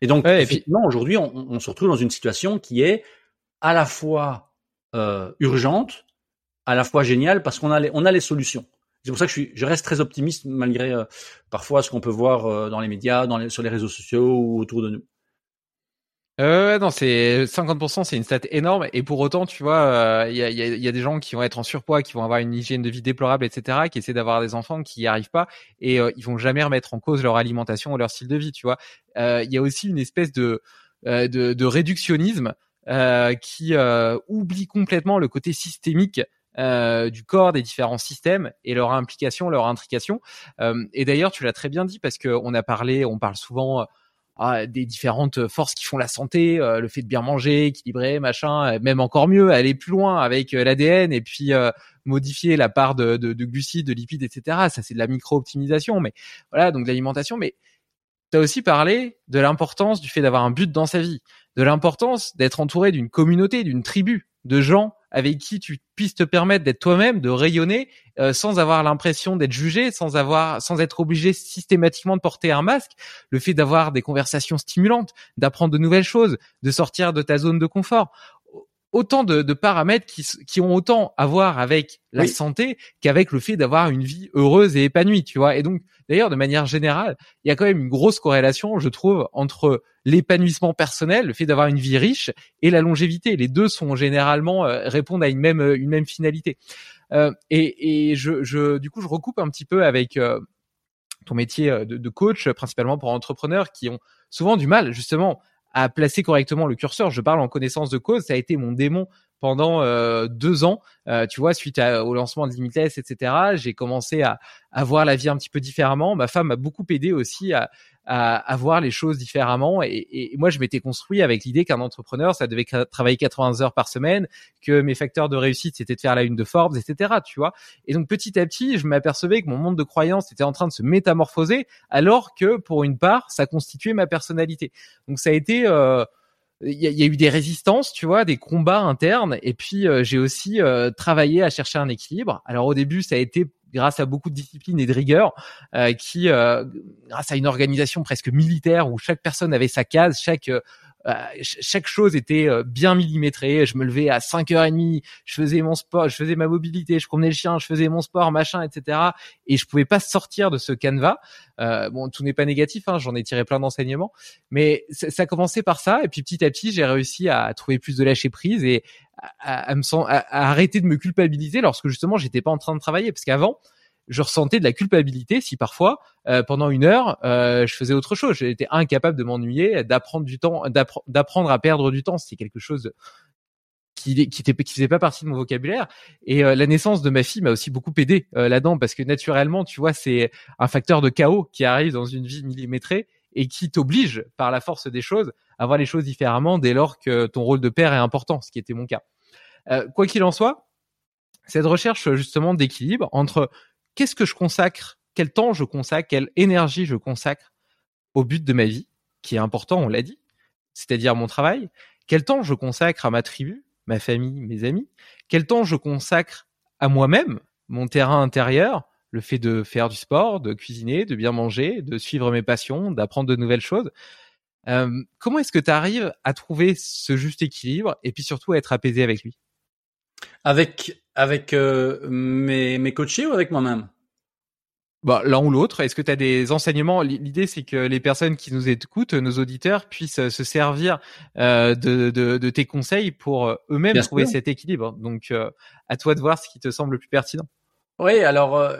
Et donc, Ouais, et puis- effectivement, aujourd'hui, on, on se retrouve dans une situation qui est à la fois euh, urgente, à la fois géniale, parce qu'on a les, on a les solutions. C'est pour ça que je, suis, je reste très optimiste malgré euh, parfois ce qu'on peut voir euh, dans les médias, dans les, sur les réseaux sociaux ou autour de nous. Non, c'est 50%, c'est une stat énorme. Et pour autant, tu vois, il y, a, y y a des gens qui vont être en surpoids, qui vont avoir une hygiène de vie déplorable, etc., qui essaient d'avoir des enfants qui n'y arrivent pas et euh, ils vont jamais remettre en cause leur alimentation ou leur style de vie, tu vois. Il y a aussi une espèce de de, réductionnisme qui euh, oublie complètement le côté systémique euh, du corps, des différents systèmes et leur implication, leur intrication. Euh, et d'ailleurs, tu l'as très bien dit parce que on a parlé, on parle souvent euh, ah, des différentes forces qui font la santé, euh, le fait de bien manger, équilibrer, machin, euh, même encore mieux, aller plus loin avec euh, l'ADN et puis euh, modifier la part de, de, de glucides, de lipides, etc. Ça, c'est de la micro-optimisation, mais voilà, donc de l'alimentation. Mais tu as aussi parlé de l'importance du fait d'avoir un but dans sa vie, de l'importance d'être entouré d'une communauté, d'une tribu, de gens avec qui tu puisses te permettre d'être toi-même, de rayonner euh, sans avoir l'impression d'être jugé, sans avoir, sans être obligé systématiquement de porter un masque. Le fait d'avoir des conversations stimulantes, d'apprendre de nouvelles choses, de sortir de ta zone de confort. Autant de, de paramètres qui, qui ont autant à voir avec la Oui. santé qu'avec le fait d'avoir une vie heureuse et épanouie, tu vois. Et donc, d'ailleurs, de manière générale, il y a quand même une grosse corrélation, je trouve, entre l'épanouissement personnel, le fait d'avoir une vie riche, et la longévité. Les deux sont généralement euh, répondent à une même euh, une même finalité. Euh, et et je, je du coup je recoupe un petit peu avec euh, ton métier euh, de, de coach, principalement pour entrepreneurs qui ont souvent du mal justement à placer correctement le curseur. Je parle en connaissance de cause. Ça a été mon démon pendant euh, deux ans. Euh, tu vois, suite à- au lancement de Limitless, etc. J'ai commencé à, à voir la vie un petit peu différemment. Ma femme m'a beaucoup aidé aussi à, à, à voir les choses différemment. Et, et moi, je m'étais construit avec l'idée qu'un entrepreneur, ça devait travailler 80 heures par semaine, que mes facteurs de réussite, c'était de faire la une de Forbes, etc. Tu vois. Et donc, petit à petit, je m'apercevais que mon monde de croyances était en train de se métamorphoser, alors que pour une part, ça constituait ma personnalité. Donc, ça a été euh, il y, y a eu des résistances, tu vois, des combats internes, et puis euh, j'ai aussi euh, travaillé à chercher un équilibre. Alors au début, ça a été grâce à beaucoup de discipline et de rigueur, euh, qui, euh, grâce à une organisation presque militaire où chaque personne avait sa case, chaque euh, chaque chose était euh, bien millimétrée. Je me levais à 5h30, je faisais mon sport, je faisais ma mobilité, je promenais le chien, je faisais mon sport, machin, etc. Et je pouvais pas sortir de ce canevas. Euh, bon, tout n'est pas négatif, hein, j'en ai tiré plein d'enseignements, mais ça, a commencé par ça. Et puis petit à petit, j'ai réussi à trouver plus de lâcher prise et à, à me sen- à- à arrêter de me culpabiliser lorsque justement j'étais pas en train de travailler, parce qu'avant je ressentais de la culpabilité si parfois euh, pendant une heure euh, je faisais autre chose. J'étais incapable de m'ennuyer, d'apprendre du temps, d'appre- d'apprendre à perdre du temps. C'était quelque chose qui qui, qui faisait pas partie de mon vocabulaire. Et euh, la naissance de ma fille m'a aussi beaucoup aidé euh, là-dedans parce que naturellement, tu vois, c'est un facteur de chaos qui arrive dans une vie millimétrée et qui t'oblige par la force des choses à voir les choses différemment dès lors que ton rôle de père est important, ce qui était mon cas. Euh, quoi qu'il en soit, cette recherche justement d'équilibre entre qu'est-ce que je consacre, quel temps je consacre, quelle énergie je consacre au but de ma vie, qui est important, on l'a dit, c'est-à-dire mon travail, quel temps je consacre à ma tribu, ma famille, mes amis, quel temps je consacre à moi-même, mon terrain intérieur, le fait de faire du sport, de cuisiner, de bien manger, de suivre mes passions, d'apprendre de nouvelles choses. Euh, comment est-ce que tu arrives à trouver ce juste équilibre et puis surtout à être apaisé avec lui? Avec avec euh, mes mes coachés ou avec moi-même? Bah, l'un ou l'autre. Est-ce que tu as des enseignements? L'idée, c'est que les personnes qui nous écoutent, nos auditeurs, puissent euh, se servir euh, de, de, de, tes conseils pour eux-mêmes trouver cet équilibre. Donc, euh, à toi de voir ce qui te semble le plus pertinent. Oui, alors euh,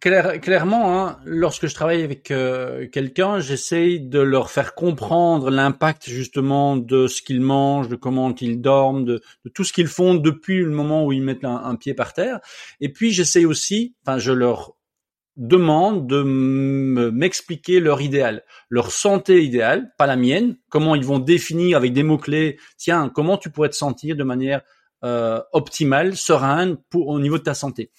clair, clairement, hein, lorsque je travaille avec quelqu'un, j'essaye de leur faire comprendre l'impact justement de ce qu'ils mangent, de comment ils dorment, de, tout ce qu'ils font depuis le moment où ils mettent un, un pied par terre. Et puis j'essaye aussi, enfin je leur demande de m'expliquer leur idéal, leur santé idéale, pas la mienne, comment ils vont définir avec des mots-clés, tiens, comment tu pourrais te sentir de manière euh, optimale, sereine pour, au niveau de ta santé.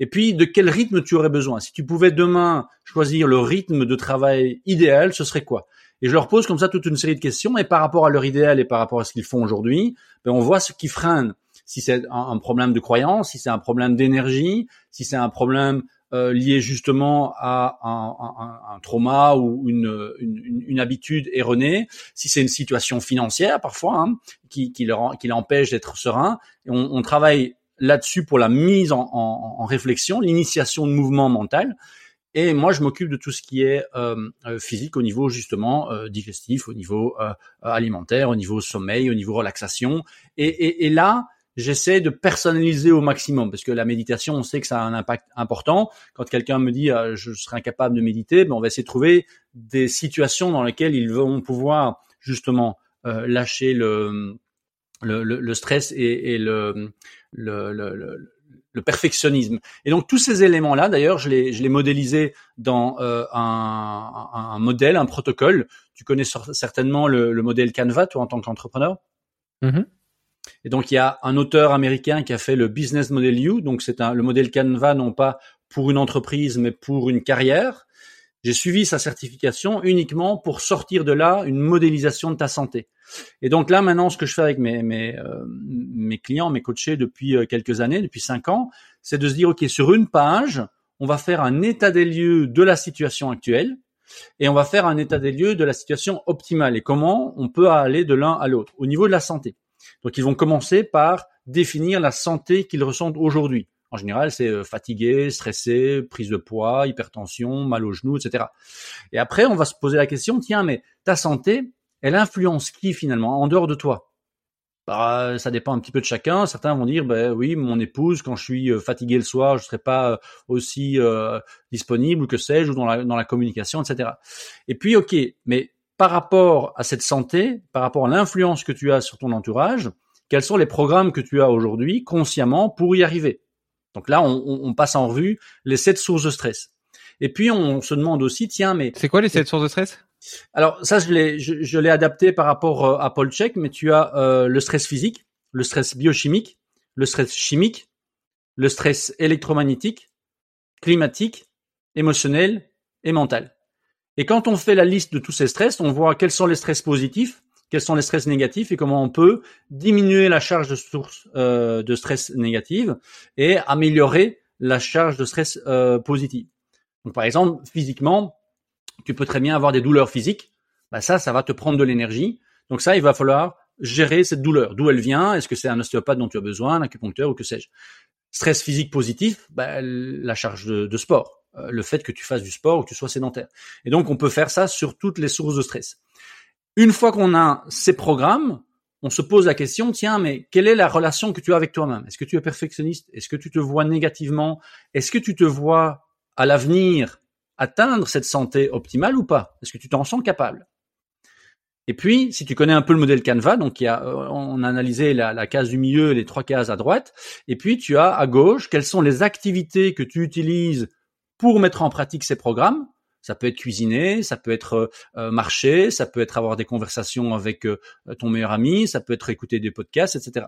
Et puis, de quel rythme tu aurais besoin? Si tu pouvais demain choisir le rythme de travail idéal, ce serait quoi? Et je leur pose comme ça toute une série de questions, et par rapport à leur idéal et par rapport à ce qu'ils font aujourd'hui, ben on voit ce qui freine. Si c'est un, problème de croyance, si c'est un problème d'énergie, si c'est un problème euh, lié justement à un, un, un trauma ou une, une, une, habitude erronée, si c'est une situation financière parfois hein, qui, qui, leur, qui l'empêche d'être serein, on, on travaille là-dessus pour la mise en, réflexion, l'initiation de mouvement mental. Et moi, je m'occupe de tout ce qui est euh, euh physique au niveau justement euh, digestif, au niveau alimentaire, au niveau sommeil, au niveau relaxation. Et, là, j'essaie de personnaliser au maximum parce que la méditation, on sait que ça a un impact important. Quand quelqu'un me dit je serai incapable de méditer, ben on va essayer de trouver des situations dans lesquelles ils vont pouvoir justement lâcher le, le, stress et le, le, le, perfectionnisme. Et donc tous ces éléments-là, d'ailleurs, je les, je les modélisé dans euh, un, un, modèle, un protocole. Tu connais certainement le, le modèle Canva, toi, en tant qu'entrepreneur? Mm-hmm. Et donc il y a un auteur américain qui a fait le Business Model U, donc c'est le modèle Canva non pas pour une entreprise mais pour une carrière. J'ai suivi sa certification uniquement pour sortir de là une modélisation de ta santé. Et donc là maintenant ce que je fais avec mes mes, euh, clients, mes coachés depuis euh, quelques années, depuis cinq ans, c'est de se dire ok sur une page on va faire un état des lieux de la situation actuelle et on va faire un état des lieux de la situation optimale et comment on peut aller de l'un à l'autre au niveau de la santé. Donc ils vont commencer par définir la santé qu'ils ressentent aujourd'hui. En général, c'est euh, fatigué, stressé, prise de poids, hypertension, mal aux genoux, etc. Et après, on va se poser la question, tiens, mais ta santé, elle influence qui finalement en dehors de toi? Bah, ça dépend un petit peu de chacun. Certains vont dire, ben oui, mon épouse, quand je suis euh, fatigué le soir, je serai pas euh, aussi disponible, ou que sais-je, ou dans la, dans la communication, etc. Et puis, ok, mais par rapport à cette santé, par rapport à l'influence que tu as sur ton entourage, quels sont les programmes que tu as aujourd'hui consciemment pour y arriver? Donc là, on, on, passe en revue les sept sources de stress. Et puis on se demande aussi, tiens, mais c'est quoi les sept sources de stress? Alors ça, je l'ai, je, l'ai adapté par rapport euh, à Paul Check, mais tu as euh, le stress physique, le stress biochimique, le stress chimique, le stress électromagnétique, climatique, émotionnel et mental. Et quand on fait la liste de tous ces stress, on voit quels sont les stress positifs, quels sont les stress négatifs et comment on peut diminuer la charge de source euh, de stress négative et améliorer la charge de stress euh, positive. Donc par exemple, physiquement, tu peux très bien avoir des douleurs physiques. Bah ça, ça va te prendre de l'énergie. Donc ça, il va falloir gérer cette douleur. D'où elle vient? Est-ce que c'est un ostéopathe dont tu as besoin, un acupuncteur ou que sais-je? Stress physique positif, bah, la charge de, sport. Euh, le fait que tu fasses du sport ou que tu sois sédentaire. Et donc, on peut faire ça sur toutes les sources de stress. Une fois qu'on a ces programmes, on se pose la question, tiens, mais quelle est la relation que tu as avec toi-même? Est-ce que tu es perfectionniste? Est-ce que tu te vois négativement? Est-ce que tu te vois à l'avenir atteindre cette santé optimale ou pas? Est-ce que tu t'en sens capable? Et puis, si tu connais un peu le modèle Canva, donc euh, on a analysé la, la case du milieu, les trois cases à droite, et puis tu as à gauche quelles sont les activités que tu utilises pour mettre en pratique ces programmes. Ça peut être cuisiner, ça peut être euh, marcher, ça peut être avoir des conversations avec euh, ton meilleur ami, ça peut être écouter des podcasts, etc.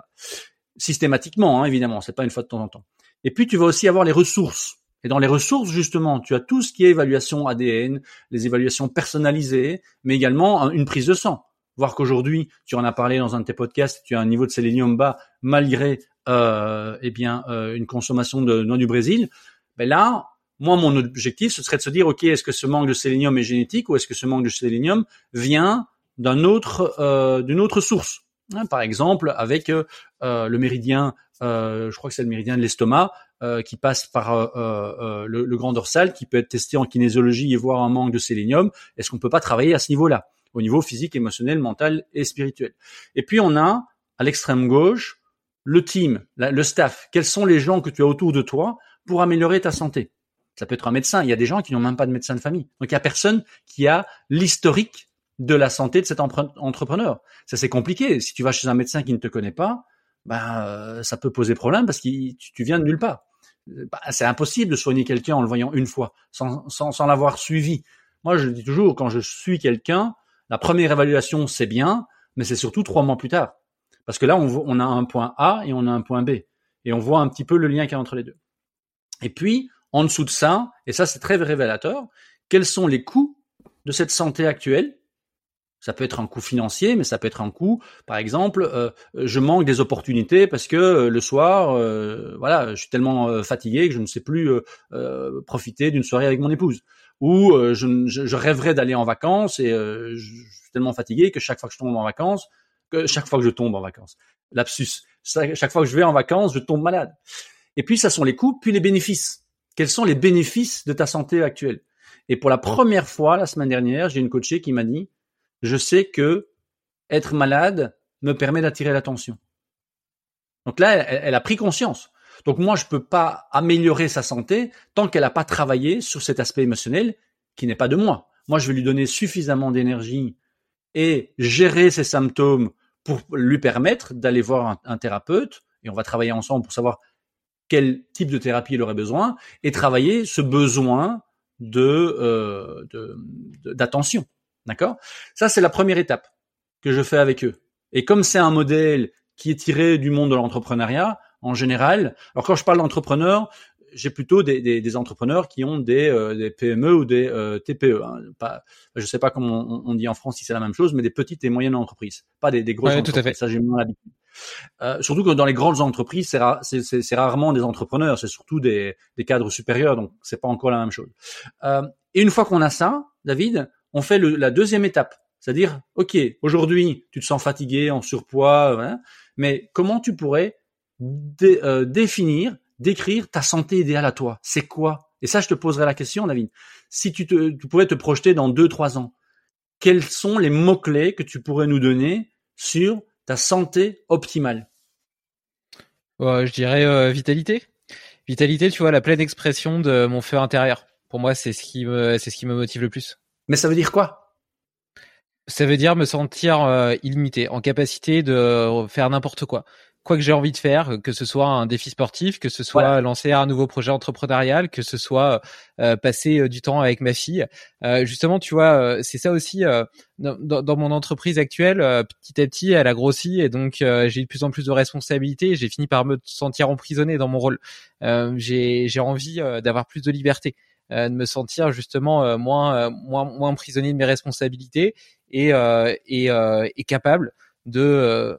Systématiquement, hein, évidemment, c'est pas une fois de temps en temps. Et puis tu vas aussi avoir les ressources. Et dans les ressources, justement, tu as tout ce qui est évaluation ADN, les évaluations personnalisées, mais également une prise de sang. Voir qu'aujourd'hui, tu en as parlé dans un de tes podcasts, tu as un niveau de sélénium bas malgré euh, eh bien euh, une consommation de noix du Brésil, ben là, moi mon objectif ce serait de se dire ok est-ce que ce manque de sélénium est génétique ou est-ce que ce manque de sélénium vient euh, d'une autre source? Hein, par exemple avec euh, le méridien, je crois que c'est le méridien de l'estomac qui passe par le, grand dorsal, qui peut être testé en kinésiologie et voir un manque de sélénium. Est-ce qu'on peut pas travailler à ce niveau-là, au niveau physique, émotionnel, mental et spirituel? Et puis on a à l'extrême gauche le team, le staff, quels sont les gens que tu as autour de toi pour améliorer ta santé? Ça peut être un médecin. Il y a des gens qui n'ont même pas de médecin de famille. Donc il y a personne qui a l'historique de la santé de cet entrepreneur. Ça c'est compliqué. Si tu vas chez un médecin qui ne te connaît pas, ben euh, ça peut poser problème parce que tu, viens de nulle part. Ben, c'est impossible de soigner quelqu'un en le voyant une fois, sans, sans, sans l'avoir suivi. Moi, je dis toujours, quand je suis quelqu'un, la première évaluation, c'est bien, mais c'est surtout trois mois plus tard. Parce que là, on, on, a un point A et on a un point B. Et on voit un petit peu le lien qu'il y a entre les deux. Et puis, en dessous de ça, et ça c'est très révélateur, quels sont les coûts de cette santé actuelle? Ça peut être un coût financier, mais ça peut être un coût, par exemple, euh, je manque des opportunités parce que euh, le soir, euh, voilà, je suis tellement fatigué que je ne sais plus profiter d'une soirée avec mon épouse. Ou je, je, rêverais d'aller en vacances et je, suis tellement fatigué que chaque fois que je tombe en vacances, chaque fois que je tombe en vacances. Lapsus. Chaque fois que je vais en vacances, je tombe malade. Et puis, ça sont les coûts, puis les bénéfices. Quels sont les bénéfices de ta santé actuelle? Et pour la première fois, la semaine dernière, j'ai une coachée qui m'a dit, je sais que être malade me permet d'attirer l'attention. Donc là, elle, a pris conscience. Donc moi, je peux pas améliorer sa santé tant qu'elle n'a pas travaillé sur cet aspect émotionnel qui n'est pas de moi. Moi, je vais lui donner suffisamment d'énergie et gérer ses symptômes pour lui permettre d'aller voir un, thérapeute et on va travailler ensemble pour savoir quel type de thérapie il aurait besoin et travailler ce besoin de euh, d'attention. D'accord? Ça c'est la première étape que je fais avec eux. Et comme c'est un modèle qui est tiré du monde de l'entrepreneuriat en général, alors quand je parle d'entrepreneur, j'ai plutôt des, des, des, entrepreneurs qui ont des, euh, des PME ou des euh, TPE. Hein. Pas, je sais pas comment on, dit en France si c'est la même chose, mais des petites et moyennes entreprises, pas des, grosses entreprises. Tout à fait. Ça, j'ai moins l'habitude. Euh, surtout que dans les grandes entreprises, c'est, rarement des entrepreneurs, c'est surtout des, cadres supérieurs, donc c'est pas encore la même chose. Euh, et une fois qu'on a ça, David, on fait le, la deuxième étape, c'est-à-dire, ok, aujourd'hui, tu te sens fatigué, en surpoids, mais comment tu pourrais euh, définir décrire ta santé idéale à toi? C'est quoi? Et ça, je te poserai la question, David. Si tu, te, tu pouvais te projeter dans deux, trois ans, quels sont les mots-clés que tu pourrais nous donner sur ta santé optimale Je dirais euh, vitalité. Vitalité, tu vois, la pleine expression de mon feu intérieur. Pour moi, c'est ce qui me, c'est ce qui me motive le plus. Mais ça veut dire quoi? Ça veut dire me sentir euh, illimité, en capacité de faire n'importe quoi quoi que j'ai envie de faire, que ce soit un défi sportif, que ce soit lancer un nouveau projet entrepreneurial, que ce soit euh, passer euh, du temps avec ma fille. Euh, justement, tu vois, c'est ça aussi dans, dans, mon entreprise actuelle. petit à petit, elle a grossi et donc j'ai de plus en plus de responsabilités. J'ai fini par me sentir emprisonné dans mon rôle. j'ai j'ai envie d'avoir plus de liberté. de me sentir justement moins moins moins prisonnier de mes responsabilités et et, et capable de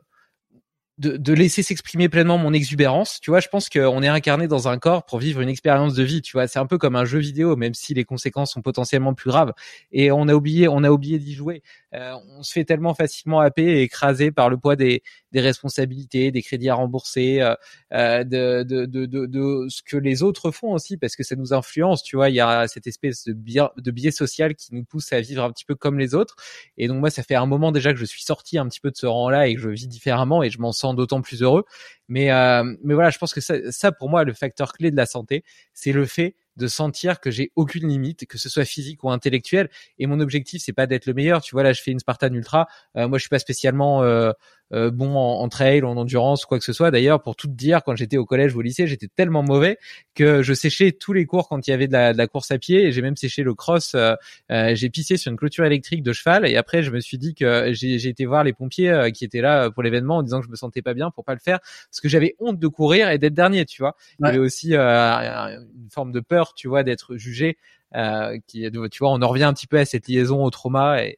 de, de, laisser s'exprimer pleinement mon exubérance. Tu vois, je pense qu'on est incarné dans un corps pour vivre une expérience de vie. Tu vois, c'est un peu comme un jeu vidéo, même si les conséquences sont potentiellement plus graves. Et on a oublié, on a oublié d'y jouer. Euh, on se fait tellement facilement happer et écraser par le poids des, des responsabilités, des crédits à rembourser, euh, euh de, de, de, de, ce que les autres font aussi, parce que ça nous influence. Tu vois, il y a cette espèce de biais, de biais social qui nous pousse à vivre un petit peu comme les autres. Et donc moi, ça fait un moment déjà que je suis sorti un petit peu de ce rang-là et que je vis différemment et je m'en d'autant plus heureux. Mais euh, mais voilà, je pense que ça, pour moi, le facteur clé de la santé, c'est le fait de sentir que j'ai aucune limite, que ce soit physique ou intellectuel. Et mon objectif, c'est pas d'être le meilleur. Tu vois, là, je fais une Spartan Ultra. Euh, moi, je suis pas spécialement euh, euh, bon en, trail, en endurance, quoi que ce soit. D'ailleurs, pour tout te dire, quand j'étais au collège ou au lycée, j'étais tellement mauvais que je séchais tous les cours quand il y avait de la, course à pied. Et j'ai même séché le cross. Euh, euh, j'ai pissé sur une clôture électrique de cheval. Et après, je me suis dit que j'ai été voir les pompiers qui étaient là pour l'événement en disant que je me sentais pas bien pour pas le faire parce que j'avais honte de courir et d'être dernier. Tu vois, il y avait aussi une forme de peur, tu vois, d'être jugé euh, qui, tu vois, on en revient un petit peu à cette liaison au trauma, et,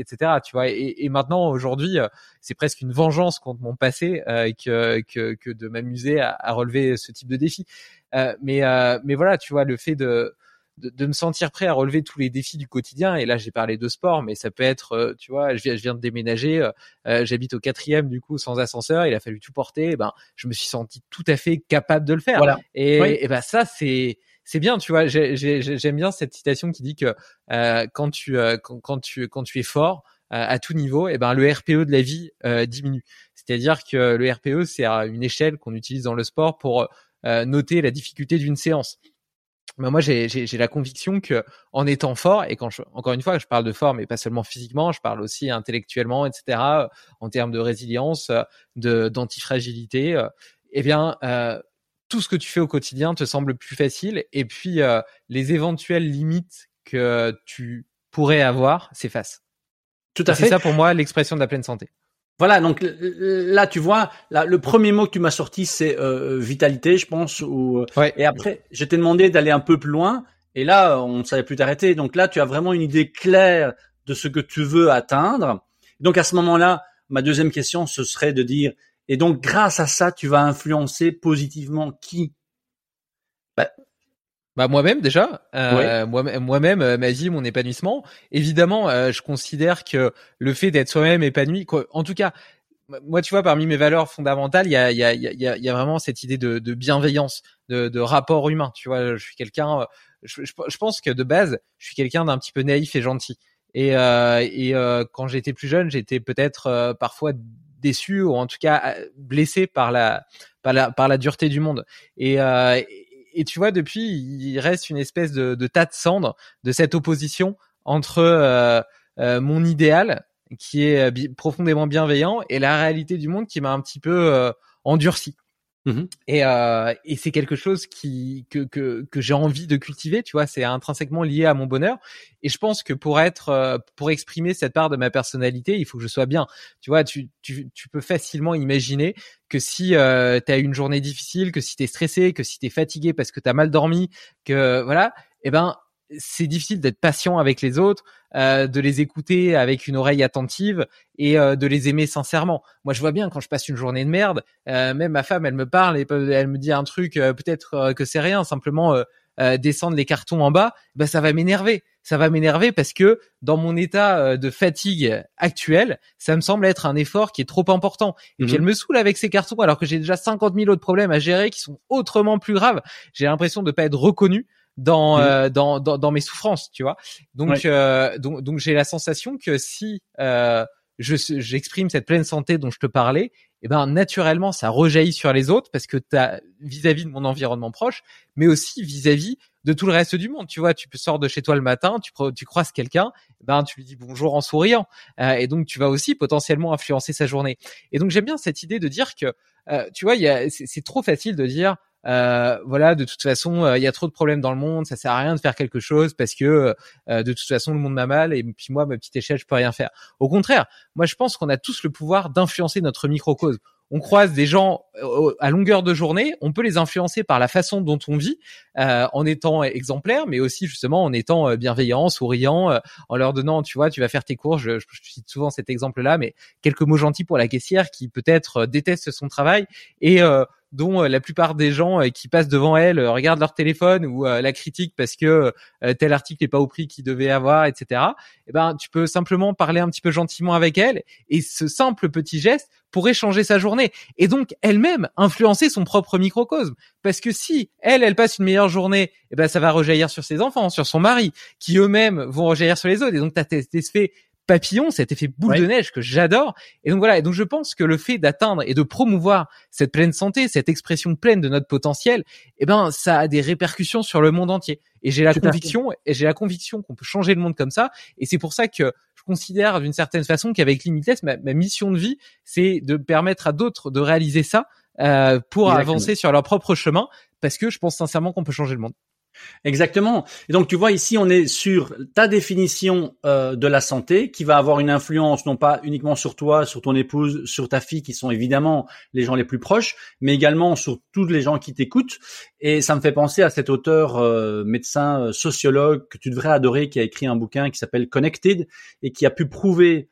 etc. Tu vois, et, et maintenant aujourd'hui, euh, c'est presque une vengeance contre mon passé euh, que, que, que de m'amuser à, à, relever ce type de défi. Euh, mais mais voilà, tu vois, le fait de de, de, me sentir prêt à relever tous les défis du quotidien. Et là, j'ai parlé de sport, mais ça peut être, euh, tu vois, je viens, je viens de déménager, euh, euh, j'habite au quatrième du coup sans ascenseur, il a fallu tout porter. Et ben, je me suis senti tout à fait capable de le faire. Voilà. Et, et ben ça, c'est c'est bien, tu vois. J'aime bien cette citation qui dit que quand tu quand, quand, tu quand tu es fort à tout niveau, et ben le RPE de la vie diminue. C'est-à-dire que le RPE, c'est une échelle qu'on utilise dans le sport pour noter la difficulté d'une séance mais moi j'ai la conviction que en étant fort et quand je, encore une fois je parle de fort mais pas seulement physiquement je parle aussi intellectuellement etc en termes de résilience de d'antifragilité euh, eh bien euh, tout ce que tu fais au quotidien te semble plus facile et puis euh, les éventuelles limites que tu pourrais avoir s'effacent tout à fait c'est ça pour moi l'expression de la pleine santé voilà, donc là, tu vois, là, le premier mot que tu m'as sorti, c'est euh, vitalité, je pense. Ou, euh, Et après, je t'ai demandé d'aller un peu plus loin. Et là, on ne savait plus t'arrêter. Donc là, tu as vraiment une idée claire de ce que tu veux atteindre. Donc à ce moment-là, ma deuxième question, ce serait de dire, et donc grâce à ça, tu vas influencer positivement qui? Bah, bah moi-même déjà, euh, moi-même euh, ma vie, mon épanouissement. Évidemment, euh, je considère que le fait d'être soi-même épanoui, en tout cas, moi tu vois, parmi mes valeurs fondamentales, il y a, y, a, y, a, y a vraiment cette idée de, de bienveillance, de, de, rapport humain. Tu vois, je suis quelqu'un, je, je, pense que de base, je suis quelqu'un d'un petit peu naïf et gentil. Et, et quand j'étais plus jeune, j'étais peut-être parfois déçu ou en tout cas blessé par la par la, par la dureté du monde. Et, et tu vois, depuis, il reste une espèce de, tas de cendres de cette opposition entre euh, euh, mon idéal, qui est euh, profondément bienveillant, et la réalité du monde qui m'a un petit peu endurci. Mmh et, euh, et c'est quelque chose qui que que, que j'ai envie de cultiver, tu vois, c'est intrinsèquement lié à mon bonheur. Et je pense que pour être euh, pour exprimer cette part de ma personnalité, il faut que je sois bien. Tu vois, tu tu, tu peux facilement imaginer que si euh, tu as une journée difficile, que si tu es stressé, que si tu es fatigué parce que tu as mal dormi, que voilà, eh ben c'est difficile d'être patient avec les autres, euh, de les écouter avec une oreille attentive et euh, de les aimer sincèrement. Moi, je vois bien quand je passe une journée de merde, euh, même ma femme, elle me parle et elle me dit un truc, euh, peut-être que c'est rien, simplement descendre les cartons en bas, bah ça va m'énerver. Ça va m'énerver parce que dans mon état de fatigue actuel, ça me semble être un effort qui est trop important. Et puis mhm. elle me saoule avec ces cartons alors que j'ai déjà 50 000 autres problèmes à gérer qui sont autrement plus graves. J'ai l'impression de pas être reconnu dans, euh, dans, dans, dans mes souffrances, tu vois. Donc euh, donc donc j'ai la sensation que si euh, je j'exprime cette pleine santé dont je te parlais, et eh ben naturellement ça rejaillit sur les autres parce que tu as vis-à-vis de mon environnement proche, mais aussi vis-à-vis de tout le reste du monde. Tu vois, tu sors de chez toi le matin, tu, tu croises quelqu'un, eh ben tu lui dis bonjour en souriant, euh, et donc tu vas aussi potentiellement influencer sa journée. Et donc j'aime bien cette idée de dire que, euh, tu vois, c'est trop facile de dire euh, voilà, de toute façon, euh, il y a trop de problèmes dans le monde, ça sert à rien de faire quelque chose parce que euh, de toute façon le monde m'a mal et puis moi, ma petite échelle, je peux rien faire. Au contraire, moi je pense qu'on a tous le pouvoir d'influencer notre microcosme on croise des gens à longueur de journée, on peut les influencer par la façon dont on vit, en étant exemplaire, mais aussi justement en étant bienveillant, souriant, en leur donnant, tu vois, tu vas faire tes cours. Je, je, cite souvent cet exemple-là, mais quelques mots gentils pour la caissière qui peut-être déteste son travail et dont euh, la plupart des gens euh, qui passent devant elle euh, regardent leur téléphone ou la critiquent parce que tel article n'est pas au prix qu'il devait avoir, etc. Eh ben, tu peux simplement parler un petit peu gentiment avec elle et ce simple petit geste pourrait changer sa journée et donc elle-même influencer son propre microcosme. Parce que si elle, elle passe une meilleure journée, eh ben ça va rejaillir sur ses enfants, sur son mari, qui eux-mêmes vont rejaillir sur les autres. Et donc tu as cet effet papillon, cet effet boule de neige que j'adore. Et donc voilà, et donc je pense que le fait d'atteindre et de promouvoir cette pleine santé, cette expression pleine de notre potentiel, eh ben ça a des répercussions sur le monde entier. Et j'ai la conviction, et j'ai la conviction qu'on peut changer le monde comme ça. Et c'est pour ça que je considère d'une certaine façon qu'avec Limitless, ma, ma, mission de vie, c'est de permettre à d'autres de réaliser ça euh, pour avancer sur leur propre chemin, parce que je pense sincèrement qu'on peut changer le monde. Exactement. Et donc tu vois ici, on est sur ta définition euh, de la santé qui va avoir une influence non pas uniquement sur toi, sur ton épouse, sur ta fille, qui sont évidemment les gens les plus proches, mais également sur tous les gens qui t'écoutent. Et ça me fait penser à cet auteur euh, médecin euh, sociologue que tu devrais adorer, qui a écrit un bouquin qui s'appelle Connected et qui a pu prouver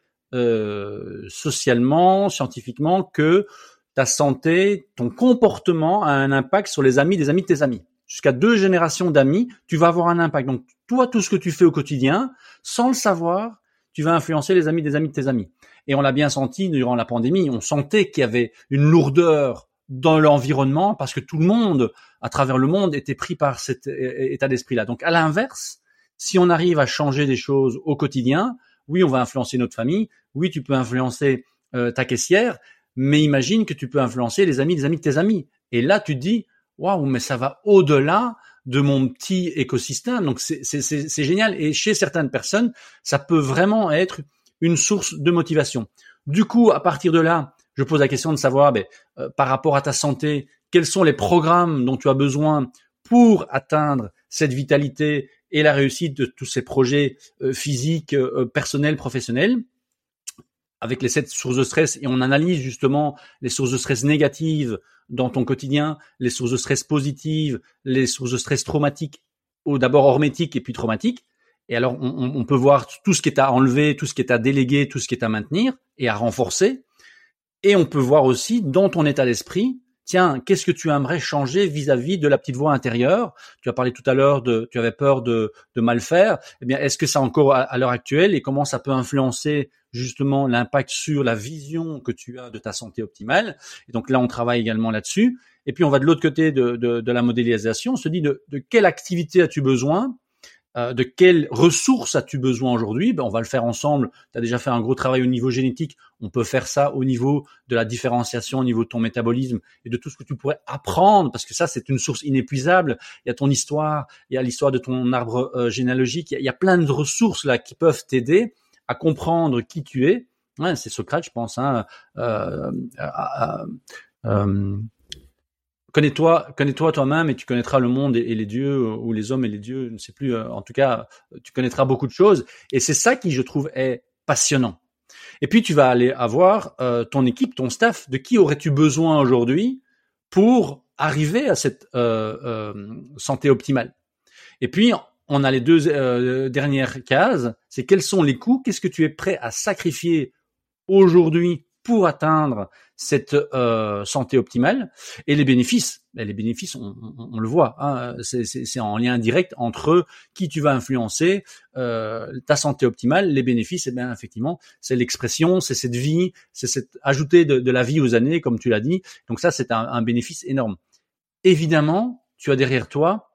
socialement, scientifiquement que ta santé, ton comportement a un impact sur les amis des amis de tes amis jusqu'à deux générations d'amis, tu vas avoir un impact. Donc, toi, tout ce que tu fais au quotidien, sans le savoir, tu vas influencer les amis des amis de tes amis. Et on l'a bien senti durant la pandémie, on sentait qu'il y avait une lourdeur dans l'environnement parce que tout le monde, à travers le monde, était pris par cet état d'esprit-là. Donc, à l'inverse, si on arrive à changer des choses au quotidien, oui, on va influencer notre famille, oui, tu peux influencer euh, ta caissière, mais imagine que tu peux influencer les amis des amis de tes amis. Et là, tu te dis, waouh, mais ça va au-delà de mon petit écosystème. Donc c'est génial. Et chez certaines personnes, ça peut vraiment être une source de motivation. Du coup, à partir de là, je pose la question de savoir, ben, euh, par rapport à ta santé, quels sont les programmes dont tu as besoin pour atteindre cette vitalité et la réussite de tous ces projets euh, physiques, euh, personnels, professionnels? Avec les sept sources de stress et on analyse justement les sources de stress négatives dans ton quotidien, les sources de stress positives, les sources de stress traumatiques, d'abord hormétiques et puis traumatiques. Et alors, on, peut voir tout ce qui est à enlever, tout ce qui est à déléguer, tout ce qui est à maintenir et à renforcer. Et on peut voir aussi dans ton état d'esprit, tiens, qu'est-ce que tu aimerais changer vis-à-vis de la petite voix intérieure? Tu as parlé tout à l'heure de, tu avais peur de, de mal faire. Eh bien, est-ce que ça encore à l'heure actuelle et comment ça peut influencer justement l'impact sur la vision que tu as de ta santé optimale. Et donc là, on travaille également là-dessus. Et puis on va de l'autre côté de, de, de, la modélisation, on se dit de, de quelle activité as-tu besoin? Euh, de quelles ressources as-tu besoin aujourd'hui? Ben, On va le faire ensemble. Tu as déjà fait un gros travail au niveau génétique. On peut faire ça au niveau de la différenciation, au niveau de ton métabolisme et de tout ce que tu pourrais apprendre, parce que ça, c'est une source inépuisable. Il y a ton histoire, il y a l'histoire de ton arbre euh, généalogique. Il y, a, il y, a, plein de ressources là qui peuvent t'aider à comprendre qui tu es. c'est Socrate, je pense. Hein, euh, euh, connais-toi, connais-toi toi-même et tu connaîtras le monde et, les dieux ou les hommes et les dieux. Je ne sais plus. Euh, en tout cas, tu connaîtras beaucoup de choses. Et c'est ça qui, je trouve, est passionnant. Et puis tu vas aller avoir ton équipe, ton staff. De qui aurais-tu besoin aujourd'hui pour arriver à cette santé optimale Et puis on a les deux euh, dernières cases, c'est quels sont les coûts, qu'est-ce que tu es prêt à sacrifier aujourd'hui pour atteindre cette euh, santé optimale? Et les bénéfices. Ben, les bénéfices, on, le voit, hein, c'est en lien direct entre qui tu vas influencer, euh, ta santé optimale, les bénéfices. Et eh bien effectivement, c'est l'expression, c'est cette vie, c'est cette ajouter de, la vie aux années, comme tu l'as dit. Donc ça, c'est un, un bénéfice énorme. Évidemment, tu as derrière toi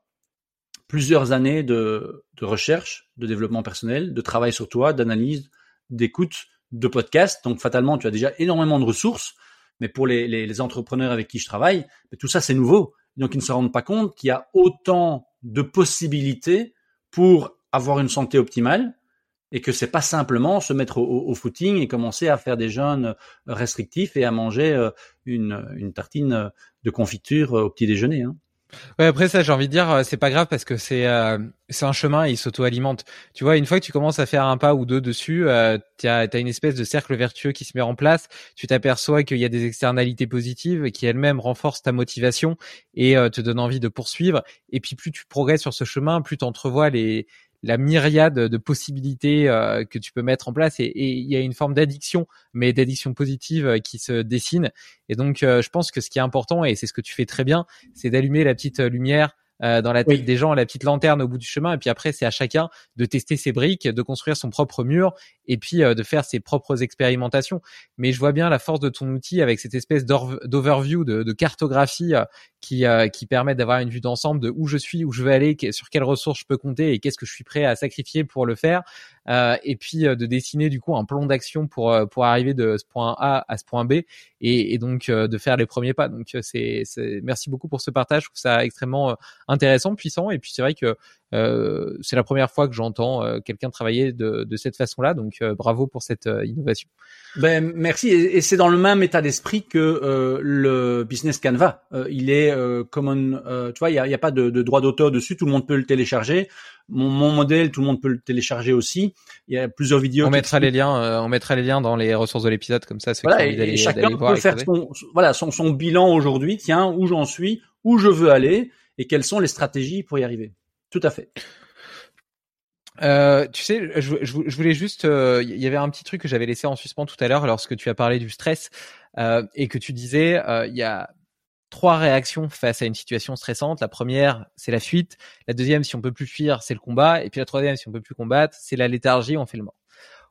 plusieurs années de, de, recherche, de développement personnel, de travail sur toi, d'analyse, d'écoute, de podcast. Donc fatalement, tu as déjà énormément de ressources. Mais pour les, les, les entrepreneurs avec qui je travaille, tout ça c'est nouveau. Donc ils ne se rendent pas compte qu'il y a autant de possibilités pour avoir une santé optimale et que c'est pas simplement se mettre au, au, footing et commencer à faire des jeûnes restrictifs et à manger euh, une, une tartine de confiture au petit déjeuner. Hein. Ouais, après ça, j'ai envie de dire, euh, c'est pas grave parce que c'est euh, c'est un chemin et il s'auto-alimente. Tu vois, une fois que tu commences à faire un pas ou deux dessus, euh, tu as, une espèce de cercle vertueux qui se met en place. Tu t'aperçois qu'il y a des externalités positives qui elles-mêmes renforcent ta motivation et euh, te donnent envie de poursuivre. Et puis plus tu progresses sur ce chemin, plus tu entrevois les la myriade de possibilités euh, que tu peux mettre en place et, il y a une forme d'addiction, mais d'addiction positive euh, qui se dessine. Et donc, euh, je pense que ce qui est important, et c'est ce que tu fais très bien, c'est d'allumer la petite lumière euh, dans la tête des gens, la petite lanterne au bout du chemin. Et puis après, c'est à chacun de tester ses briques, de construire son propre mur et puis euh, de faire ses propres expérimentations. Mais je vois bien la force de ton outil avec cette espèce d'overview, de, de, cartographie euh, qui, qui permet d'avoir une vue d'ensemble de où je suis, où je veux aller, sur quelles ressources je peux compter et qu'est-ce que je suis prêt à sacrifier pour le faire. et puis de dessiner du coup un plan d'action pour pour arriver de ce point A à ce point B et, et donc de faire les premiers pas. Donc c'est merci beaucoup pour ce partage. Je trouve ça extrêmement intéressant, puissant. Et puis c'est vrai que Euh, c'est la première fois que j'entends euh, quelqu'un travailler de, de cette façon-là, donc euh, bravo pour cette innovation. Ben merci, et, c'est dans le même état d'esprit que le business Canva. il est common, tu vois, il y a, a, pas de, de droit d'auteur dessus, tout le monde peut le télécharger. Mon, mon, modèle, tout le monde peut le télécharger aussi. Il y a plusieurs vidéos. On mettra les liens, on mettra les liens dans les ressources de l'épisode, comme ça, voilà, et, chacun peut faire son, voilà, son, son bilan aujourd'hui. Tiens, où j'en suis, où je veux aller, et quelles sont les stratégies pour y arriver. Tout à fait. Euh, tu sais, je, voulais juste, il euh, y avait un petit truc que j'avais laissé en suspens tout à l'heure lorsque tu as parlé du stress euh, et que tu disais, il y a trois réactions face à une situation stressante. La première, c'est la fuite. La deuxième, si on peut plus fuir, c'est le combat. Et puis la troisième, si on peut plus combattre, c'est la léthargie, on fait le mort.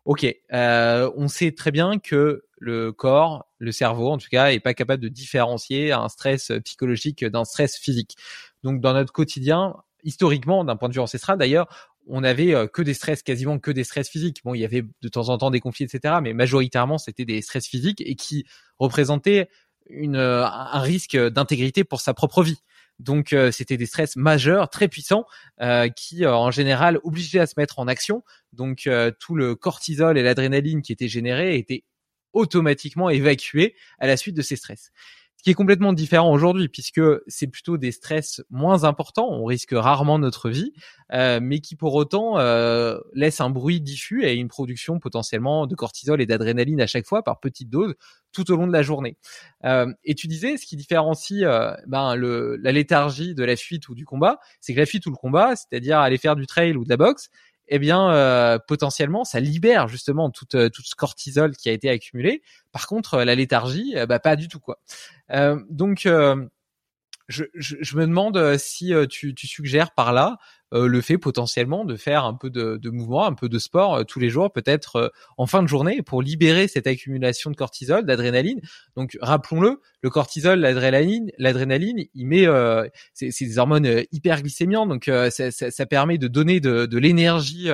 Ok, on sait très bien que le corps, le cerveau en tout cas, est pas capable de différencier un stress psychologique d'un stress physique. Donc dans notre quotidien, historiquement, d'un point de vue ancestral d'ailleurs, on avait euh, que des stress, quasiment que des stress physiques. Bon, il y avait de temps en temps des conflits, etc., mais majoritairement c'était des stress physiques et qui représentaient euh, un risque d'intégrité pour sa propre vie. Donc euh, c'était des stress majeurs, très puissants, qui en général obligeaient à se mettre en action. Donc tout le cortisol et l'adrénaline qui étaient générés étaient automatiquement évacués à la suite de ces stress qui est complètement différent aujourd'hui puisque c'est plutôt des stress moins importants, on risque rarement notre vie, euh, mais qui pour autant euh, un bruit diffus et une production potentiellement de cortisol et d'adrénaline à chaque fois par petites doses tout au long de la journée. Euh, et tu disais, ce qui différencie euh, ben, la léthargie de la fuite ou du combat, c'est que la fuite ou le combat, c'est-à-dire aller faire du trail ou de la boxe, eh bien euh, potentiellement ça libère justement toute euh, tout ce cortisol qui a été accumulé. Par contre, euh, la léthargie, bah pas du tout quoi. donc je, je, me demande si tu, tu suggères par là euh, le fait potentiellement de faire un peu de, de mouvement, un peu de sport euh, tous les jours, peut-être euh, en fin de journée, pour libérer cette accumulation de cortisol, d'adrénaline. Donc rappelons-le, le cortisol, l'adrénaline, l'adrénaline, il met, c'est des hormones hyperglycémiantes, donc ça, ça, ça, permet de donner de, de l'énergie.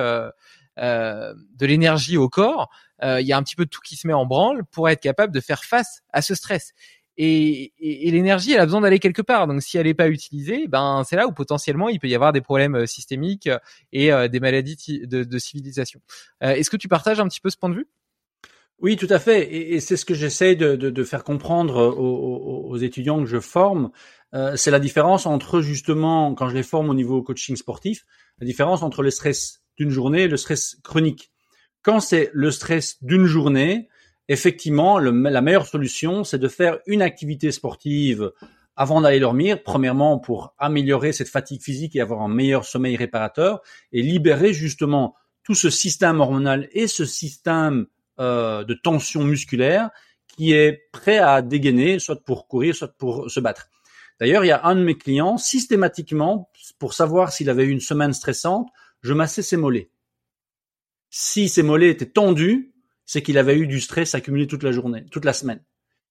de l'énergie au corps, il y a un petit peu de tout qui se met en branle pour être capable de faire face à ce stress et, et, l'énergie, elle a besoin d'aller quelque part. Donc, si elle n'est pas utilisée, ben c'est là où potentiellement il peut y avoir des problèmes euh, systémiques euh, et euh, des maladies de, de civilisation. Est-ce que tu partages un petit peu ce point de vue? Oui, tout à fait. Et, et c'est ce que j'essaie de, de, de, faire comprendre aux, aux, étudiants que je forme. c'est la différence entre justement, quand je les forme au niveau coaching sportif, la différence entre le stress d'une journée et le stress chronique. Quand c'est le stress d'une journée, effectivement, la meilleure solution, c'est de faire une activité sportive avant d'aller dormir, premièrement pour améliorer cette fatigue physique et avoir un meilleur sommeil réparateur, et libérer justement tout ce système hormonal et ce système euh, de tension musculaire qui est prêt à dégainer, soit pour courir, soit pour se battre. D'ailleurs, il y a un de mes clients, systématiquement, pour savoir s'il avait eu une semaine stressante, je massais ses mollets. Si ses mollets étaient tendus, c'est qu'il avait eu du stress accumulé toute la journée, toute la semaine.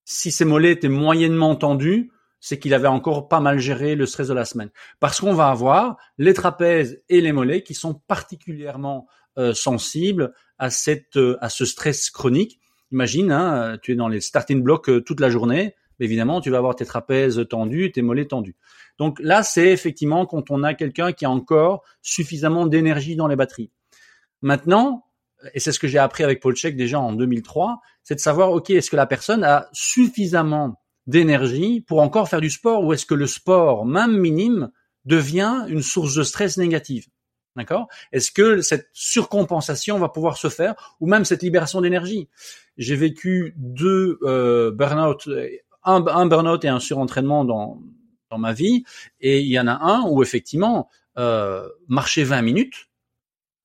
Si ses mollets étaient moyennement tendus, c'est qu'il avait encore pas mal géré le stress de la semaine. Parce qu'on va avoir les trapèzes et les mollets qui sont particulièrement euh, sensibles à cette euh, à ce stress chronique. Imagine, hein, tu es dans les starting blocks euh, toute la journée, évidemment, tu vas avoir tes trapèzes tendus, tes mollets tendus. Donc là, c'est effectivement quand on a quelqu'un qui a encore suffisamment d'énergie dans les batteries. Maintenant, et c'est ce que j'ai appris avec Paul Check déjà en 2003, c'est de savoir, OK, est-ce que la personne a suffisamment d'énergie pour encore faire du sport ou est-ce que le sport, même minime, devient une source de stress négative? D'accord? Est-ce que cette surcompensation va pouvoir se faire ou même cette libération d'énergie? J'ai vécu deux euh, burn-out, un, un burn-out et un surentraînement dans, dans ma vie et il y en a un où effectivement, euh, marcher 20 minutes,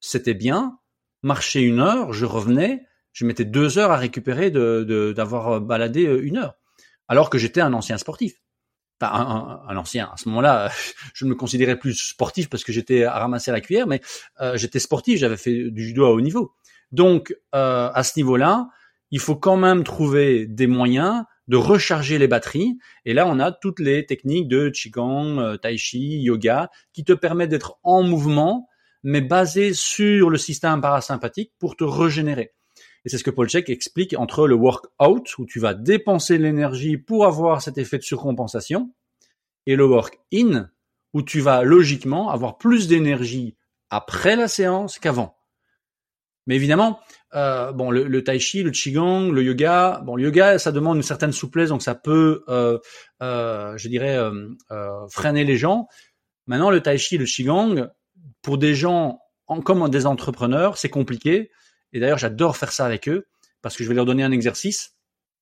c'était bien, marcher une heure, je revenais, je mettais deux heures à récupérer de d'avoir baladé euh, une heure, alors que j'étais un ancien sportif. Enfin, un, ancien. À ce moment-là, je ne me considérais plus sportif parce que j'étais à ramasser la cuillère, mais euh, j'étais sportif. J'avais fait du judo à haut niveau. Donc, euh, à ce niveau-là, il faut quand même trouver des moyens de recharger les batteries. Et là, on a toutes les techniques de qigong, tai chi, yoga, qui te permettent d'être en mouvement mais basé sur le système parasympathique pour te régénérer. Et c'est ce que Paul Check explique entre le work-out, où tu vas dépenser l'énergie pour avoir cet effet de surcompensation, et le work-in, où tu vas logiquement avoir plus d'énergie après la séance qu'avant. Mais évidemment, euh, bon, le, le, tai chi, le qigong, le yoga, bon, le yoga, ça demande une certaine souplesse, donc ça peut, euh, euh, je dirais, euh, euh, freiner les gens. Maintenant, le tai chi, le qigong, pour des gens en, comme des entrepreneurs, c'est compliqué. Et d'ailleurs, j'adore faire ça avec eux parce que je vais leur donner un exercice.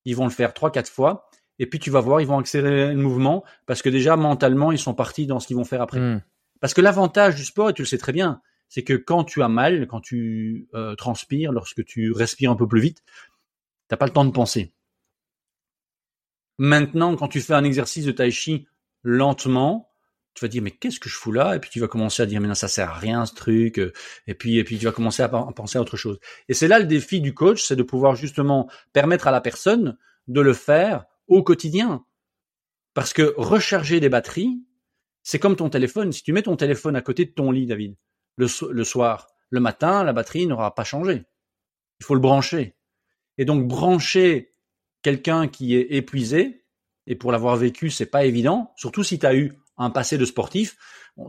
Ils vont le faire trois, quatre fois. Et puis tu vas voir, ils vont accélérer le mouvement parce que déjà mentalement, ils sont partis dans ce qu'ils vont faire après. Hmm. Parce que l'avantage du sport, et tu le sais très bien, c'est que quand tu as mal, quand tu euh, transpires, lorsque tu respires un peu plus vite, t'as pas le temps de penser. Maintenant, quand tu fais un exercice de tai chi lentement, tu vas dire mais qu'est-ce que je fous là? Et puis tu vas commencer à dire mais non ça sert à rien ce truc. Et puis et puis tu vas commencer à penser à autre chose. Et c'est là le défi du coach, c'est de pouvoir justement permettre à la personne de le faire au quotidien. Parce que recharger des batteries, c'est comme ton téléphone. Si tu mets ton téléphone à côté de ton lit, David, le, le soir, le matin, la batterie n'aura pas changé. Il faut le brancher. Et donc brancher quelqu'un qui est épuisé, et pour l'avoir vécu, c'est pas évident, surtout si tu as eu un passé de sportif.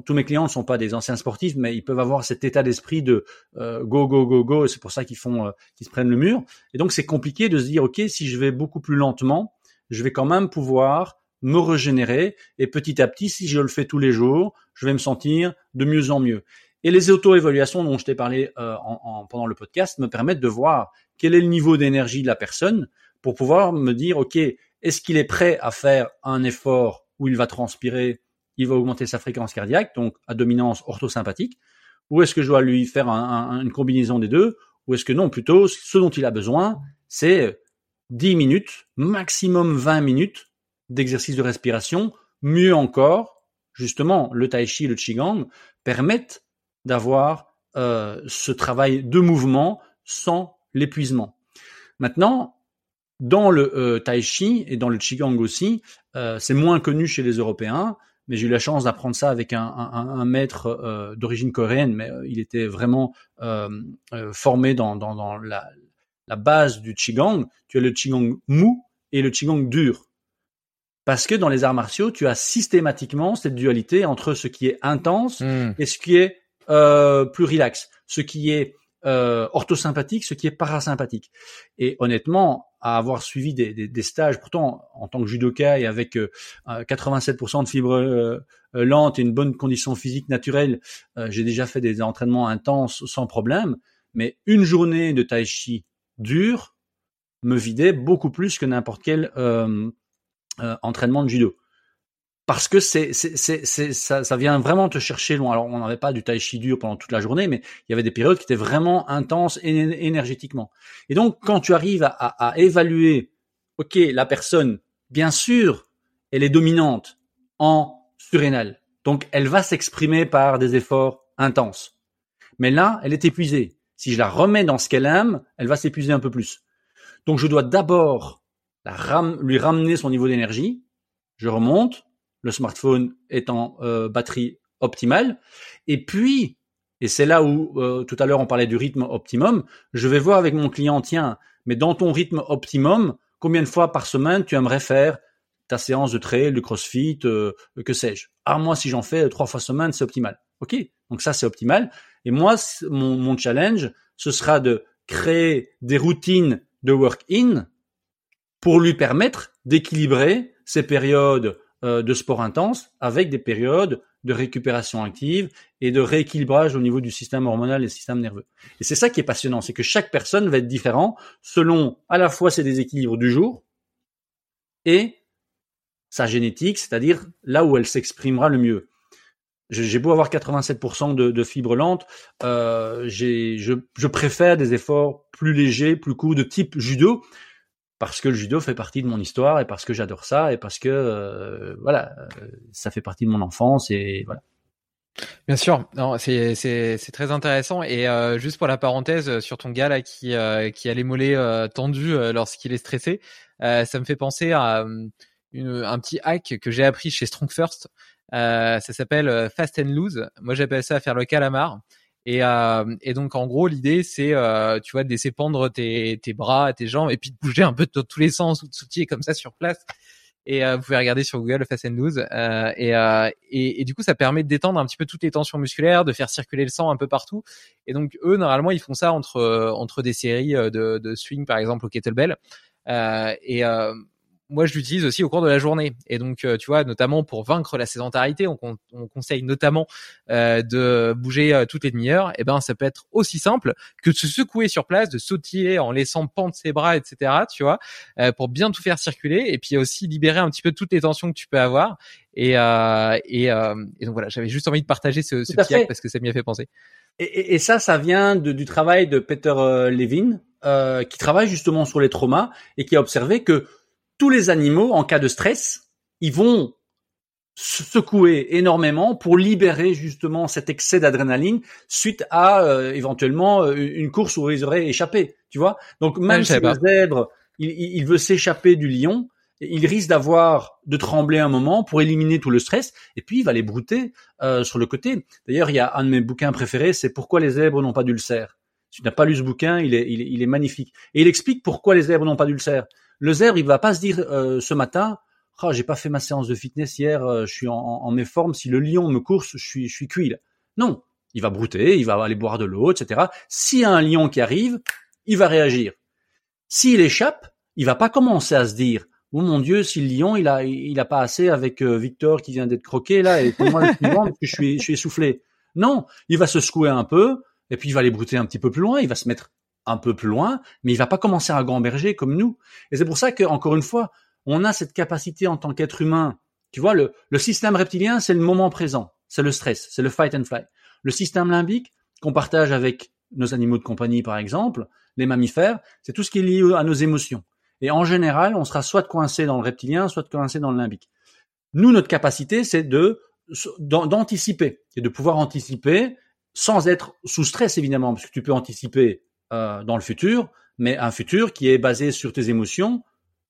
tous mes clients ne sont pas des anciens sportifs, mais ils peuvent avoir cet état d'esprit de euh, go go go go. C'est pour ça qu'ils font, euh, qu'ils se prennent le mur. Et donc c'est compliqué de se dire ok, si je vais beaucoup plus lentement, je vais quand même pouvoir me régénérer et petit à petit, si je le fais tous les jours, je vais me sentir de mieux en mieux. Et les auto-évaluations dont je t'ai parlé euh, en, pendant le podcast me permettent de voir quel est le niveau d'énergie de la personne pour pouvoir me dire, OK, est-ce qu'il est prêt à faire un effort où il va transpirer, il va augmenter sa fréquence cardiaque, donc à dominance orthosympathique, ou est-ce que je dois lui faire une combinaison des deux, ou est-ce que non, plutôt ce dont il a besoin, c'est 10 minutes, maximum 20 minutes d'exercice de respiration, mieux encore, justement, le tai chi et le qigong permettent d'avoir euh, ce travail de mouvement sans l'épuisement. Maintenant, dans le euh, tai chi et dans le qigong aussi, euh, c'est moins connu chez les Européens, mais j'ai eu la chance d'apprendre ça avec un, un, un maître euh, d'origine coréenne, mais euh, il était vraiment euh, formé dans, dans, dans la, la, base du qigong. Tu as le qigong mou et le qigong dur. Parce que dans les arts martiaux, tu as systématiquement cette dualité entre ce qui est intense hmm. et ce qui est plus relax, ce qui est orthosympathique, ce qui est parasympathique. Et honnêtement, à avoir suivi des, des, des, stages, pourtant en tant que judoka et avec 87% euh, de fibres euh, euh, lentes et une bonne condition physique naturelle, j'ai déjà fait des entraînements intenses sans problème. Mais une journée de tai chi dure me vidait beaucoup plus que n'importe quel entraînement de judo parce que c'est, c'est, c'est, ça, ça vient vraiment te chercher loin. Alors, on n'avait pas du tai chi dur pendant toute la journée, mais il y avait des périodes qui étaient vraiment intenses énergétiquement. Et donc, quand tu arrives à, à, à évaluer, ok, la personne, bien sûr, elle est dominante en surrénal. Donc, elle va s'exprimer par des efforts intenses. Mais là, elle est épuisée. Si je la remets dans ce qu'elle aime, elle va s'épuiser un peu plus. Donc, je dois d'abord lui ramener son niveau d'énergie. Je remonte, le smartphone est en euh, batterie optimale. Et puis, et c'est là où euh, tout à l'heure on parlait du rythme optimum, je vais voir avec mon client, tiens, mais dans ton rythme optimum, combien de fois par semaine tu aimerais faire ta séance de trail, de crossfit, euh, que sais-je? Ah moi, si j'en fais trois fois semaine, c'est optimal. Ok, donc ça c'est optimal. Et moi, mon, mon challenge, ce sera de créer des routines de work-in pour lui permettre d'équilibrer ces périodes euh, de sport intense avec des périodes de récupération active et de rééquilibrage au niveau du système hormonal et du système nerveux. Et c'est ça qui est passionnant, c'est que chaque personne va être différent selon à la fois ses déséquilibres du jour et sa génétique, c'est-à-dire là où elle s'exprimera le mieux. J'ai beau avoir 87% de, fibres lentes, euh, je préfère des efforts plus légers, plus courts, de type judo, parce que le judo fait partie de mon histoire et parce que j'adore ça et parce que euh, voilà, euh, ça fait partie de mon enfance et voilà. Bien sûr, non, c'est c'est c'est très intéressant et euh, juste pour la parenthèse sur ton gars là qui qui a les mollets tendus lorsqu'il est stressé, ça me fait penser à un petit hack que j'ai appris chez Strong First. ça s'appelle Fast and Loose. Moi j'appelle ça faire le calamar. Et, euh, et donc en gros l'idée c'est euh, tu vois de laisser pendre tes, tes bras, tes jambes et puis de bouger un peu de tous les sens ou de comme ça sur place. Et vous pouvez regarder sur Google Fast and Loose. Et, et, et, du coup, ça permet de détendre un petit peu toutes les tensions musculaires, de faire circuler le sang un peu partout. Et donc, eux, normalement, ils font ça entre entre des séries de, de swing, par exemple, au kettlebell. et moi, je l'utilise aussi au cours de la journée. Et donc, euh, tu vois, notamment pour vaincre la sédentarité, on, on conseille notamment euh, de bouger euh, toutes les demi-heures. Et eh ben, ça peut être aussi simple que de se secouer sur place, de sautiller en laissant pendre ses bras, etc. Tu vois, euh, pour bien tout faire circuler et puis aussi libérer un petit peu toutes les tensions que tu peux avoir. Et, et, et donc voilà, j'avais juste envie de partager ce, ce petit acte parce que ça m'y a fait penser. Et, et, ça, ça vient de, du travail de Peter Levin, qui travaille justement sur les traumas et qui a observé que tous les animaux, en cas de stress, ils vont secouer énormément pour libérer justement cet excès d'adrénaline suite à euh, éventuellement euh, une course où ils auraient échappé, tu vois. Donc même si le zèbre, il, veut s'échapper du lion, il risque d'avoir de trembler un moment pour éliminer tout le stress et puis il va les brouter euh, sur le côté. D'ailleurs, il y a un de mes bouquins préférés, c'est Pourquoi les zèbres n'ont pas d'ulcère. Si tu n'as pas lu ce bouquin, il est, il est, il est magnifique. Et il explique pourquoi les zèbres n'ont pas d'ulcère. Le zèbre, il va pas se dire euh, ce matin, oh, j'ai pas fait ma séance de fitness hier, euh, je suis en, en méforme. Si le lion me course, je suis, je suis cuit. Non, il va brouter, il va aller boire de l'eau, etc. S'il y a un lion qui arrive, il va réagir. S'il échappe, il va pas commencer à se dire oh mon Dieu, si le lion il a il a pas assez avec euh, Victor qui vient d'être croqué là et pour moi le parce que je suis je suis essoufflé. Non, il va se secouer un peu et puis il va aller brouter un petit peu plus loin, il va se mettre un peu plus loin, mais il va pas commencer à gamberger comme nous. Et c'est pour ça que, encore une fois, on a cette capacité en tant qu'être humain. Tu vois, le, le système reptilien, c'est le moment présent, c'est le stress, c'est le fight and flight. Le système limbique, qu'on partage avec nos animaux de compagnie, par exemple, les mammifères, c'est tout ce qui est lié à nos émotions. Et en général, on sera soit coincé dans le reptilien, soit coincé dans le limbique. Nous, notre capacité, c'est de d'anticiper et de pouvoir anticiper sans être sous stress évidemment, parce que tu peux anticiper euh, dans le futur, mais un futur qui est basé sur tes émotions,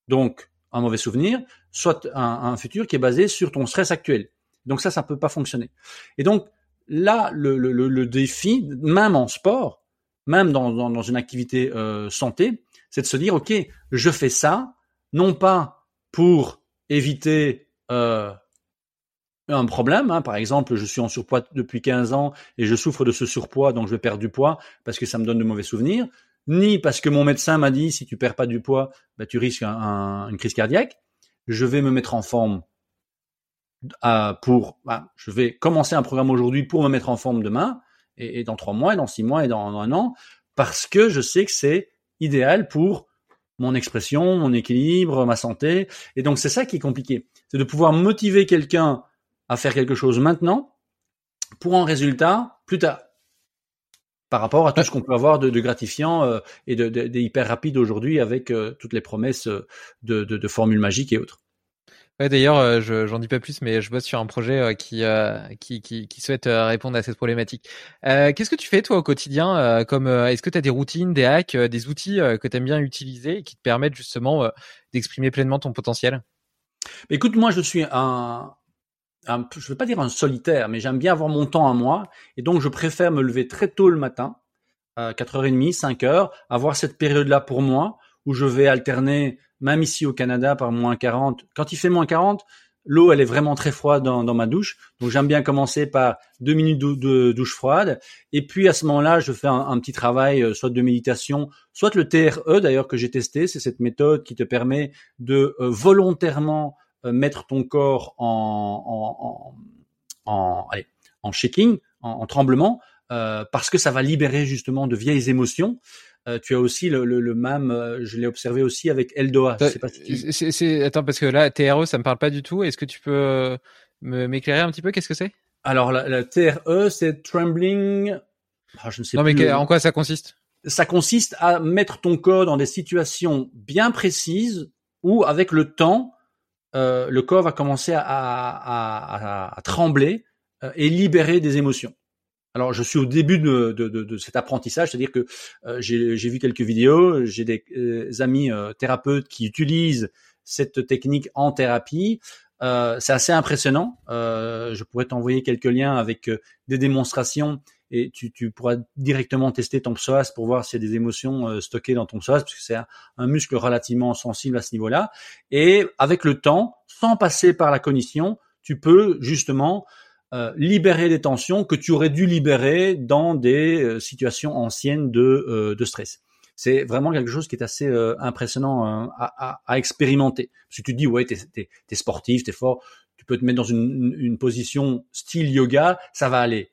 donc un mauvais souvenir, soit un, futur qui est basé sur ton stress actuel. Donc ça, ça peut pas fonctionner. Et donc là, le, le, le défi, même en sport, même dans, dans, dans une activité euh, santé, c'est de se dire, ok, je fais ça, non pas pour éviter euh, un problème. Hein. Par exemple, je suis en surpoids depuis 15 ans et je souffre de ce surpoids, donc je vais perdre du poids parce que ça me donne de mauvais souvenirs. Ni parce que mon médecin m'a dit si tu perds pas du poids, bah, tu risques une crise cardiaque. Je vais me mettre en forme pour. Bah, je vais commencer un programme aujourd'hui pour me mettre en forme demain et, dans trois mois, et dans six mois, et dans un an, parce que je sais que c'est idéal pour mon expression, mon équilibre, ma santé. Et donc c'est ça qui est compliqué, c'est de pouvoir motiver quelqu'un à faire quelque chose maintenant pour un résultat plus tard par rapport à tout ce qu'on peut avoir de, gratifiant euh, et de, de, hyper rapide aujourd'hui avec euh, toutes les promesses euh, de, formules magiques et autres. Ouais, d'ailleurs, je j'en dis pas plus, mais je bosse sur un projet qui, qui, qui, qui, souhaite répondre à cette problématique. Qu'est-ce que tu fais toi au quotidien Comme est-ce que tu as des routines, des hacks, des outils que tu aimes bien utiliser et qui te permettent justement d'exprimer pleinement ton potentiel? Écoute, moi, je suis un, je ne veux pas dire un solitaire, mais j'aime bien avoir mon temps à moi, et donc je préfère me lever très tôt le matin, à 4h30, 5h, avoir cette période-là pour moi, où je vais alterner, même ici au Canada, par moins 40. Quand il fait moins 40, l'eau, elle est vraiment très froide dans, ma douche, donc j'aime bien commencer par deux minutes de, douche froide, et puis à ce moment-là, je fais un, petit travail, euh, soit de méditation, soit le TRE d'ailleurs que j'ai testé, c'est cette méthode qui te permet de euh, volontairement euh, mettre ton corps en, en, en, allez, en shaking, en, tremblement, euh, parce que ça va libérer justement de vieilles émotions. Euh, tu as aussi le, le, même, je l'ai observé aussi avec Eldoa. Je sais pas si tu... Attends, parce que là, TRE, ça me parle pas du tout. Est-ce que tu peux m'éclairer un petit peu? Qu'est-ce que c'est? Alors, la, TRE, c'est Trembling. Ah, je ne sais non, mais en quoi ça consiste? Ça consiste à mettre ton corps dans des situations bien précises où, avec le temps, euh, le corps va commencer à, trembler euh, et libérer des émotions. Alors, je suis au début de, cet apprentissage, c'est-à-dire que euh, j'ai vu quelques vidéos, j'ai des amis thérapeutes qui utilisent cette technique en thérapie. c'est assez impressionnant. je pourrais t'envoyer quelques liens avec des démonstrations et tu, tu pourras directement tester ton psoas pour voir s'il y a des émotions euh, stockées dans ton psoas, parce que c'est un, muscle relativement sensible à ce niveau-là. Et avec le temps, sans passer par la cognition, tu peux justement euh, libérer des tensions que tu aurais dû libérer dans des euh, situations anciennes de, de stress c'est vraiment quelque chose qui est assez impressionnant à, à, expérimenter. Parce que tu te dis, ouais, t'es es, es, sportif, t'es fort, tu peux te mettre dans une, une, position style yoga, ça va aller.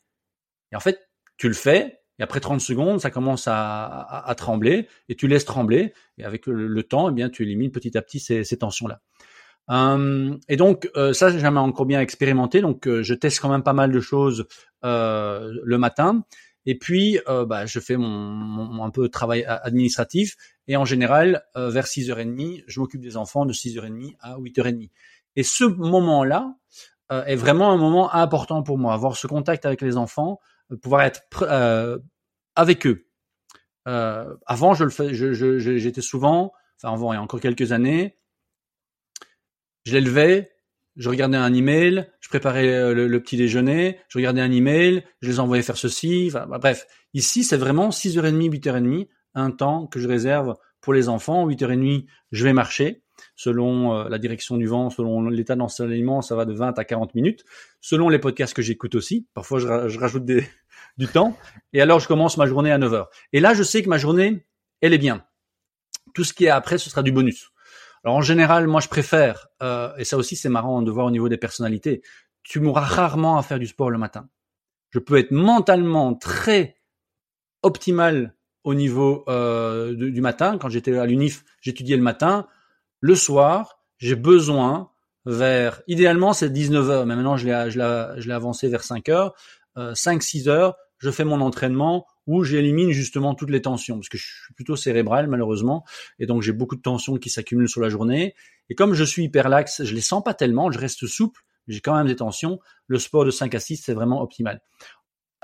Et en fait, tu le fais, et après 30 secondes, ça commence à, trembler, et tu laisses trembler, et avec le, temps, eh bien, tu élimines petit à petit ces, tensions-là. Hum, et donc euh, ça, j'ai jamais encore bien expérimenté, donc euh, je teste quand même pas mal de choses euh, le matin. Et puis, bah, je fais mon, un peu de travail administratif. Et en général, vers 6h30, je m'occupe des enfants de 6h30 à 8h30. Et ce moment-là est vraiment un moment important pour moi, avoir ce contact avec les enfants, pouvoir être euh, avec eux. avant, je le fais, j'étais souvent, enfin avant, il y a encore quelques années, je les levais, je regardais un email, je préparais le, petit déjeuner, je regardais un email, je les envoyais faire ceci, enfin, bah, bref. Ici, c'est vraiment 6h30, 8h30, un temps que je réserve pour les enfants. 8h30, je vais marcher selon euh, la direction du vent, selon l'état d'ensoleillement, ça va de 20 à 40 minutes. Selon les podcasts que j'écoute aussi, parfois je, rajoute du temps. Et alors je commence ma journée à 9 heures. Et là, je sais que ma journée, elle est bien. Tout ce qui est après, ce sera du bonus. Alors en général, moi je préfère, euh, et ça aussi c'est marrant de voir au niveau des personnalités, tu m'auras rarement à faire du sport le matin. Je peux être mentalement très optimal au niveau euh, du matin. Quand j'étais à l'UNIF, j'étudiais le matin le soir, j'ai besoin vers, idéalement c'est 19h, mais maintenant je l'ai, avancé vers 5h, euh, 5-6 heures, je fais mon entraînement où j'élimine justement toutes les tensions, parce que je suis plutôt cérébral malheureusement, et donc j'ai beaucoup de tensions qui s'accumulent sur la journée. Et comme je suis hyper laxe, je les sens pas tellement, je reste souple, j'ai quand même des tensions. Le sport de 5 à 6, c'est vraiment optimal.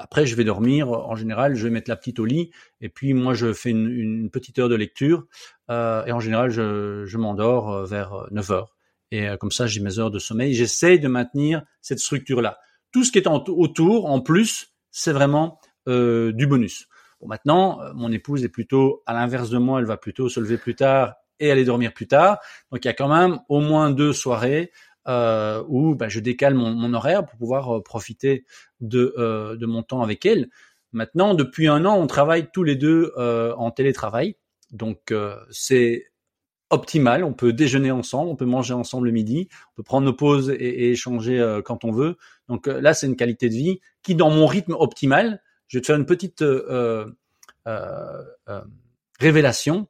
Après, je vais dormir. En général, je vais mettre la petite au lit. Et puis, moi, je fais une, petite heure de lecture. Euh, et en général, je, m'endors euh, vers 9 euh, heures. Et comme ça, j'ai mes heures de sommeil. J'essaye de maintenir cette structure-là. Tout ce qui est autour, en plus, c'est vraiment du bonus. Bon, maintenant, mon épouse est plutôt à l'inverse de moi. Elle va plutôt se lever plus tard et aller dormir plus tard. Donc, il y a quand même au moins deux soirées euh, où bah, je décale mon, horaire pour pouvoir euh, profiter de, euh, de mon temps avec elle. Maintenant, depuis un an, on travaille tous les deux euh, en télétravail, donc c'est optimal. On peut déjeuner ensemble, on peut manger ensemble le midi, on peut prendre nos pauses et échanger quand on veut. Donc là, c'est une qualité de vie qui, dans mon rythme optimal, je vais te faire une petite révélation.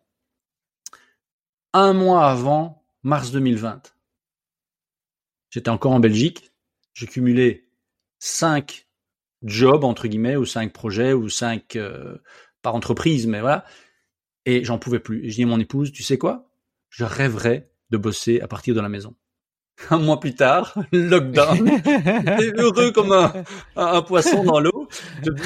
Un mois avant mars 2020, J'étais encore en Belgique. J'ai cumulé cinq jobs entre guillemets ou cinq projets ou cinq euh, par entreprise, mais voilà. Et j'en pouvais plus. Et je dis à mon épouse, tu sais quoi? Je rêverais de bosser à partir de la maison. Un mois plus tard, lockdown. Heureux comme un, un, poisson dans l'eau. Je dis,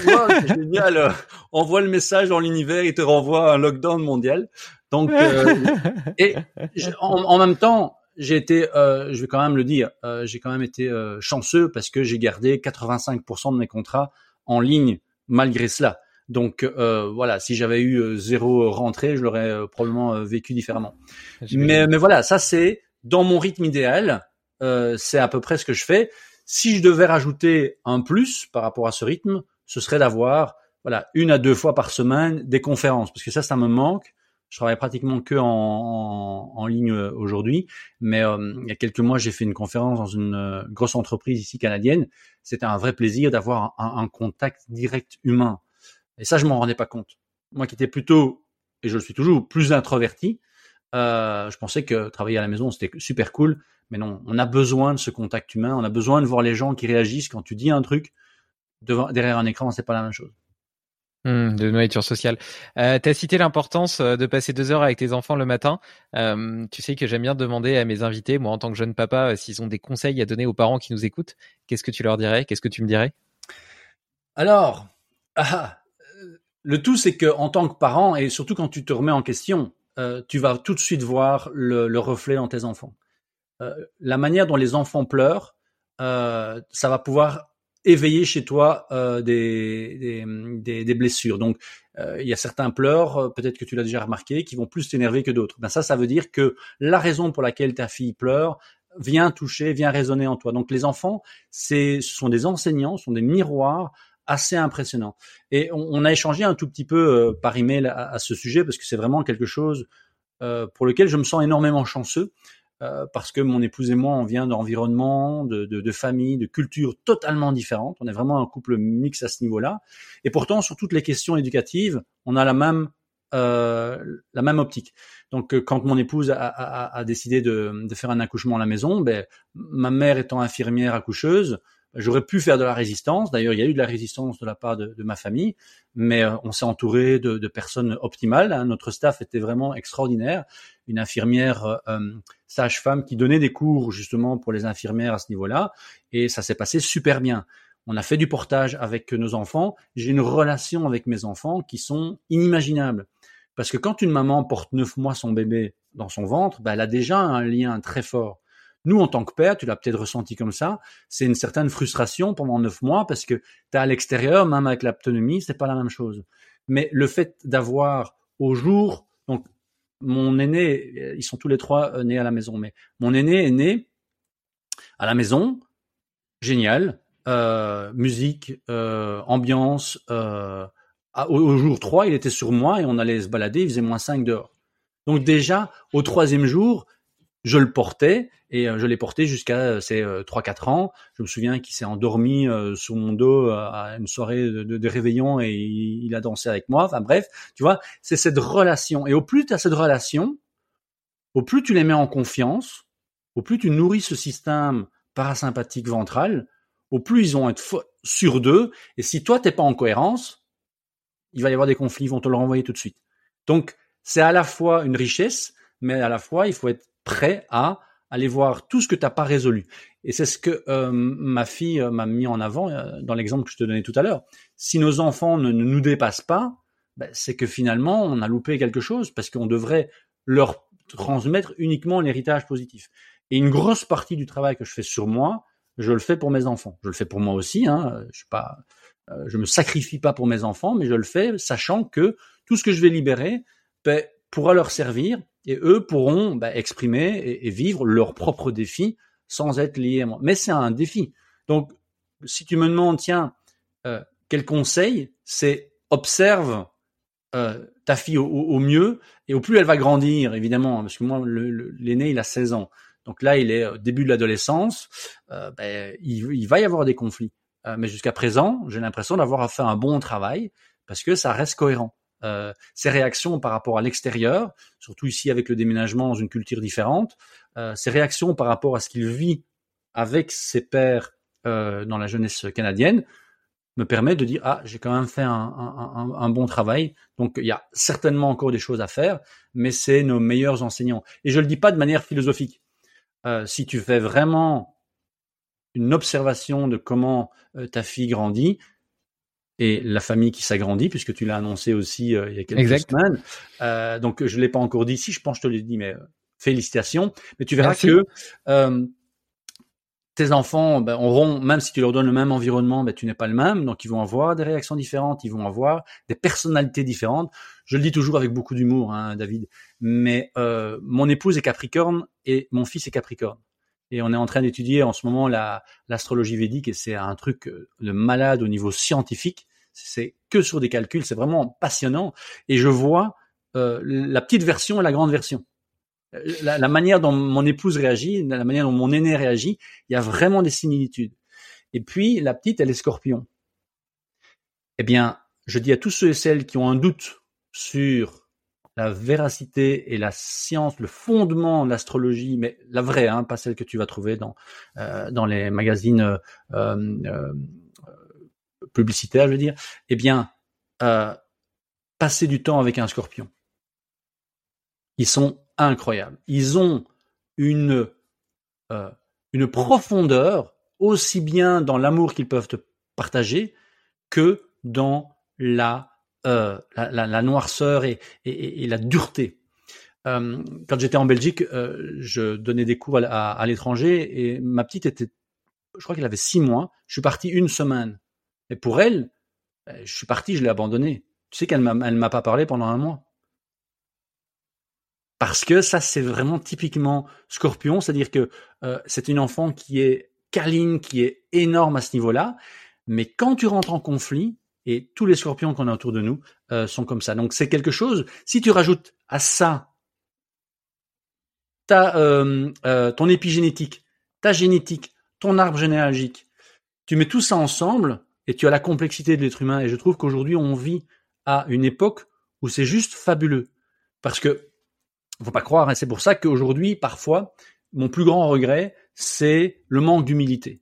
c'est génial. Envoie le message dans l'univers et te renvoie un lockdown mondial. Donc, euh, et en, même temps, j'ai été, euh, je vais quand même le dire, euh, j'ai quand même été euh, chanceux parce que j'ai gardé 85% de mes contrats en ligne malgré cela. Donc voilà, si j'avais eu zéro rentrée, je l'aurais probablement vécu différemment. Mais, mais voilà, ça c'est dans mon rythme idéal, c'est à peu près ce que je fais. Si je devais rajouter un plus par rapport à ce rythme, ce serait d'avoir voilà une à deux fois par semaine des conférences, parce que ça, ça me manque. Je travaille pratiquement que en, ligne euh, aujourd'hui, mais euh, il y a quelques mois, j'ai fait une conférence dans une euh, grosse entreprise ici canadienne. C'était un vrai plaisir d'avoir un, contact direct humain. Et ça, je m'en rendais pas compte. Moi qui étais plutôt, et je le suis toujours, plus introverti, je pensais que travailler à la maison, c'était super cool. Mais non, on a besoin de ce contact humain. On a besoin de voir les gens qui réagissent quand tu dis un truc. Devant, derrière un écran, c'est pas la même chose. Mmh, de nourriture sociale. Euh, tu as cité l'importance euh, de passer deux heures avec tes enfants le matin. Euh, tu sais que j'aime bien demander à mes invités, moi en tant que jeune papa, euh, s'ils ont des conseils à donner aux parents qui nous écoutent. Qu'est-ce que tu leur dirais? Qu'est-ce que tu me dirais? Alors, ah, le tout c'est que en tant que parent et surtout quand tu te remets en question, tu vas tout de suite voir le, le reflet dans tes enfants. la manière dont les enfants pleurent, ça va pouvoir éveiller chez toi euh, des, des, des, blessures. Donc, euh, il y a certains pleurs, euh, peut-être que tu l'as déjà remarqué, qui vont plus t'énerver que d'autres. Ben ça, ça veut dire que la raison pour laquelle ta fille pleure vient toucher, vient résonner en toi. Donc, les enfants, c'est, ce sont des enseignants, ce sont des miroirs assez impressionnants. Et on, a échangé un tout petit peu par email à, à, ce sujet parce que c'est vraiment quelque chose pour lequel je me sens énormément chanceux. Euh, parce que mon épouse et moi, on vient d'environnements, de, de, de familles, de cultures totalement différentes. On est vraiment un couple mix à ce niveau-là. Et pourtant, sur toutes les questions éducatives, on a la même euh, la même optique. Donc, euh, quand mon épouse a, a, décidé de, de, faire un accouchement à la maison, ben, ma mère étant infirmière accoucheuse, J'aurais pu faire de la résistance. D'ailleurs, il y a eu de la résistance de la part de, ma famille, mais euh, on s'est entouré de, personnes optimales. Hein. Notre staff était vraiment extraordinaire. Une infirmière euh, euh, sage-femme qui donnait des cours justement pour les infirmières à ce niveau-là, et ça s'est passé super bien. On a fait du portage avec nos enfants. J'ai une relation avec mes enfants qui sont inimaginables. Parce que quand une maman porte neuf mois son bébé dans son ventre, ben, elle a déjà un lien très fort. Nous, en tant que père, tu l'as peut-être ressenti comme ça, c'est une certaine frustration pendant neuf mois parce que tu es à l'extérieur, même avec l'autonomie, c'est pas la même chose. Mais le fait d'avoir au jour, donc mon aîné, ils sont tous les trois euh, nés à la maison, mais mon aîné est né à la maison, génial, euh, musique, euh, ambiance. Euh, au, au, jour 3, il était sur moi et on allait se balader, il faisait moins 5 dehors. Donc déjà, au troisième jour, je le portais et euh, je l'ai porté jusqu'à euh, ses 3-4 euh, ans. Je me souviens qu'il s'est endormi sous mon dos à une soirée de, réveillon et il, a dansé avec moi. Enfin bref, tu vois, c'est cette relation. Et au plus tu as cette relation, au plus tu les mets en confiance, au plus tu nourris ce système parasympathique ventral, au plus ils vont être sûrs d'eux. Et si toi t'es pas en cohérence, il va y avoir des conflits, ils vont te le renvoyer tout de suite. Donc c'est à la fois une richesse, mais à la fois il faut être prêt à aller voir tout ce que tu n'as pas résolu. Et c'est ce que euh, ma fille euh, m'a mis en avant euh, dans l'exemple que je te donnais tout à l'heure. Si nos enfants ne, nous dépassent pas, ben, c'est que finalement on a loupé quelque chose parce qu'on devrait leur transmettre uniquement l'héritage positif. Et une grosse partie du travail que je fais sur moi, je le fais pour mes enfants. Je le fais pour moi aussi. Hein. Je suis pas, je me sacrifie pas pour mes enfants, mais je le fais sachant que tout ce que je vais libérer ben, pourra leur servir et eux pourront bah, exprimer et, vivre leurs propres défis sans être liés à moi. Mais c'est un défi. Donc, si tu me demandes, tiens, euh, quel conseil, c'est observe euh, ta fille au, mieux et au plus elle va grandir, évidemment, parce que moi, l'aîné, il a 16 ans. Donc là, il est au début de l'adolescence, euh, ben, il, il, va y avoir des conflits. Euh, mais jusqu'à présent, j'ai l'impression d'avoir fait un bon travail parce que ça reste cohérent euh, ses réactions par rapport à l'extérieur, surtout ici avec le déménagement dans une culture différente, euh, ses réactions par rapport à ce qu'il vit avec ses pères euh, dans la jeunesse canadienne, me permet de dire ah j'ai quand même fait un, bon travail. Donc il y a certainement encore des choses à faire mais c'est nos meilleurs enseignants. Et je le dis pas de manière philosophique. Euh, si tu fais vraiment une observation de comment ta fille grandit et la famille qui s'agrandit, puisque tu l'as annoncé aussi euh, il y a quelques semaines. Euh, donc je l'ai pas encore dit ici, je pense que je te l'ai dit, mais euh, félicitations. Mais tu verras que tes enfants ben, auront, même si tu leur donnes le même environnement, ben, tu n'es pas le même, donc ils vont avoir des réactions différentes, ils vont avoir des personnalités différentes. Je le dis toujours avec beaucoup d'humour, hein, David. Mais mon épouse est Capricorne et mon fils est Capricorne et on est en train d'étudier en ce moment la l'astrologie védique et c'est un truc de malade au niveau scientifique. C'est que sur des calculs, c'est vraiment passionnant et je vois euh, la petite version et la grande version. La, la, manière dont mon épouse réagit, la manière dont mon aîné réagit, il y a vraiment des similitudes. Et puis la petite, elle est Scorpion. Eh bien, je dis à tous ceux et celles qui ont un doute sur la véracité et la science, le fondement de l'astrologie, mais la vraie, hein, pas celle que tu vas trouver dans euh, les magazines euh, euh, publicitaires, je veux dire, eh bien, passer du temps avec un scorpion. Ils sont incroyables. Ils ont une une profondeur aussi bien dans l'amour qu'ils peuvent te partager que dans la euh, la, la, noirceur et, et, et, la dureté. Euh, quand j'étais en Belgique, euh, je donnais des cours à, à, l'étranger et ma petite était je crois qu'elle avait six mois. Je suis parti une semaine. Et pour elle, ben, je suis parti, je l'ai abandonné. Tu sais qu'elle m'a, elle m'a pas parlé pendant un mois. Parce que ça, c'est vraiment typiquement Scorpion, c'est-à-dire que euh, c'est une enfant qui est câline, qui est énorme à ce niveau-là, mais quand tu rentres en conflit, et tous les scorpions qu'on a autour de nous euh, sont comme ça. Donc c'est quelque chose, si tu rajoutes à ça ta, euh, euh, ton épigénétique, ta génétique, ton arbre généalogique, tu mets tout ça ensemble et tu as la complexité de l'être humain. Et je trouve qu'aujourd'hui, on vit à une époque où c'est juste fabuleux. Parce que, faut pas croire, hein, c'est pour ça qu'aujourd'hui, parfois, mon plus grand regret, c'est le manque d'humilité.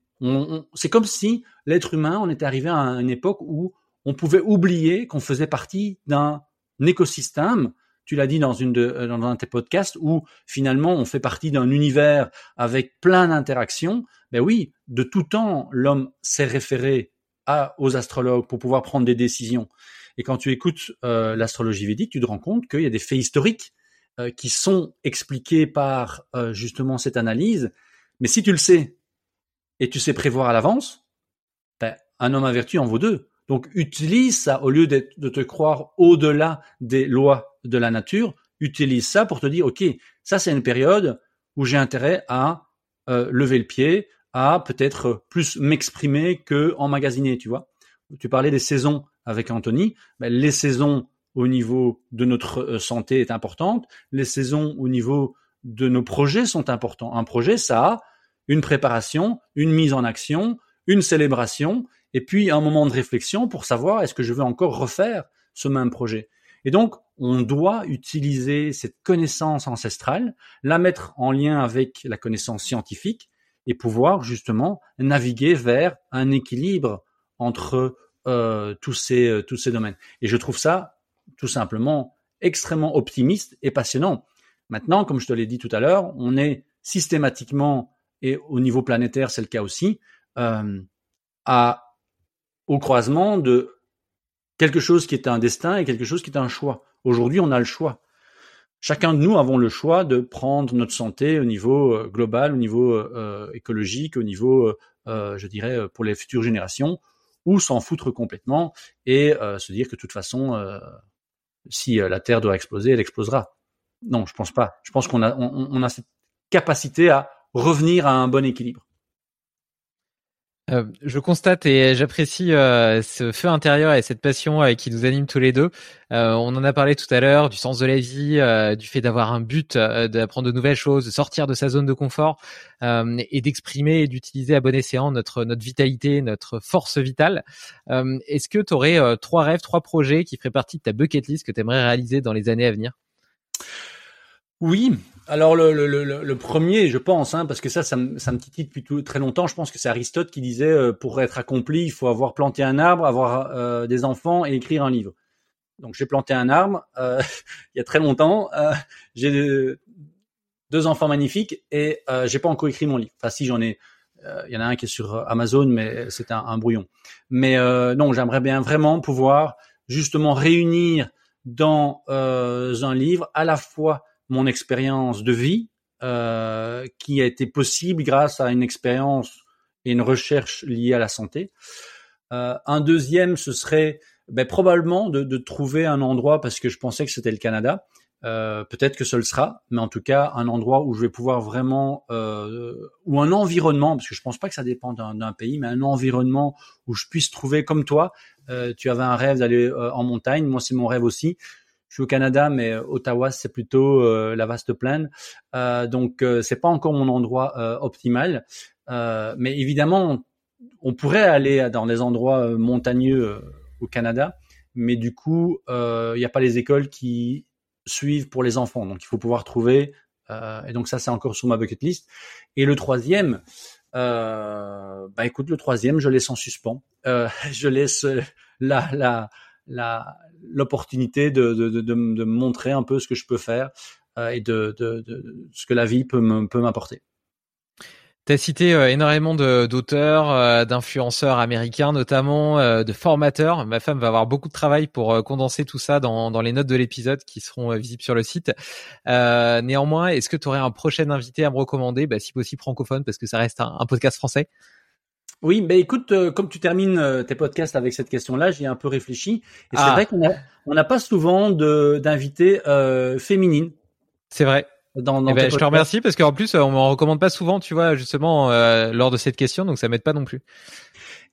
c'est comme si l'être humain, on était arrivé à une époque où on pouvait oublier qu'on faisait partie d'un écosystème. Tu l'as dit dans une de, euh, dans un de tes podcasts où finalement on fait partie d'un univers avec plein d'interactions. Ben oui, de tout temps, l'homme s'est référé à, aux astrologues pour pouvoir prendre des décisions. Et quand tu écoutes euh, l'astrologie védique, tu te rends compte qu'il y a des faits historiques euh, qui sont expliqués par justement cette analyse. Mais si tu le sais et tu sais prévoir à l'avance, ben, un homme averti en vaut deux. Donc utilise ça au lieu de te croire au-delà des lois de la nature, utilise ça pour te dire, OK, ça c'est une période où j'ai intérêt à euh, lever le pied, à peut-être plus m'exprimer que emmagasiner, tu vois. Tu parlais des saisons avec Anthony, ben, les saisons au niveau de notre euh, santé est importante, les saisons au niveau de nos projets sont importants. Un projet, ça a une préparation, une mise en action, une célébration, et puis un moment de réflexion pour savoir est-ce que je veux encore refaire ce même projet? Et donc, on doit utiliser cette connaissance ancestrale, la mettre en lien avec la connaissance scientifique et pouvoir justement naviguer vers un équilibre entre euh, tous ces euh, tous ces domaines. Et je trouve ça tout simplement extrêmement optimiste et passionnant. Maintenant, comme je te l'ai dit tout à l'heure, on est systématiquement et au niveau planétaire, c'est le cas aussi, euh, à au croisement de quelque chose qui est un destin et quelque chose qui est un choix. Aujourd'hui, on a le choix. Chacun de nous avons le choix de prendre notre santé au niveau euh, global, au niveau euh, écologique, au niveau, euh, je dirais, pour les futures générations, ou s'en foutre complètement et se dire que de toute façon, si la Terre doit exploser, elle explosera. Non, je pense pas. Je pense qu'on a, cette capacité à revenir à un bon équilibre. Euh, je constate et j'apprécie euh, ce feu intérieur et cette passion euh, qui nous anime tous les deux. on en a parlé tout à l'heure du sens de la vie, du fait d'avoir un but, d'apprendre de nouvelles choses, de sortir de sa zone de confort et d'exprimer et d'utiliser à bon escient notre notre vitalité, notre force vitale. Est-ce que tu aurais trois rêves, trois projets qui feraient partie de ta bucket list que tu aimerais réaliser dans les années à venir? Oui, alors le, le, le, le, premier, je pense, hein, parce que ça, ça, me, ça me titille depuis tout, très longtemps. Je pense que c'est Aristote qui disait euh, pour être accompli, il faut avoir planté un arbre, avoir euh, des enfants et écrire un livre. Donc j'ai planté un arbre euh, il y a très longtemps. j'ai deux enfants magnifiques et j'ai pas encore écrit mon livre. Enfin si j'en ai, il y en a un qui est sur Amazon, mais c'est un, un, brouillon. Mais non, j'aimerais bien vraiment pouvoir justement réunir dans un livre à la fois mon expérience de vie euh, qui a été possible grâce à une expérience et une recherche liée à la santé. Euh, un deuxième, ce serait ben, probablement de, trouver un endroit, parce que je pensais que c'était le Canada, euh, peut-être que ce le sera, mais en tout cas un endroit où je vais pouvoir vraiment, ou un environnement, parce que je pense pas que ça dépend d'un pays, mais un environnement où je puisse trouver comme toi. Tu avais un rêve d'aller en montagne, moi c'est mon rêve aussi je suis au Canada, mais euh, Ottawa c'est plutôt euh, la vaste plaine, euh, donc euh, c'est pas encore mon endroit optimal. mais évidemment, on pourrait aller dans des endroits montagneux au Canada, mais du coup, il n'y a pas les écoles qui suivent pour les enfants, donc il faut pouvoir trouver. et donc ça, c'est encore sur ma bucket list. Et le troisième, bah écoute, le troisième, je laisse en suspens. je laisse la la la l'opportunité de, de, de, de, montrer un peu ce que je peux faire euh, et de, ce que la vie peut m'apporter. Tu cité euh, énormément d'auteurs, euh, d'influenceurs américains notamment, euh, de formateurs. Ma femme va avoir beaucoup de travail pour condenser tout ça dans, dans les notes de l'épisode qui seront visibles sur le site. néanmoins, est-ce que tu aurais un prochain invité à me recommander, bah, si possible francophone, parce que ça reste un podcast français Oui, ben écoute, euh, comme tu termines euh, tes podcasts avec cette question-là, j'ai un peu réfléchi. Et c'est Ah. vrai qu'on n'a pas souvent d'invités euh, féminines C'est vrai. dans, dans Eh ben, je te remercie parce qu'en plus, on m'en recommande pas souvent, tu vois, justement, euh, lors de cette question, donc ça m'aide pas non plus.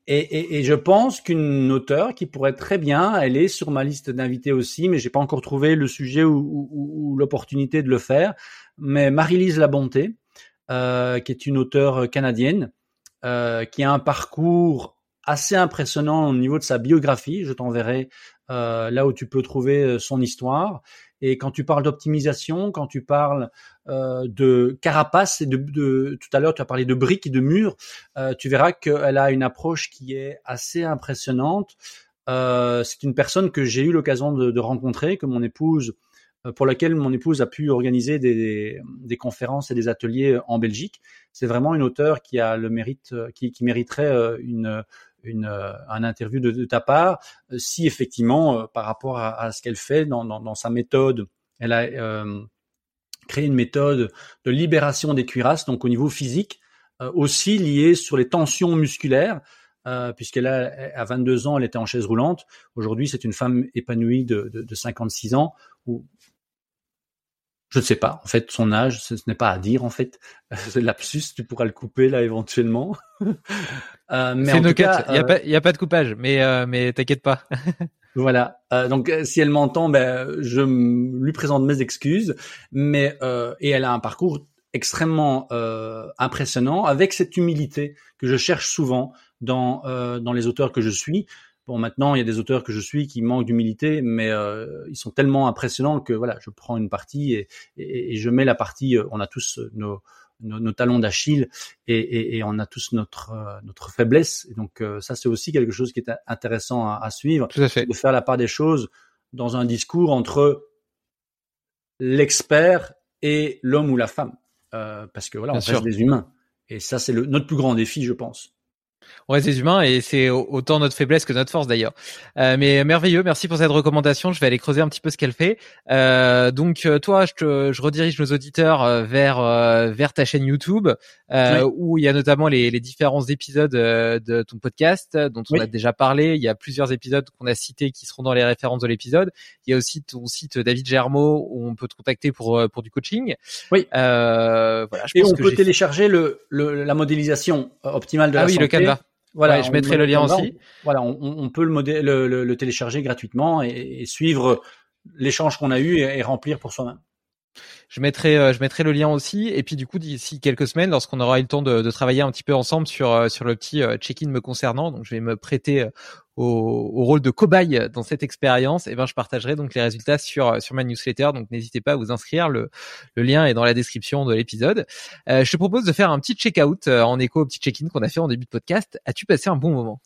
Et, et, et je pense qu'une auteure qui pourrait très bien, elle est sur ma liste d'invités aussi, mais j'ai pas encore trouvé le sujet ou, ou- ou- ou l'opportunité de le faire. Mais Marie-Lise Labonté, euh, qui est une auteure canadienne, euh, qui a un parcours assez impressionnant au niveau de sa biographie. Je t'enverrai euh, là où tu peux trouver euh, son histoire. Et quand tu parles d'optimisation, quand tu parles euh, de carapace et de, de tout à l'heure tu as parlé de briques et de murs, euh, tu verras qu'elle a une approche qui est assez impressionnante. Euh, c'est une personne que j'ai eu l'occasion de, de rencontrer, que mon épouse, pour laquelle mon épouse a pu organiser des, conférences et des ateliers en Belgique. C'est vraiment une auteure qui a le mérite, euh, qui, mériterait euh, une, euh, un interview de, ta part, euh, si effectivement, euh, par rapport à, ce qu'elle fait dans, sa méthode, elle a euh, créé une méthode de libération des cuirasses, donc au niveau physique, euh, aussi liée sur les tensions musculaires, euh, puisqu'elle a à 22 ans, elle était en chaise roulante. Aujourd'hui, c'est une femme épanouie de, de, de 56 ans. Ou je ne sais pas. En fait, son âge, ce, n'est pas à dire. En fait, c'est lapsus. Tu pourras le couper là éventuellement. euh, mais C'est en no tout cut. cas, Il y a euh, a pas de coupage, mais euh, mais t'inquiète pas. Voilà. Euh, donc, euh, si elle m'entend, ben, je lui présente mes excuses. Mais euh, et elle a un parcours extrêmement euh, impressionnant avec cette humilité que je cherche souvent dans euh, dans les auteurs que je suis. Bon, maintenant, il y a des auteurs que je suis qui manquent d'humilité, mais euh, ils sont tellement impressionnants que voilà, je prends une partie et, et, et je mets la partie. euh, on a tous nos nos, nos talons d'Achille et, et, et on a tous notre euh, notre faiblesse. Et donc euh, ça, c'est aussi quelque chose qui est intéressant à, à suivre Tout à fait. de faire la part des choses dans un discours entre l'expert et l'homme ou la femme. Euh, parce que voilà, Bien on sûr. reste des humains. Et ça, c'est notre plus grand défi, je pense. On reste des humains et c'est au- autant notre faiblesse que notre force d'ailleurs. Euh, mais merveilleux, merci pour cette recommandation. Je vais aller creuser un petit peu ce qu'elle fait. Euh, donc euh, toi, je, te, je redirige nos auditeurs euh, vers euh, vers ta chaîne YouTube euh, où il y a notamment les, les différents épisodes de ton podcast dont on Oui. a déjà parlé. Il y a plusieurs épisodes qu'on a cités qui seront dans les références de l'épisode. Il y a aussi ton site David Germo où on peut te contacter pour pour du coaching. Oui. Euh, voilà. Je Et pense on que peut télécharger le, le, la modélisation optimale de Ah la oui, santé. le Canva. Voilà, Ouais, je mettrai le lien aussi. voilà, on, on peut le, le, le, le télécharger gratuitement et, et suivre l'échange qu'on a eu et, et remplir pour soi-même. Je mettrai, euh, je mettrai le lien aussi. Et puis du coup, d'ici quelques semaines, lorsqu'on aura eu le temps de, travailler un petit peu ensemble sur euh, le petit euh, check-in me concernant, donc je vais me prêter au, rôle de cobaye dans cette expérience. Et ben, je partagerai donc les résultats sur sur ma newsletter. Donc n'hésitez pas à vous inscrire. Le lien est dans la description de l'épisode. Je te propose de faire un petit check-out en écho au petit check-in qu'on a fait en début de podcast. As-tu passé un bon moment?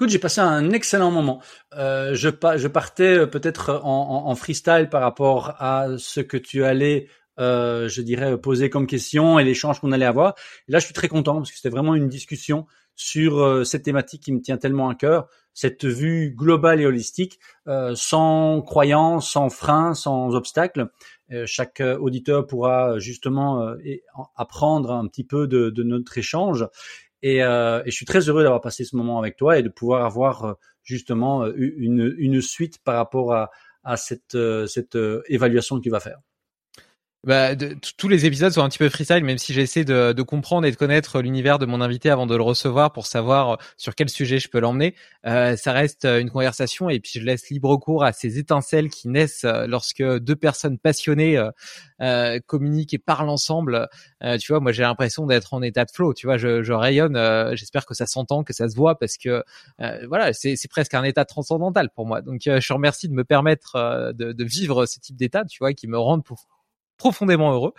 Écoute, j'ai passé un excellent moment. Euh, je, pa- je partais euh, peut-être en, en- freestyle par rapport à ce que tu allais, euh, je dirais, poser comme question et l'échange qu'on allait avoir. Et là, je suis très content parce que c'était vraiment une discussion sur euh, cette thématique qui me tient tellement à cœur, cette vue globale et holistique, euh, sans croyance, sans frein, sans obstacle. Euh, chaque euh, auditeur pourra justement euh, apprendre un petit peu de notre échange. Et, euh, et je suis très heureux d'avoir passé ce moment avec toi et de pouvoir avoir euh, justement euh, une, une suite par rapport à, à cette, cette évaluation que tu vas faire. Bah, de- tous les épisodes sont un petit peu freestyle, même si j'essaie de, de comprendre et de connaître l'univers de mon invité avant de le recevoir pour savoir euh, sur quel sujet je peux l'emmener. Euh, ça reste euh, une conversation et puis je laisse libre cours à ces étincelles qui naissent euh, lorsque deux personnes passionnées euh, communiquent et parlent ensemble. Euh, tu vois, moi j'ai l'impression d'être en état de flow. Tu vois, je, je rayonne. J'espère que ça s'entend, que ça se voit, parce que voilà, c'est presque un état transcendantal pour moi. Donc je remercie de me permettre de, de vivre ce type d'état, tu vois, qui me rendent pour profondément heureux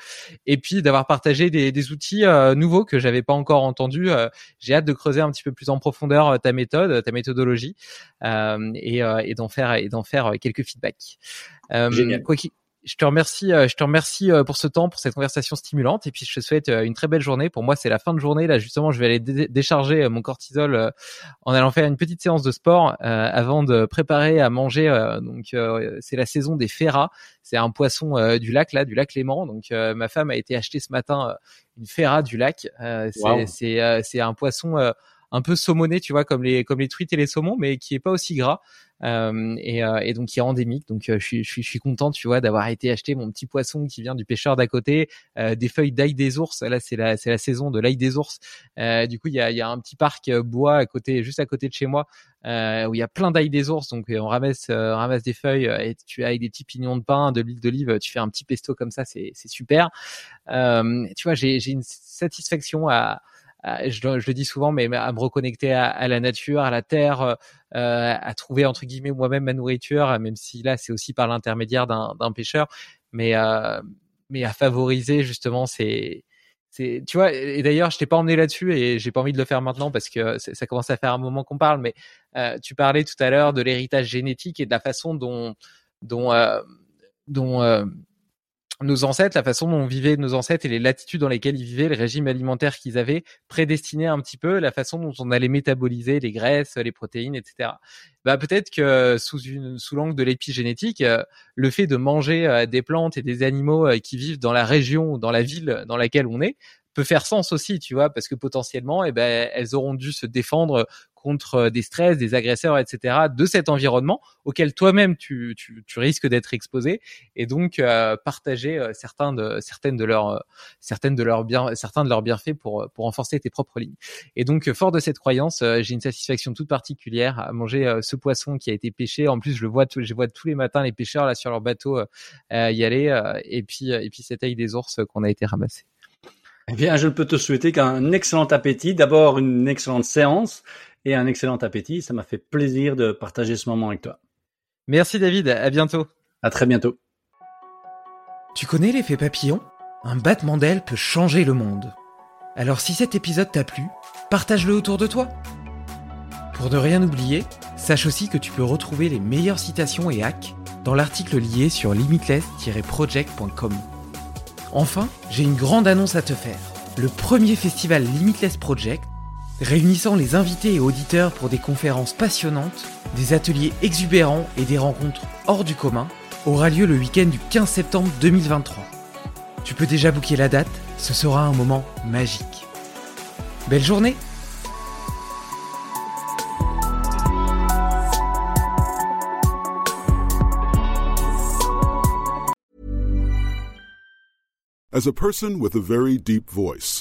et puis d'avoir partagé des, des outils euh, nouveaux que j'avais pas encore entendus. Euh, J'ai hâte de creuser un petit peu plus en profondeur euh, ta méthode, ta méthodologie euh, et, euh, et d'en faire et d'en faire quelques feedbacks. Génial. Quoi qu'il- je te remercie, euh, je te remercie euh, pour ce temps, pour cette conversation stimulante, et puis je te souhaite euh, une très belle journée. Pour moi, c'est la fin de journée. Là, justement, je vais aller dé- décharger mon cortisol en allant faire une petite séance de sport euh, avant de préparer à manger. donc, euh, c'est la saison des ferras. C'est un poisson euh, du lac là, du lac Léman. Donc, euh, ma femme a été acheter ce matin une ferra du lac. Euh, c'est Wow. euh, un poisson. Euh, un peu saumonné, tu vois, comme les comme les truites et les saumons, mais qui est pas aussi gras. Euh, et, euh, et, donc qui est endémique. Donc je suis, je suis, je suis content, tu vois, d'avoir été acheter mon petit poisson qui vient du pêcheur d'à côté, des feuilles d'ail des ours. Là, c'est la, c'est la saison de l'ail des ours. du coup, il y a, y a un petit parc bois à côté, juste à côté de chez moi, euh, où il y a plein d'ail des ours. Donc on ramasse, ramasse des feuilles et tu as des petits pignons de pain, de l'huile d'olive, tu fais un petit pesto comme ça, c'est, c'est super. Euh, tu vois, j'ai, j'ai une satisfaction à je, le dis souvent, mais à me reconnecter à, la nature, à la terre, euh, à trouver entre guillemets moi-même ma nourriture, même si là c'est aussi par l'intermédiaire d'un pêcheur, mais euh, mais à favoriser justement ces tu vois et d'ailleurs je t'ai pas emmené là-dessus et j'ai pas envie de le faire maintenant parce que ça commence à faire un moment qu'on parle. Mais euh, tu parlais tout à l'heure de l'héritage génétique et de la façon dont dont dont nos ancêtres, la façon dont vivaient nos ancêtres et les latitudes dans lesquelles ils vivaient, le régime alimentaire qu'ils avaient, prédestinait un petit peu la façon dont on allait métaboliser les graisses, les protéines, etc. Bah peut-être que sous une sous l'angle de l'épigénétique, euh, le fait de manger euh, des plantes et des animaux euh, qui vivent dans la région, dans la ville dans laquelle on est, peut faire sens aussi, tu vois, parce que potentiellement, eh ben, elles auront dû se défendre contre euh, des stress, des agresseurs, etc. de cet environnement auquel toi-même tu, risques d'être exposé et donc euh, partager euh, certains de certaines de leurs certaines de leurs bien certains de leurs bienfaits pour pour renforcer tes propres lignes. Et donc fort de cette croyance, j'ai une satisfaction toute particulière à manger ce poisson qui a été pêché. En plus, je le vois je vois tous les matins les pêcheurs là sur leur bateau y aller et puis et puis cet œil des ours qu'on a été ramassé. Eh bien, je peux te souhaiter qu'un excellent appétit, d'abord une excellente séance et un excellent appétit. Ça m'a fait plaisir de partager ce moment avec toi. Merci David, à bientôt. À très bientôt. Tu connais l'effet papillon? Un battement d'aile peut changer le monde. Alors si cet épisode t'a plu, partage-le autour de toi. Pour ne rien oublier, sache aussi que tu peux retrouver les meilleures citations et hacks dans l'article lié sur limitless-project.com. Enfin, j'ai une grande annonce à te faire. Le premier festival Limitless Project réunissant les invités et auditeurs pour des conférences passionnantes, des ateliers exubérants et des rencontres hors du commun, aura lieu le week-end du 15 septembre 2023. Tu peux déjà booker la date, ce sera un moment magique. Belle journée As a person with a very deep voice,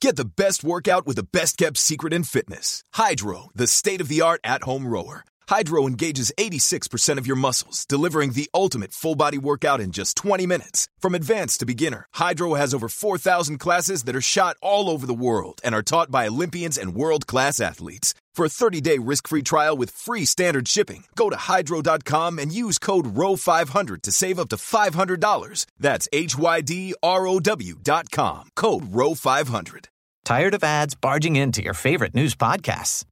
Get the best workout with the best kept secret in fitness. Hydro, the state of the art at home rower. Hydro engages 86% of your muscles, delivering the ultimate full body workout in just 20 minutes. From advanced to beginner, Hydro has over 4,000 classes that are shot all over the world and are taught by Olympians and world class athletes. For a 30 day risk free trial with free standard shipping, go to hydro.com and use code ROW500 to save up to $500. That's H Y D R O W.com. Code ROW500. Tired of ads barging into your favorite news podcasts?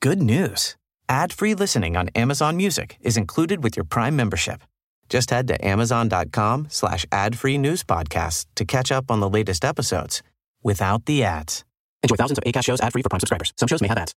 Good news. Ad free listening on Amazon Music is included with your Prime membership. Just head to amazon.com slash ad free news podcasts to catch up on the latest episodes without the ads. Enjoy thousands of ACAST shows ad free for Prime subscribers. Some shows may have ads.